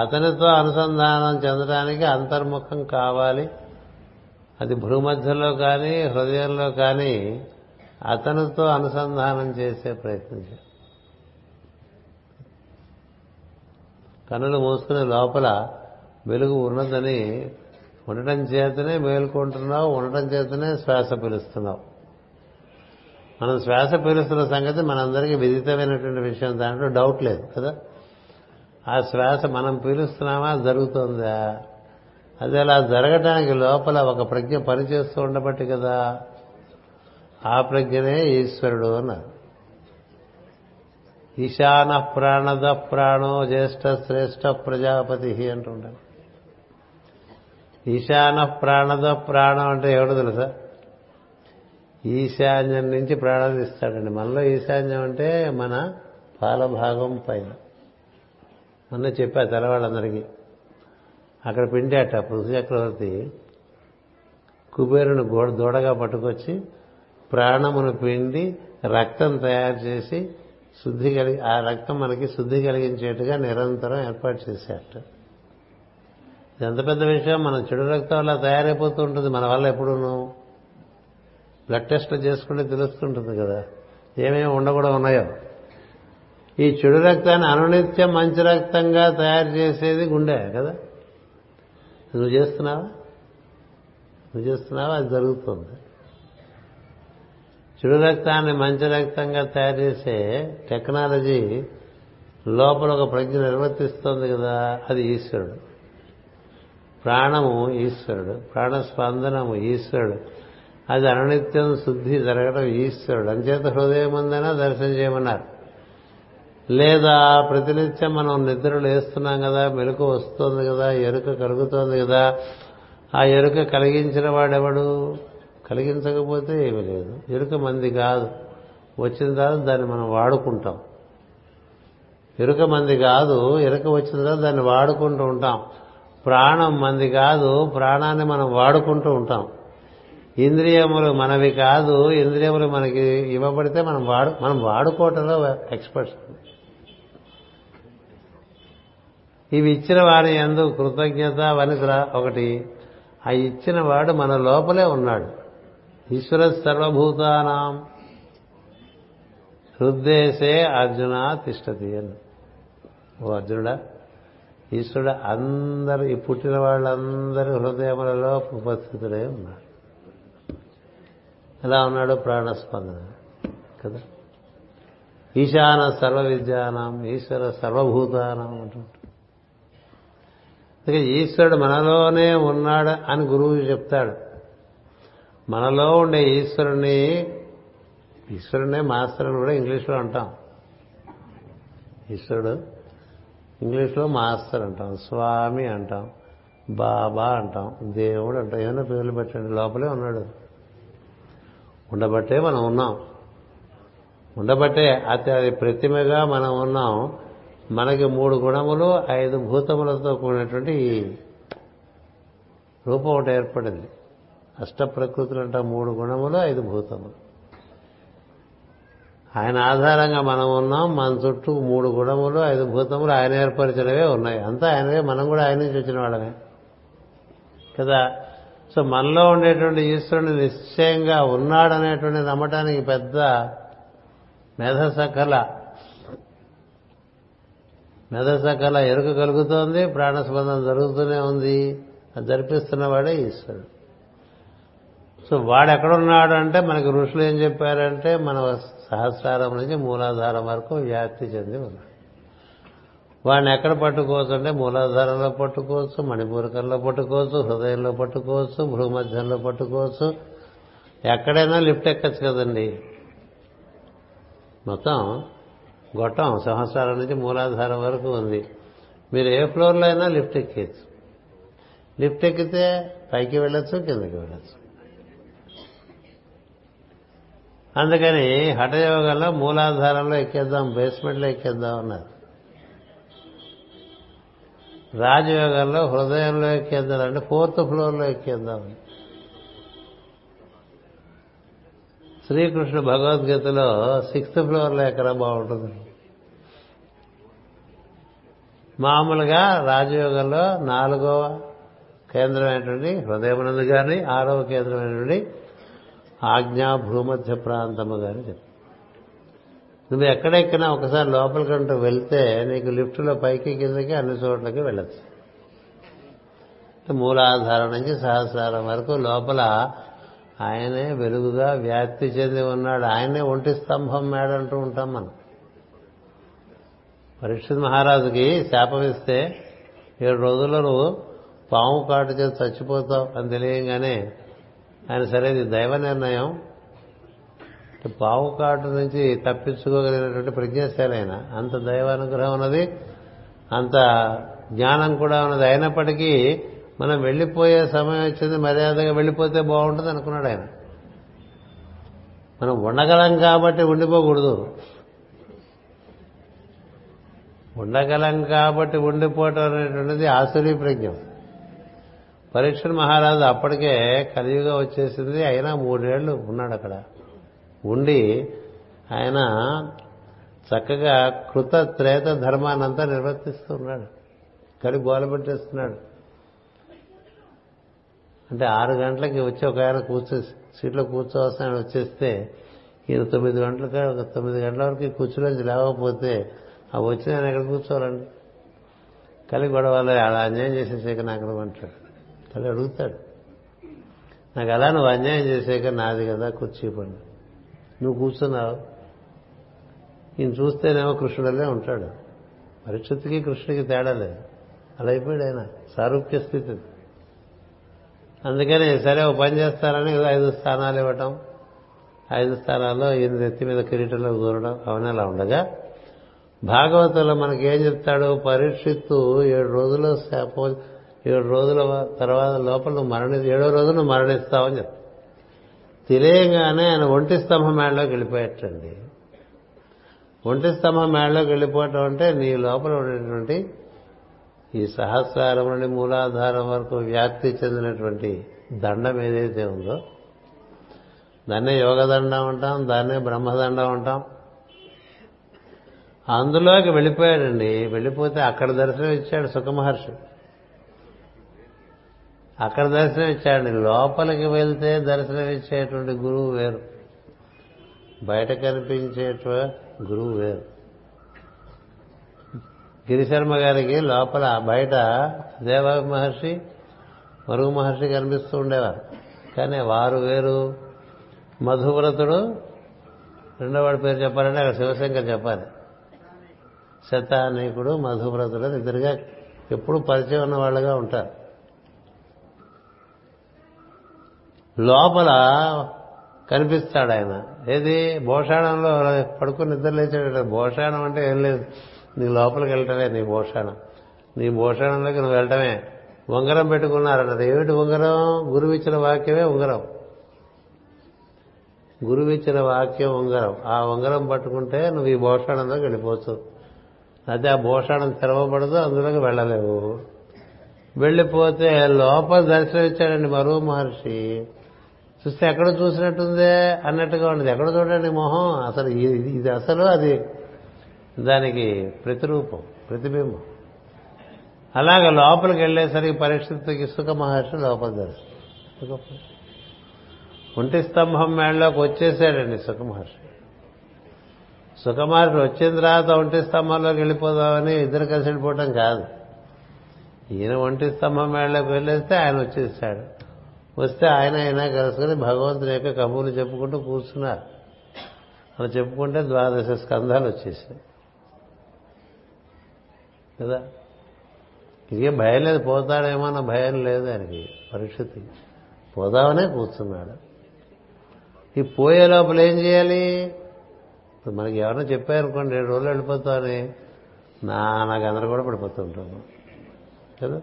అతనితో అనుసంధానం చెందడానికి అంతర్ముఖం కావాలి. అది భూమధ్యలో కానీ హృదయంలో కానీ అతనితో అనుసంధానం చేసే ప్రయత్నం చేయాలి. కన్నులు మూసుకునే లోపల వెలుగు ఉన్నదని ఉండటం చేతనే మేల్కొంటున్నావు ఉండటం చేతనే శ్వాస పిలుస్తున్నావు. మనం శ్వాస పీలుస్తున్న సంగతి మనందరికీ విదితమైనటువంటి విషయం దాంట్లో డౌట్ లేదు కదా? ఆ శ్వాస మనం పీలుస్తున్నామా? జరుగుతుందా? అది అలా జరగటానికి లోపల ఒక ప్రజ్ఞ పనిచేస్తూ ఉండబట్టి కదా? ఆ ప్రజ్ఞనే ఈశ్వరుడు అన్నారు. ఈశాన ప్రాణద ప్రాణో జ్యేష్ఠ శ్రేష్ఠ ప్రజాపతి అంటుంటాను ఈశాన ప్రాణద ప్రాణం అంటే ఎవడో తెలుసా? ఈశాన్యం నుంచి ప్రారంభిస్తాడండి మనలో ఈశాన్యం అంటే మన పాలభాగం పైన. మొన్న చెప్పా తెల్లవాళ్ళందరికీ అక్కడ పిండాట పృథ్వీ చక్రవర్తి కుబేరుని గోడ దూడగా పట్టుకొచ్చి ప్రాణమును పిండి రక్తం తయారు చేసి శుద్ధి కలిగి ఆ రక్తం మనకి శుద్ధి కలిగించేట్టుగా నిరంతరం ఏర్పాటు చేశాట ఎంత పెద్ద విషయం? మన చెడు రక్తం అలా తయారైపోతూ ఉంటుంది. మన వల్ల ఎప్పుడూను? బ్లడ్ టెస్ట్లు చేసుకుంటే తెలుస్తుంటుంది కదా. ఏమేమి ఉండకూడదు ఉన్నాయో. ఈ చెడు రక్తాన్ని అనునిత్యం మంచి రక్తంగా తయారు చేసేది గుండె కదా. నువ్వు చేస్తున్నావా? నువ్వు చేస్తున్నావా? అది జరుగుతుంది. చెడు రక్తాన్ని మంచి రక్తంగా తయారు చేసే టెక్నాలజీ లోపల ఒక ప్రజ్ఞ నిర్వర్తిస్తోంది కదా అది ఈశ్వరుడు. ప్రాణము ఈశ్వరుడు ప్రాణస్పందనము ఈశ్వరుడు. అది అనునిత్యం శుద్ధి జరగడం ఈశ్వరుడు. అంచేత హృదయం ఉందైనా దర్శనం చేయమన్నారు. లేదా ప్రతినిత్యం మనం నిద్ర వేస్తున్నాం కదా మెలకు వస్తుంది కదా ఎరుక కలుగుతోంది కదా ఆ ఎరుక కలిగించిన వాడెవడు? కలిగించకపోతే ఏమీ లేదు. ఎరుక మంది కాదు. వచ్చిన తర్వాత దాన్ని మనం వాడుకుంటాం. ఎరుక మంది కాదు ఎరుక వచ్చిన తర్వాత దాన్ని వాడుకుంటూ ఉంటాం. ప్రాణం మంది కాదు ప్రాణాన్ని మనం వాడుకుంటూ ఉంటాం. ఇంద్రియములు మనవి కాదు ఇంద్రియములు మనకి ఇవ్వబడితే మనం వాడు మనం వాడుకోవటంలో ఎక్స్పర్ట్స్. ఇవి ఇచ్చిన వారి ఎందు కృతజ్ఞత వనిత ఒకటి. ఆ ఇచ్చిన వాడు మన లోపలే ఉన్నాడు. ఈశ్వర సర్వభూతానాం. హృద్దేశే అర్జున తిష్టతి అని. ఓ అర్జునుడా ఈశ్వరుడు అందరు ఈ పుట్టిన వాళ్ళందరి హృదయములలో ఉపస్థితుడే ఉన్నాడు ఎలా ఉన్నాడు ప్రాణస్పందన కదా? ఈశాన సర్వ విద్యానం ఈశ్వర సర్వభూతానం అంటుంటాడు అందుకే ఈశ్వరుడు మనలోనే ఉన్నాడు అని గురువు చెప్తాడు. మనలో ఉండే ఈశ్వరుని ఈశ్వరునే మాస్టర్ అని కూడా ఇంగ్లీష్లో అంటాం. ఈశ్వరుడు ఇంగ్లీష్లో మాస్టర్ అంటాం స్వామి అంటాం బాబా అంటాం దేవుడు అంటాం. ఏమైనా పేర్లు పెట్టండి లోపలే ఉన్నాడు. ఉండబట్టే మనం ఉన్నాం. ఉండబట్టే అతి ప్రతిమగా మనం ఉన్నాం. మనకి మూడు గుణములు ఐదు భూతములతో కూడినటువంటి రూపం ఒకటి ఏర్పడింది. అష్ట ప్రకృతులు అంట మూడు గుణములు ఐదు భూతములు. ఆయన ఆధారంగా మనం ఉన్నాం. మన చుట్టూ మూడు గుణములు ఐదు భూతములు ఆయన ఏర్పరిచినవే ఉన్నాయి. అంతా ఆయనవే. మనం కూడా ఆయన నుంచి వచ్చిన వాళ్ళమే. కదా? సో మనలో ఉండేటువంటి ఈశ్వరుని నిశ్చయంగా ఉన్నాడనేటువంటి నమ్మటానికి పెద్ద మేధసకల మేధసకల ఎరుక కలుగుతోంది ప్రాణస్పందన జరుగుతూనే ఉంది. అది జరిపిస్తున్నవాడే ఈశ్వరుడు. సో వాడెక్కడున్నాడు అంటే మనకి ఋషులు ఏం చెప్పారంటే మన సహస్రారం నుంచి మూలాధారం వరకు వ్యాప్తి చెంది ఉన్నాడు. వాడిని ఎక్కడ పట్టుకోవచ్చు అంటే మూలాధారంలో పట్టుకోవచ్చు మణిపూరకంలో పట్టుకోవచ్చు హృదయంలో పట్టుకోవచ్చు భూమధ్యంలో పట్టుకోవచ్చు. ఎక్కడైనా లిఫ్ట్ ఎక్కచ్చు కదండి. మొత్తం గొట్టం సంవత్సరాల నుంచి మూలాధారం వరకు ఉంది. మీరు ఏ ఫ్లోర్లో అయినా లిఫ్ట్ ఎక్కేయచ్చు. లిఫ్ట్ ఎక్కితే పైకి వెళ్ళొచ్చు కిందకి వెళ్ళొచ్చు. అందుకని హఠయోగంలో మూలాధారంలో ఎక్కేద్దాం బేస్మెంట్లో ఎక్కేద్దాం అన్నారు. రాజయోగంలో హృదయంలో ఎక్కేద్దాం అంటే ఫోర్త్ ఫ్లోర్లో ఎక్కేద్దాం. శ్రీకృష్ణ భగవద్గీతలో సిక్స్త్ ఫ్లోర్లో ఎక్కడ బాగుంటుంది. మామూలుగా రాజయోగంలో నాలుగవ కేంద్రమైనటువంటి హృదయమునందు కానీ ఆరవ కేంద్రమైనటువంటి ఆజ్ఞా భూమధ్య ప్రాంతము కానీ చెప్తారు. నువ్వు ఎక్కడెక్కినా ఒకసారి లోపలికంటూ వెళ్తే నీకు లిఫ్ట్లో పైకి కిందకి అన్ని చోట్లకి వెళ్ళచ్చు. మూలాధారం నుంచి సహస్రారం వరకు లోపల ఆయనే వెలుగుగా వ్యాప్తి చెంది ఉన్నాడు. ఆయనే ఒంటి స్తంభం మేడంటూ ఉంటాం మనం. పరీక్షిత్ మహారాజుకి శాపం ఇస్తే ఏడు రోజుల్లో నువ్వు పాము కాటు చేసి చచ్చిపోతావు అని తెలియంగానే ఆయన సరే ఇది దైవ నిర్ణయం పావు కాటు నుంచి తప్పించుకోగలిగినటువంటి ప్రజ్ఞాశాలి ఆయన అంత దైవానుగ్రహం ఉన్నది అంత జ్ఞానం కూడా ఉన్నది. అయినప్పటికీ మనం వెళ్ళిపోయే సమయం వచ్చింది మర్యాదగా వెళ్ళిపోతే బాగుంటుంది అనుకున్నాడు ఆయన. మనం ఉండగలం కాబట్టి ఉండిపోకూడదు. ఉండగలం కాబట్టి ఉండిపోవటం అనేటువంటిది ఆసురీ ప్రజ్ఞం. పరీక్ష మహారాజు అప్పటికే కలియుగా వచ్చేసింది అయినా మూడేళ్ళు ఉన్నాడు అక్కడ. ఉండి ఆయన చక్కగా కృత త్రేత ధర్మాన్నంతా నిర్వర్తిస్తూ ఉన్నాడు. కడి గోల పెట్టేస్తున్నాడు. అంటే ఆరు గంటలకి వచ్చి ఒక ఆయన కూర్చో సీట్లో కూర్చోవాల్సిన ఆయన వచ్చేస్తే ఈయన తొమ్మిది గంటలకి ఒక తొమ్మిది గంటల వరకు కూర్చోలోంచి లేవకపోతే ఆ వచ్చిన ఆయన ఎక్కడ కూర్చోవాలండి? కలిగి గొడవలు అలా అన్యాయం చేసేసాక నాకు అంటాడు. కలిగి అడుగుతాడు నాకు అలా నువ్వు అన్యాయం చేసాక నాది కదా కుర్చీ పండు నువ్వు కూర్చున్నావు. ఈయన చూస్తేనేమో కృష్ణుడలే ఉంటాడు. పరీక్షత్తుకి కృష్ణుడికి తేడా లేదు. అలా అయిపోయాడు ఆయన. సారూప్య స్థితి. అందుకని సరే ఓ పని చేస్తారని ఐదు స్థానాలు ఇవ్వటం ఐదు స్థానాల్లో ఈయన ఎత్తి మీద కిరీటంలో దూరడం అవన్నీ అలా ఉండగా భాగవతంలో మనకి ఏం చెప్తాడు? పరీక్షిత్తు ఏడు రోజులు ఏడు రోజుల తర్వాత లోపల నువ్వు మరణి ఏడో రోజు నువ్వు మరణిస్తావని చెప్తావు తెలియగానే ఆయన ఒంటి స్తంభం మేడలోకి వెళ్ళిపోయేటండి. ఒంటి స్తంభం మేడలోకి వెళ్ళిపోవటం అంటే నీ లోపల ఉండేటువంటి ఈ సహస్రారం నుండి మూలాధారం వరకు వ్యాప్తి చెందినటువంటి దండం ఏదైతే ఉందో దాన్నే యోగదండం అంటాం దాన్నే బ్రహ్మదండం అంటాం. అందులోకి వెళ్ళిపోయాడండి. వెళ్ళిపోతే అక్కడ దర్శనం ఇచ్చాడు సుఖమహర్షి. అక్కడ దర్శనం ఇచ్చాడు లోపలికి వెళ్తే దర్శనం ఇచ్చేటువంటి గురువు వేరు. బయట కనిపించేట గురువు వేరు. గిరిశర్మ గారికి లోపల బయట దేవ మహర్షి మరుగు మహర్షి కనిపిస్తూ ఉండేవారు. కానీ వారు వేరు. మధువ్రతుడు రెండో వాడి పేరు చెప్పాలంటే అక్కడ శివశంకర్ చెప్పాలి. శతానీకుడు మధువ్రతుడు ఇద్దరుగా ఎప్పుడు పరిచయం ఉన్న వాళ్ళుగా ఉంటారు. లోపల కనిపిస్తాడు ఆయన. ఏది? భోషాణంలో పడుకుని నిద్ర లేచాడు భోషాణం అంటే ఏం లేదు. నీ లోపలికి వెళ్ళటమే నీ భోషాణం. నీ భోషాణంలోకి నువ్వు వెళ్ళటమే. ఉంగరం పెట్టుకున్నారట. ఏమిటి ఉంగరం? గురువు ఇచ్చిన వాక్యమే ఉంగరం. గురువు ఇచ్చిన వాక్యం ఉంగరం. ఆ ఉంగరం పట్టుకుంటే నువ్వు ఈ భోషాణంలోకి వెళ్ళిపోవచ్చు. అది ఆ భోషాణం తెరవబడదు అందులోకి వెళ్ళలేవు. వెళ్ళిపోతే లోపల దర్శనం ఇచ్చాడండి మరువు మహర్షి. చూస్తే ఎక్కడ చూసినట్టుందే అన్నట్టుగా ఉండదు. ఎక్కడ చూడండి మొహం? అసలు ఇది ఇది అసలు అది దానికి ప్రతిరూపం ప్రతిబింబం. అలాగ లోపలికి వెళ్ళేసరికి పరీక్షిత్తుకి ఇసుక మహర్షి లోపల దర్శనం ఒంటి స్తంభం మేడలోకి వచ్చేసాడండి సుఖమహర్షి సుఖమహర్షి వచ్చిన తర్వాత ఒంటి స్తంభంలోకి వెళ్ళిపోదామని ఇద్దరు కలిసి వెళ్ళిపోవటం కాదు. ఈయన ఒంటి స్తంభం మేడలోకి వెళ్ళేస్తే ఆయన వచ్చేసాడు. వస్తే ఆయన అయినా కలుసుకొని భగవంతుని యొక్క కబుర్లు చెప్పుకుంటూ కూర్చున్నారు. అలా చెప్పుకుంటే ద్వాదశ స్కంధాలు వచ్చేసాయి. కదా? ఇదే భయం లేదు పోతాడేమో అన్న భయం లేదు ఆయనకి పరిస్థితి. పోదామనే కూర్చున్నాడు. ఈ పోయే లోపల ఏం చేయాలి? మనకి ఎవరైనా చెప్పారనుకోండి రెండు రోజులు వెళ్ళిపోతామని నా నాకు అందరూ కూడా పడిపోతుంటాము కదా?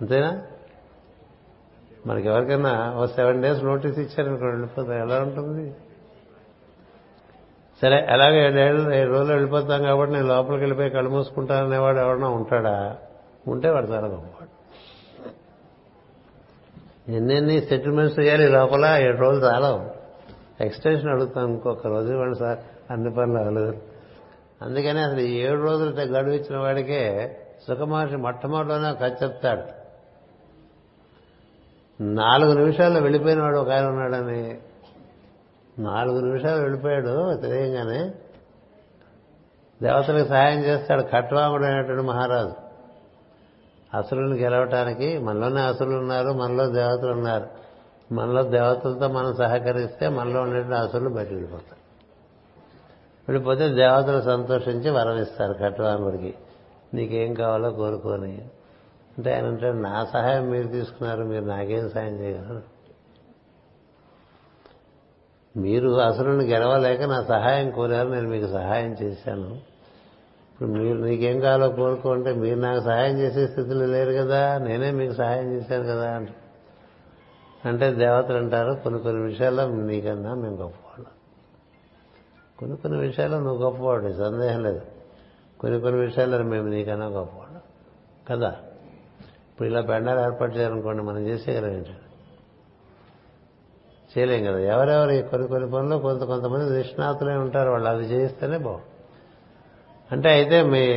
అంతేనా? మనకి ఎవరికైనా ఓ సెవెన్ డేస్ నోటీస్ ఇచ్చారనుకోండి వెళ్ళిపోతాం. ఎలా ఉంటుంది? సరే అలాగే ఏడేళ్ళు ఏడు రోజులు వెళ్ళిపోతాం కాబట్టి నేను లోపలికి వెళ్ళిపోయి కళ్ళు మూసుకుంటాననేవాడు ఎవడన్నా ఉంటాడా? ఉంటే వాడు చాలా గొప్పవాడు. ఎన్నెన్ని సెటిల్మెంట్స్ చేయాలి లోపల? ఏడు రోజులు చాలా ఎక్స్టెన్షన్ అడుగుతాం ఇంకొక రోజు ఇవ్వండి సార్ అన్ని పనులు అవ్వలేదు. అందుకని అసలు ఈ ఏడు రోజులు గడువు ఇచ్చిన వాడికే సుఖమహర్షి మొట్టమొదటిలోనే కథ చెప్తాడు. నాలుగు నిమిషాల్లో వెళ్ళిపోయిన వాడు ఒక ఆయన ఉన్నాడని. నాలుగు నిమిషాలు వెళ్ళిపోయాడు తెలియంగానే. దేవతలకు సహాయం చేస్తాడు ఖట్వాంగుడు అనేటువంటి మహారాజు. అసురుని గెలవటానికి మనలోనే అసురులు ఉన్నారు మనలో దేవతలు ఉన్నారు. మనలో దేవతలతో మనం సహకరిస్తే మనలో ఉండేటువంటి అసురులు బయట వెళ్ళిపోతారు. వెళ్ళిపోతే దేవతలు సంతోషించి వరం ఇస్తారు ఖట్వాంగుడికి నీకేం కావాలో కోరుకొని. అంటే ఆయన అంటే నా సహాయం మీరు తీసుకున్నారు మీరు నాకేం సహాయం చేయగలరు? మీరు అసురుని గెలవలేక నా సహాయం కోరారు నేను మీకు సహాయం చేశాను. ఇప్పుడు మీరు నీకేం కావాలో కోరుకుంటే మీరు నాకు సహాయం చేసే స్థితిలో లేరు కదా నేనే మీకు సహాయం చేశాను కదా అంటే. అంటే దేవతలు అంటారు కొన్ని కొన్ని విషయాల్లో నీకన్నా మేము గొప్పవాళ్ళం. కొన్ని కొన్ని విషయాల్లో నువ్వు గొప్పవాడు సందేహం లేదు. కొన్ని కొన్ని విషయాల్లో మేము నీకన్నా గొప్పవాళ్ళం. కదా? ఇప్పుడు ఇలా పెండాలు ఏర్పాటు చేయాలనుకోండి మనం చేసేయగలం ఏంటంటే చేయలేం కదా. ఎవరెవరు కొన్ని కొన్ని పనులు కొంత కొంతమంది నిష్ణాతులే ఉంటారు వాళ్ళు అది చేయిస్తేనే బాగు. అంటే అయితే మీ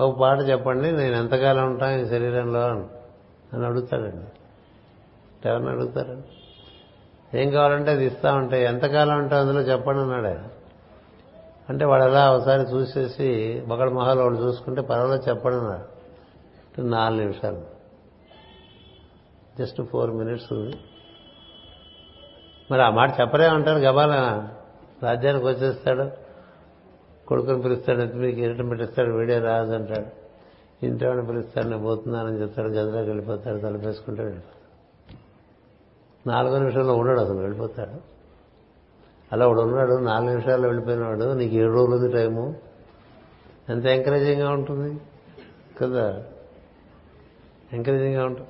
ఒక పాట చెప్పండి నేను ఎంతకాలం ఉంటాను ఈ శరీరంలో అని. అడుగుతాడండి. ఎవరిని అడుగుతారండి? ఏం కావాలంటే అది ఇస్తా ఉంటే ఎంతకాలం ఉంటావు అందులో చెప్పండి అన్నాడు ఆయన. అంటే వాడు అలా ఒకసారి చూసేసి ఒకటి మొహాలు వాడు చూసుకుంటే పర్వాలేదు చెప్పండి అన్నాడు. నాలుగు నిమిషాలు. Just four minutes. మరి ఆ మాట చెప్పరే ఉంటారు గబాల రాజ్యానికి వచ్చేస్తాడు కొడుకుని పిలుస్తాడు మీకు ఇరటం పెట్టిస్తాడు వీడియో రాదు అంటాడు. ఇంటి పిలుస్తాడు నేను పోతున్నానని చెప్తాడు గదిలోకి వెళ్ళిపోతాడు తలపేసుకుంటాడు వెళ్ళిపోతాడు. నాలుగో నిమిషంలో ఉండడు అసలు వెళ్ళిపోతాడు. అలా వాడు ఉన్నాడు నాలుగు నిమిషాల్లో వెళ్ళిపోయినవాడు నీకు ఏడు రోజులు ఉంది టైము. ఎంత ఎంకరేజింగ్గా ఉంటుంది. కదా? ఎంకరేజింగ్గా ఉంటుంది.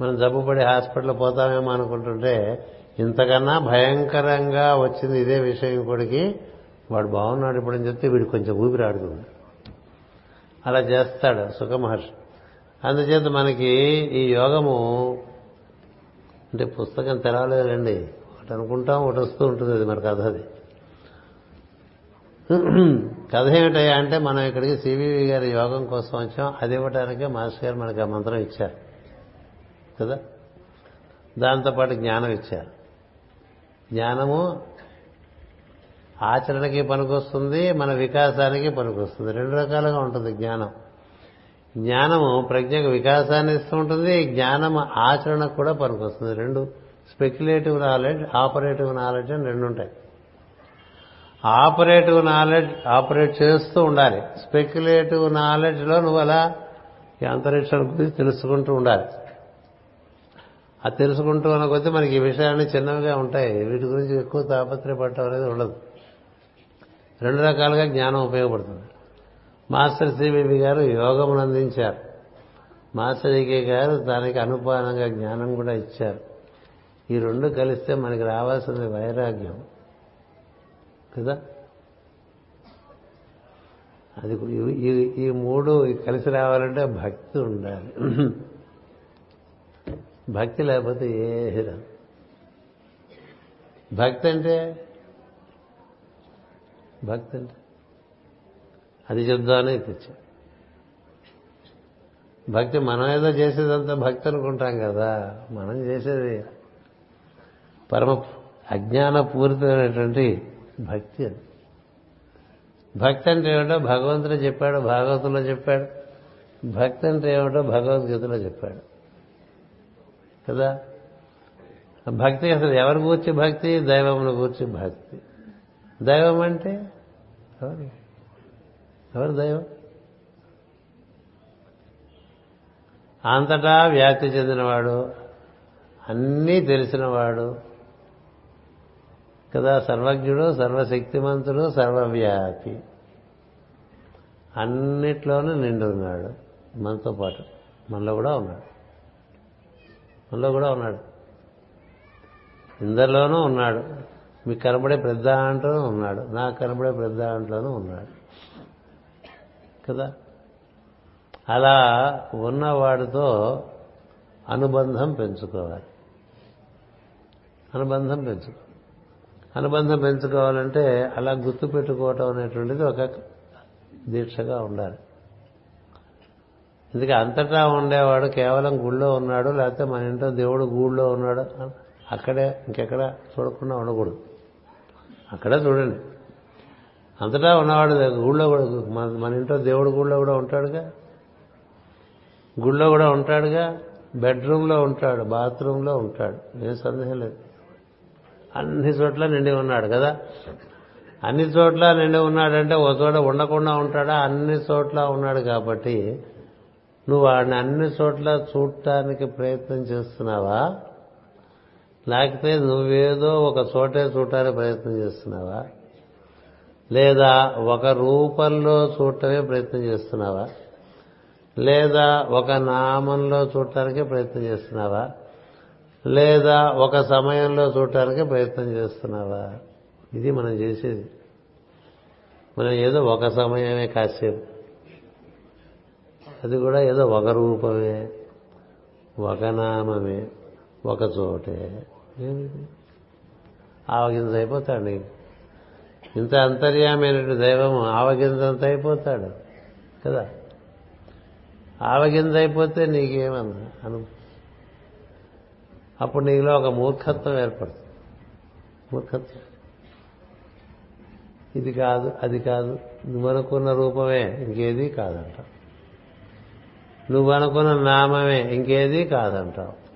మనం జబ్బుపడి హాస్పిటల్ పోతామేమో అనుకుంటుంటే ఇంతకన్నా భయంకరంగా వచ్చింది ఇదే విషయం కొడికి వాడు బాగున్నాడు ఇప్పుడు అని చెప్తే వీడు కొంచెం ఊపిరి ఆడుతుంది అలా చేస్తాడు సుఖమహర్షి అందుచేత మనకి ఈ యోగము అంటే పుస్తకం తెరవలేదండి. ఒకటి అనుకుంటాం ఒకటి వస్తూ ఉంటుంది అది మరి కథ అది. కథ ఏమిటయ్యా అంటే మనం ఇక్కడికి సివివి గారి యోగం కోసం వచ్చాం. అది ఇవ్వటానికే మాస్టర్ గారు మనకి ఆ మంత్రం ఇచ్చారు. కదా? దాంతోపాటు జ్ఞానం ఇచ్చారు. జ్ఞానము ఆచరణకి పనికొస్తుంది మన వికాసానికి పనికొస్తుంది. రెండు రకాలుగా ఉంటుంది జ్ఞానం. జ్ఞానము ప్రజ్ఞకు వికాసాన్ని ఇస్తూ ఉంటుంది జ్ఞానం ఆచరణకు కూడా పనికొస్తుంది. రెండు స్పెక్యులేటివ్ నాలెడ్జ్ ఆపరేటివ్ నాలెడ్జ్ అని రెండు ఉంటాయి. ఆపరేటివ్ నాలెడ్జ్ ఆపరేట్ చేస్తూ ఉండాలి. స్పెక్యులేటివ్ నాలెడ్జ్లో నువ్వు అలా అంతరిక్షం గురించి తెలుసుకుంటూ ఉండాలి. అది తెలుసుకుంటూ ఉన్న మనకి ఈ విషయాన్ని చిన్నవిగా ఉంటాయి. వీటి గురించి ఎక్కువ తాపత్రయపడటం అనేది ఉండదు. రెండు రకాలుగా జ్ఞానం ఉపయోగపడుతుంది. మాస్టర్ సిబిబి గారు యోగం అందించారు. మాస్టర్ ఈకే గారు దానికి అనుపానంగా జ్ఞానం కూడా ఇచ్చారు. ఈ రెండు కలిస్తే మనకి రావాల్సింది వైరాగ్యం. కదా? అది ఈ మూడు కలిసి రావాలంటే భక్తి ఉండాలి. భక్తి లేకపోతే ఏ భక్తి అంటే? భక్తి అంటే? అది చెప్దామని తెచ్చా. భక్తి మనం ఏదో చేసేదంతా భక్తి అనుకుంటాం కదా మనం చేసేది పరమ అజ్ఞానపూరితమైనటువంటి భక్తి అది. భక్తి అంటే ఏమిటో భగవంతుడు చెప్పాడు భాగవతంలో చెప్పాడు భక్తి అంటే ఏమిటో భగవద్గీతలో చెప్పాడు. కదా? భక్తి అసలు ఎవరి గూర్చి భక్తి? దైవమును గూర్చి భక్తి. దైవం అంటే ఎవరు? ఎవరు దైవం? అంతటా వ్యాప్తి చెందినవాడు అన్నీ తెలిసినవాడు కదా? సర్వజ్ఞుడు సర్వశక్తిమంతుడు సర్వవ్యాపి. అన్నిట్లోనూ నిండున్నాడు. మనతో పాటు మనలో కూడా ఉన్నాడు. మనలో కూడా ఉన్నాడు. ఇందరిలోనూ ఉన్నాడు. మీకు కనబడే పెద్ద దాంట్లోనూ ఉన్నాడు. నాకు కనబడే పెద్ద అంట్లోనూ ఉన్నాడు. కదా? అలా ఉన్నవాడితో అనుబంధం పెంచుకోవాలి. అనుబంధం పెంచుకో అనుబంధం పెంచుకోవాలంటే అలా గుర్తు పెట్టుకోవటం అనేటువంటిది ఒక దీక్షగా ఉండాలి. అందుకే అంతటా ఉండేవాడు కేవలం గుళ్ళో ఉన్నాడు లేకపోతే మన ఇంట్లో దేవుడు గూళ్ళో ఉన్నాడు? అక్కడే ఇంకెక్కడ చూడకుండా ఉండకూడదు. అక్కడే చూడండి. అంతటా ఉన్నవాడు గుళ్ళో కూడా మన- మన ఇంట్లో దేవుడు గుళ్ళో కూడా ఉంటాడుగా? గుళ్ళో కూడా ఉంటాడుగా? బెడ్రూమ్లో ఉంటాడు బాత్రూంలో ఉంటాడు. ఏం సందేహం లేదు. అన్ని చోట్ల నిండి ఉన్నాడు కదా? అన్ని చోట్ల నిండి ఉన్నాడంటే ఒక చోట ఉండకుండా ఉంటాడా? అన్ని చోట్ల ఉన్నాడు కాబట్టి నువ్వు వాడిని అన్ని చోట్ల చూడటానికి ప్రయత్నం చేస్తున్నావా? లేకపోతే నువ్వేదో ఒక చోటే చూడటానికి ప్రయత్నం చేస్తున్నావా? లేదా ఒక రూపంలో చూడటమే ప్రయత్నం చేస్తున్నావా? లేదా ఒక నామంలో చూడటానికే ప్రయత్నం చేస్తున్నావా? లేదా ఒక సమయంలో చూడటానికి ప్రయత్నం చేస్తున్నావా? ఇది మనం చేసేది. మనం ఏదో ఒక సమయమే కాసేపు. అది కూడా ఏదో ఒక రూపమే ఒక నామమే ఒక చోటే. ఆవగింజ అయిపోతాడు. నీకు ఇంత అంతర్యామైనటువంటి దైవం ఆవగింజంత అయిపోతాడు కదా? ఆవగింజ అయిపోతే నీకేమన్నా అను? అప్పుడు నీలో ఒక మూర్ఖత్వం ఏర్పడుతుంది. మూర్ఖత్వం. ఇది కాదు అది కాదు. నువ్వు అనుకున్న రూపమే ఇంకేది కాదంట. నువ్వు అనుకున్న నామమే ఇంకేది కాదంటావు.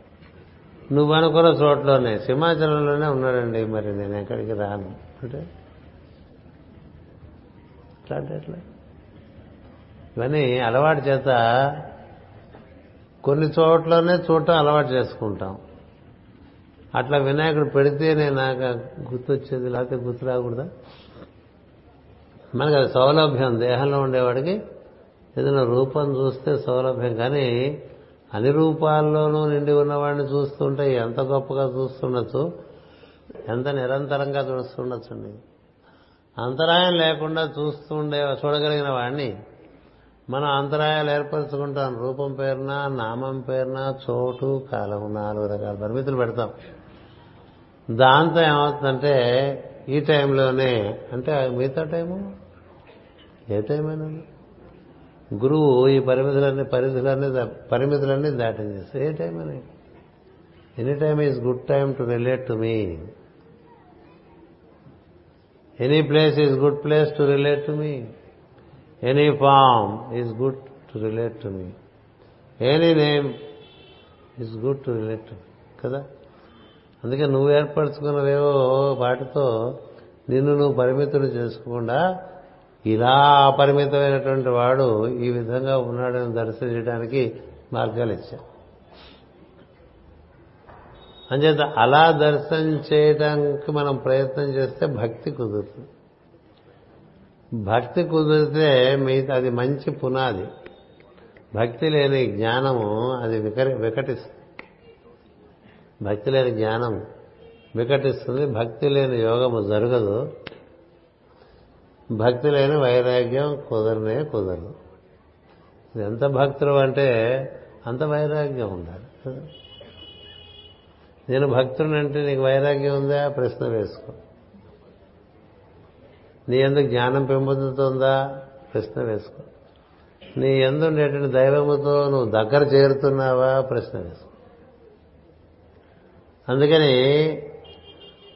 నువ్వు అనుకున్న చోట్లోనే సింహాచలంలోనే ఉన్నాడండి మరి నేను ఎక్కడికి రాను. అంటే ఎట్లా ఇవన్నీ అలవాటు చేత కొన్ని చోట్లనే చూడటం అలవాటు చేసుకుంటాం. అట్లా వినాయకుడు పెడితేనే నాకు గుర్తొచ్చేది లేకపోతే గుర్తు రాకూడదా మనకి అది సౌలభ్యం దేహంలో ఉండేవాడికి ఏదైనా రూపం చూస్తే సౌలభ్యం. కానీ అన్ని రూపాల్లోనూ నిండి ఉన్నవాడిని చూస్తుంటే ఎంత గొప్పగా చూస్తుండొచ్చు? ఎంత నిరంతరంగా చూస్తుండొచ్చండి. అంతరాయం లేకుండా చూస్తుండే చూడగలిగిన వాడిని మనం అంతరాయాలు ఏర్పరచుకుంటాం. రూపం పేరున నామం పేరున చోటు కాలం నాలుగు రకాల పరిమితులు పెడతాం. దాంతో ఏమవుతుందంటే ఈ టైంలోనే అంటే మిగతా టైము? ఏ టైం అయినా గురువు ఈ పరిమితులన్నీ పరిధులన్నీ దా- పరిమితులన్నీ దాటించేస్తే ఏ టైం అని? Any time is good time to relate to me any place is good place to relate to me any form is good to relate to me any name is good to relate to కదా? అందుకే నువ్వు ఏర్పరచుకున్నవేవో వాటితో నిన్ను నువ్వు పరిమితులు చేసుకోకుండా ఇలా అపరిమితమైనటువంటి వాడు ఈ విధంగా ఉన్నాడని దర్శించడానికి మార్గాలు ఇచ్చా అంచేత అలా దర్శనం చేయడానికి మనం ప్రయత్నం చేస్తే భక్తి కుదురుతుంది. భక్తి కుదిరితే మిగతా అది మంచి పునాది. భక్తి లేని జ్ఞానము అది వికరి వికటిస్తుంది. భక్తి లేని జ్ఞానం వికటిస్తుంది. భక్తి లేని యోగము జరగదు. భక్తి లేని వైరాగ్యం కుదరనే కుదరదు. ఎంత భక్తులు అంటే అంత వైరాగ్యం ఉండాలి. నేను భక్తుడినంటే నీకు వైరాగ్యం ఉందా? ప్రశ్న వేసుకో. నీ ఎందుకు జ్ఞానం పెంపొందుతుందా? ప్రశ్న వేసుకో. నీ ఎందు ఉండేటువంటి దైవముతో నువ్వు దగ్గర చేరుతున్నావా? ప్రశ్న వేసుకో. అందుకని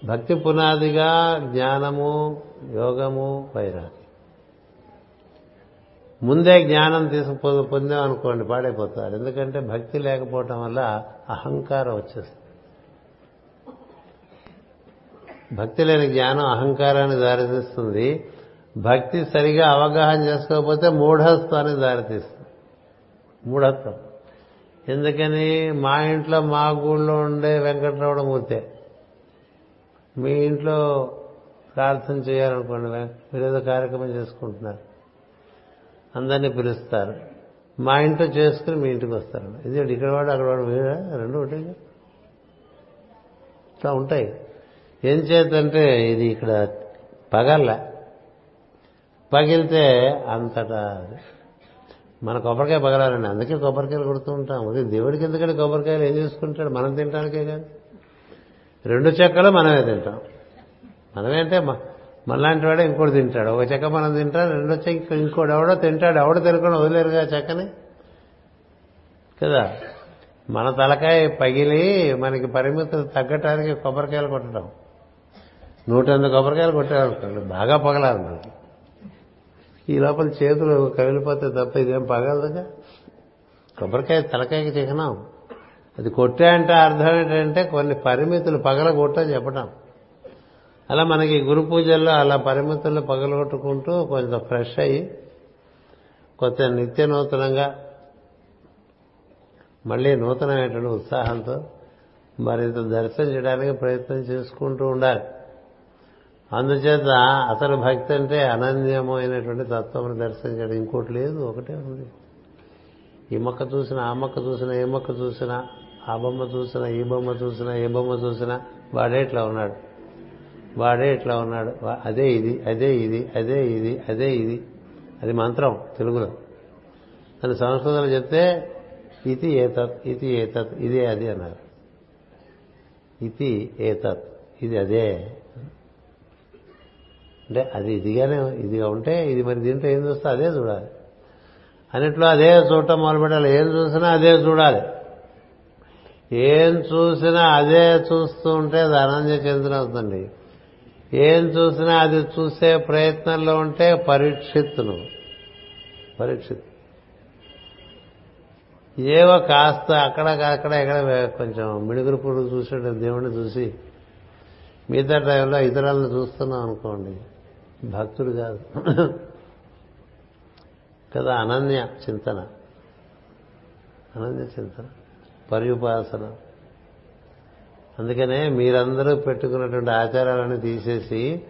భక్తి పునాదిగా జ్ఞానము యోగము వైరాగ్యం. ముందే జ్ఞానం తీసుకు పొందాం అనుకోండి పాడైపోతారు. ఎందుకంటే భక్తి లేకపోవటం వల్ల అహంకారం వచ్చేస్తుంది. భక్తి లేని జ్ఞానం అహంకారాన్ని దారితీస్తుంది. భక్తి సరిగా అవగాహన చేసుకోకపోతే మూఢత్వానికి దారితీస్తుంది. మూఢత్వం. ఎందుకని? మా ఇంట్లో మా గూళ్ళో ఉండే వెంకటరమణ మూర్తే. మీ ఇంట్లో ప్రార్థన చేయాలనుకోండి మీరేదో కార్యక్రమం చేసుకుంటున్నారు. అందరినీ పిలుస్తారు. మా ఇంట్లో చేసుకుని మీ ఇంటికి వస్తారు. ఇది ఇక్కడ వాడు అక్కడ వాడు వేరా రెండు ఒకటి ఇట్లా ఉంటాయి. ఏం చేతంటే ఇది ఇక్కడ పగల్ల. పగిలితే అంతటా మన కొబ్బరికాయ పగలాలండి. అందుకే కొబ్బరికాయలు కొడుతూ ఉంటాం. అది దేవుడికి ఎందుకంటే కొబ్బరికాయలు ఏం చేసుకుంటాడు? మనం తినడానికే కాదు. రెండు చెక్కలు మనమే తింటాం. మనమే అంటే మ- మనలాంటి వాడే ఇంకోటి తింటాడు. ఒక చెక్క మనం తింటాం రెండో చెక్క ఇంకోటి ఎవడో తింటాడు ఎవడో తినకుండా వదిలేరుగా చెక్కని? కదా? మన తలకాయ పగిలి మనకి పరిమితులు తగ్గటానికి కొబ్బరికాయలు కొట్టడం. నూట ఎనిమిది కొబ్బరికాయలు కొట్టారనుకోండి బాగా పగలాలి మనకి. ఈ లోపల చేతులు కవిలిపోతే తప్ప ఇదేం పగలదుగా కొబ్బరికాయ తలకాయకి చిహ్నం. అది కొట్టే అంటే అర్థం ఏంటంటే కొన్ని పరిమితులు పగల కొట్టని చెప్పటం. అలా మనకి గురు పూజల్లో అలా పరిమితులు పగలగొట్టుకుంటూ కొంచెం ఫ్రెష్ అయ్యి కొత్త నిత్య నూతనంగా మళ్ళీ నూతనమైనటువంటి ఉత్సాహంతో మరింత దర్శనం చేయడానికి ప్రయత్నం చేసుకుంటూ ఉండాలి. అందుచేత అసలు భక్తి అంటే అనన్యమైనటువంటి తత్వం దర్శనం చేయడం ఇంకోటి లేదు ఒకటే ఉంది. ఈ మొక్క చూసినా ఆ మొక్క చూసినా ఏ మొక్క చూసినా ఆ బొమ్మ చూసినా ఈ బొమ్మ చూసినా ఏ బొమ్మ చూసినా వాడే ఇట్లా ఉన్నాడు. వాడే ఇట్లా ఉన్నాడు? వా- అదే ఇది అదే ఇది అదే ఇది అదే ఇది. అది మంత్రం తెలుగులో. అని సంస్కృతంలో చెప్తే ఇది ఏతత్ ఇది ఏతత్ ఇదే అది అన్నారు. ఇది ఏతత్ ఇది అదే. అంటే అది ఇదిగానే ఇదిగా ఉంటే ఇది మరి దీంట్లో ఏం చూస్తే అదే చూడాలి. అన్నిట్లో అదే చూడటం మొదలు పెట్టాలి ఏం చూసినా అదే చూడాలి. ఏం చూసినా అదే చూస్తూ ఉంటే అది అనంజ చెందిన అవుతుంది ఏం చూసినా అది చూసే ప్రయత్నంలో ఉంటే పరీక్షిత్తును. పరీక్షిత్ ఏవో కాస్త అక్కడ అక్కడ ఎక్కడ కొంచెం మిడుగురు పురుగు చూసినట్టు దేవుణ్ణి చూసి. మిగతా టైంలో ఇతరులను చూస్తున్నాం అనుకోండి. భక్తుడు కాదు. కదా అనన్య చింతన. అనన్య చింతన. పర్యుపాసన. అందుకనే మీరందరూ పెట్టుకున్నటువంటి ఆచారాలన్నీ తీసేసి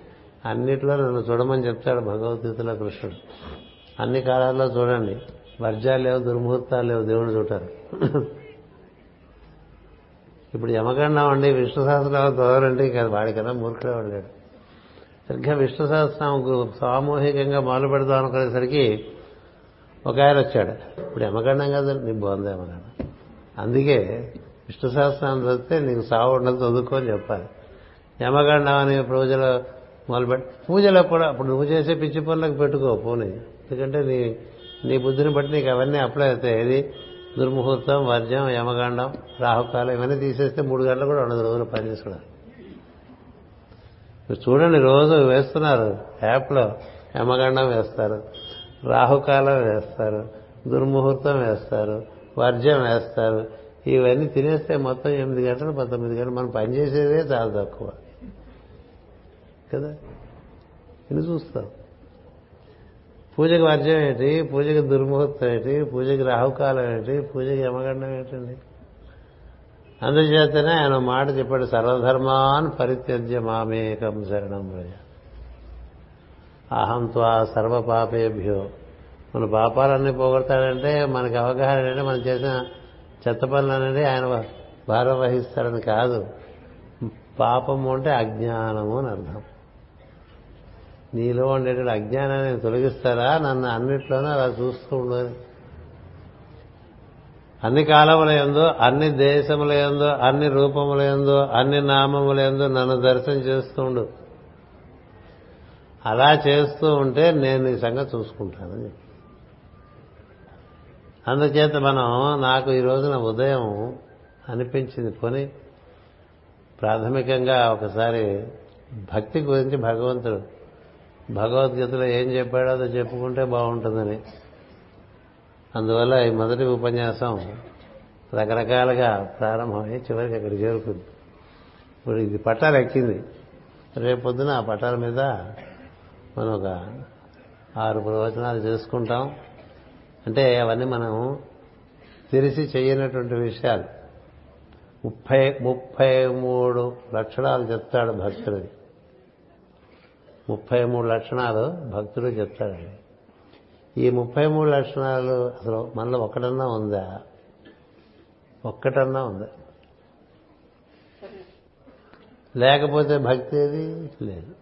అన్నిట్లో నన్ను చూడమని చెప్తాడు భగవద్గీతలో కృష్ణుడు. అన్ని కాలాల్లో చూడండి. వర్జాలు లేవు దుర్ముహూర్తాలు లేవు దేవుడు చూటారు ఇప్పుడు యమగండం అండి విష్ణు సహస్రనామం చదవాలంటే కాదు వాడికన్నా మూర్ఖుడే వాడు లేడు సరిగ్గా విష్ణు సహస్రనామం సామూహికంగా మొదలు పెడదాం అనుకునేసరికి ఒక ఆయన వచ్చాడు. ఇప్పుడు యమగండం కదా నీ బాగుంది అందుకే విష్ణు సహస్రనామం చదివితే నీకు సావు ఉండదు చదువుకొని చెప్పాలి. యమగండం అని పూజలో మొదలుపెట్టి పూజలో కూడా అప్పుడు నువ్వు చేసే పిచ్చి పనులకు పెట్టుకో పోనీ. ఎందుకంటే నీ నీ బుద్ధిని బట్టి నీకు అవన్నీ అప్లై అవుతాయి. ఏది? దుర్ముహూర్తం వర్జం యమగండం రాహుకాలం ఇవన్నీ తీసేస్తే మూడు గంటలు కూడా ఉండదు రోజులు పనిచేసుకోవడం మీరు చూడండి రోజు వేస్తున్నారు యాప్లో యమగండం వేస్తారు రాహుకాలం వేస్తారు దుర్ముహూర్తం వేస్తారు వర్జం వేస్తారు ఇవన్నీ తినేస్తే మొత్తం ఎనిమిది గంటలు పంతొమ్మిది గంటలు మనం పనిచేసేదే చాలా తక్కువ. కదా? ఇది చూస్తాం. పూజకు వర్జం ఏంటి? పూజకి దుర్ముహూర్తం ఏంటి? పూజకి రాహుకాలం ఏంటి? పూజకి యమగండం ఏంటండి? అందుచేతనే ఆయన మాట చెప్పాడు సర్వధర్మాన్ పరిత్యజ్య మామేకం శరణం ప్రజ అహం త్వా సర్వ పాపేభ్యో మన పాపాలన్నీ పోగొడతాడంటే మనకి అవగాహన ఏంటంటే మనం చేసిన చెత్త పనులనేది ఆయన భారం వహిస్తాడని కాదు. పాపము అంటే అజ్ఞానము అని అర్థం. నీలో ఉండేటువంటి అజ్ఞానాన్ని తొలగిస్తారా? నన్ను అన్నిట్లోనూ అలా చూస్తూ ఉండదు. అన్ని కాలముల ఎందో అన్ని దేశముల ఎందో అన్ని రూపముల ఎందో అన్ని నామముల ఎందో నన్ను దర్శనం చేస్తూ ఉండు. అలా చేస్తూ ఉంటే నేను ఈ సంగతి చూసుకుంటానని చెప్పి. అందుచేత మనం నాకు ఈ రోజున ఉదయం అనిపించింది కొని ప్రాథమికంగా ఒకసారి భక్తి గురించి భగవంతుడు భగవద్గీతలో ఏం చెప్పాడో అది చెప్పుకుంటే బాగుంటుందని. అందువల్ల ఈ మొదటి ఉపన్యాసం రకరకాలుగా ప్రారంభమై చివరికి అక్కడ చేరుకుంది. ఇప్పుడు ఇది పట్టాలు ఎక్కింది. రేపొద్దున ఆ పట్టాల మీద మనం ఒక ఆరు ప్రవచనాలు చేసుకుంటాం. అంటే అవన్నీ మనం తెలిసి చేయనటువంటి విషయాలు. ముప్పై ముప్పై మూడు లక్షణాలు చెప్తాడు భక్తుడి. ముప్పై మూడు లక్షణాలు భక్తుడు చెప్తాడండి ఈ ముప్పై మూడు లక్షణాలు అసలు మనలో ఒక్కటన్నా ఉందా? ఒక్కటన్నా ఉందా? లేకపోతే భక్తి ఏది? లేదు.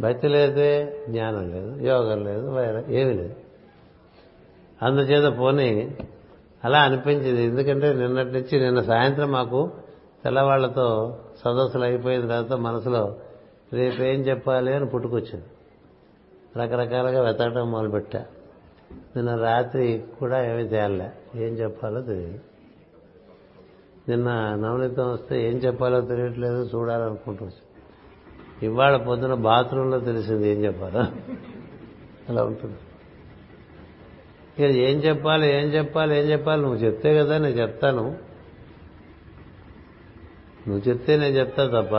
భక్తి లేదే జ్ఞానం లేదు యోగం లేదు వైరం ఏమీ లేదు. అందుచేత పోనీ అలా అనిపించింది. ఎందుకంటే నిన్నటి నుంచి నిన్న సాయంత్రం మాకు తెల్లవాళ్ళతో సదస్సులు అయిపోయిన తర్వాత మనసులో రేపేం చెప్పాలి అని పుట్టుకొచ్చింది. రకరకాలుగా వెతకడం మొదలుపెట్టా. నిన్న రాత్రి కూడా ఏమీ తేలలే. ఏం చెప్పాలో తెలియదు. నిన్న నవనీతం వస్తే ఏం చెప్పాలో తెలియట్లేదు చూడాలనుకుంటూ ఇవాళ పొద్దున బాత్రూంలో తెలిసింది ఏం చెప్పాలో. అలా ఉంటుంది. ఇక ఏం చెప్పాలి ఏం చెప్పాలి ఏం చెప్పాలి? నువ్వు చెప్తే కదా నేను చెప్తాను. నువ్వు చెప్తే నేను చెప్తా తప్ప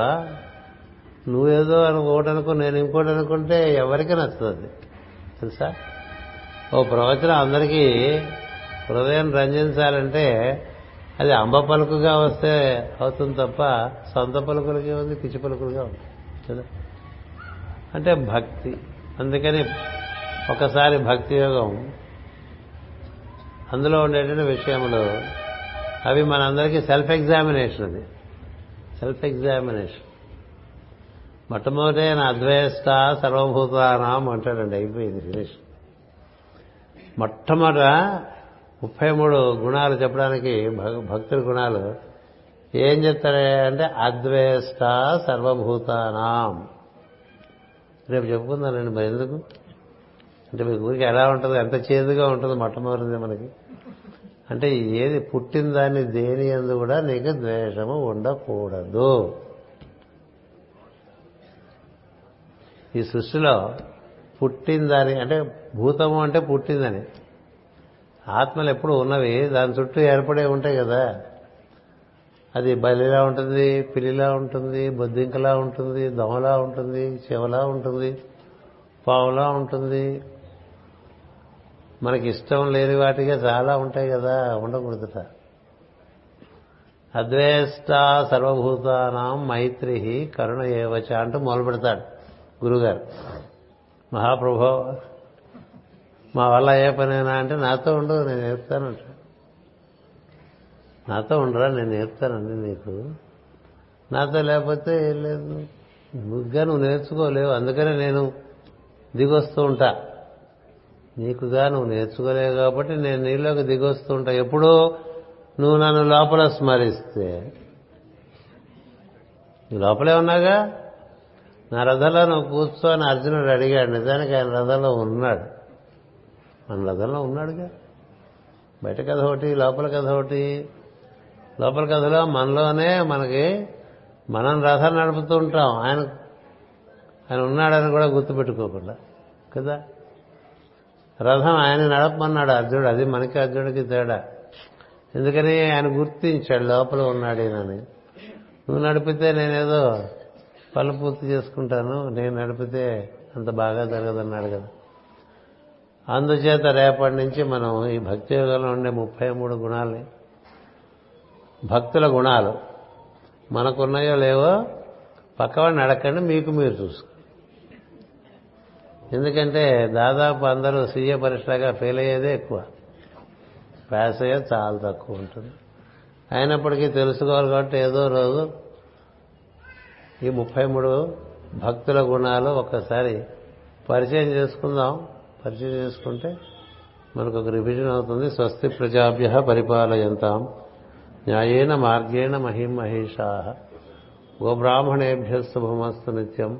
నువ్వేదో అనుకోటి అనుకో నేను ఇంకోటి అనుకుంటే ఎవరికి నచ్చుతుంది? తెలుసా? ఓ ప్రవచనం అందరికీ హృదయం రంజించాలంటే అది అంబ పలుకుగా వస్తే అవుతుంది తప్ప సొంత పలుకులకి ఉంది పిచ్చి పలుకులుగా ఉంది. కదా? అంటే భక్తి. అందుకని ఒకసారి భక్తి యోగం అందులో ఉండేటువంటి విషయములు. అవి మనందరికీ సెల్ఫ్ ఎగ్జామినేషన్ అది. సెల్ఫ్ ఎగ్జామినేషన్ మొట్టమొదటి ఆయన అద్వేష్ట సర్వభూతానం అంటాడండి అయిపోయింది ఫినిష్ మొట్టమొదట ముప్పై మూడు గుణాలు చెప్పడానికి భక్తుల గుణాలు. ఏం చెప్తాడంటే అద్వేష్ట సర్వభూతానాం. రేపు చెప్పుకుందానండి మరి ఎందుకు? అంటే మీ ఊరికి ఎలా ఉంటుంది ఎంత చేదుగా ఉంటుంది మొట్టమొదటిది మనకి. అంటే ఏది పుట్టిన దాన్ని దేని ఎందు కూడా నీకు ద్వేషము ఉండకూడదు. ఈ సృష్టిలో పుట్టిందని అంటే భూతము అంటే పుట్టిందని. ఆత్మలు ఎప్పుడు ఉన్నవి దాని చుట్టూ ఏర్పడే ఉంటాయి కదా. అది బలిలా ఉంటుంది పిల్లిలా ఉంటుంది బొద్దింకలా ఉంటుంది దొమలా ఉంటుంది చెవలా ఉంటుంది పావులా ఉంటుంది. మనకి ఇష్టం లేని వాటిగా చాలా ఉంటాయి కదా ఉండకూడదుట. అద్వేష్ట సర్వభూతానాం మైత్రి కరుణ ఏవచ అంటూ మొదలు పెడతాడు గురుగారు. మహాప్రభు మా వల్ల ఏ పనైనా అంటే నాతో ఉండు నేను నేర్పుతానంట నాతో ఉండరా నేను నేర్పుతానండి నీకు? నాతో లేకపోతే ఏం లేదు. నువ్వుగా నువ్వు నేర్చుకోలేవు అందుకనే నేను దిగొస్తూ ఉంటా. నీకుగా నువ్వు నేర్చుకోలేవు కాబట్టి నేను నీలోకి దిగొస్తూ ఉంటా ఎప్పుడూ నువ్వు నన్ను లోపల స్మరిస్తే. లోపలే ఉన్నాగా? నా రథంలో నువ్వు కూర్చో అని అర్జునుడు అడిగాడు. నిజానికి ఆయన రథంలో ఉన్నాడు. మన రథంలో ఉన్నాడుగా? బయట కథ ఒకటి లోపల కథ ఒకటి. లోపల కథలో మనలోనే మనకి మనం రథం నడుపుతూ ఉంటాం ఆయన ఆయన ఉన్నాడని కూడా గుర్తుపెట్టుకోకుండా. కదా? రథం ఆయన నడపమన్నాడు అర్జునుడు. అది మనకి అర్జునుడికి తేడా. ఎందుకని ఆయన గుర్తించాడు లోపల ఉన్నాడేనని నువ్వు నడిపితే నేనేదో పనులు పూర్తి చేసుకుంటాను నేను నడిపితే అంత బాగా జరగదన్నాడు కదా. అందుచేత రేపటి నుంచి మనం ఈ భక్తి యోగంలో ఉండే ముప్పై మూడు గుణాలని భక్తుల గుణాలు మనకున్నాయో లేవో పక్కవాడిని అడగండి మీకు మీరు చూసుకో. ఎందుకంటే దాదాపు అందరూ సీఏ పరీక్షగా ఫెయిల్ అయ్యేదే ఎక్కువ. పాస్ అయ్యేది చాలా తక్కువ ఉంటుంది. అయినప్పటికీ తెలుసుకోవాలి కాబట్టి ఏదో రోజు ఈ ముప్పై మూడు భక్తుల గుణాలు ఒక్కసారి పరిచయం చేసుకుందాం. పరిచయం చేసుకుంటే మనకు ఒక రివిజన్ అవుతుంది. స్వస్తి ప్రజాభ్య పరిపాలయంతాం. న్యాయేన మార్గేణ మహిం మహేషా. గోబ్రాహ్మణేభ్య శుభమస్తు నిత్యం.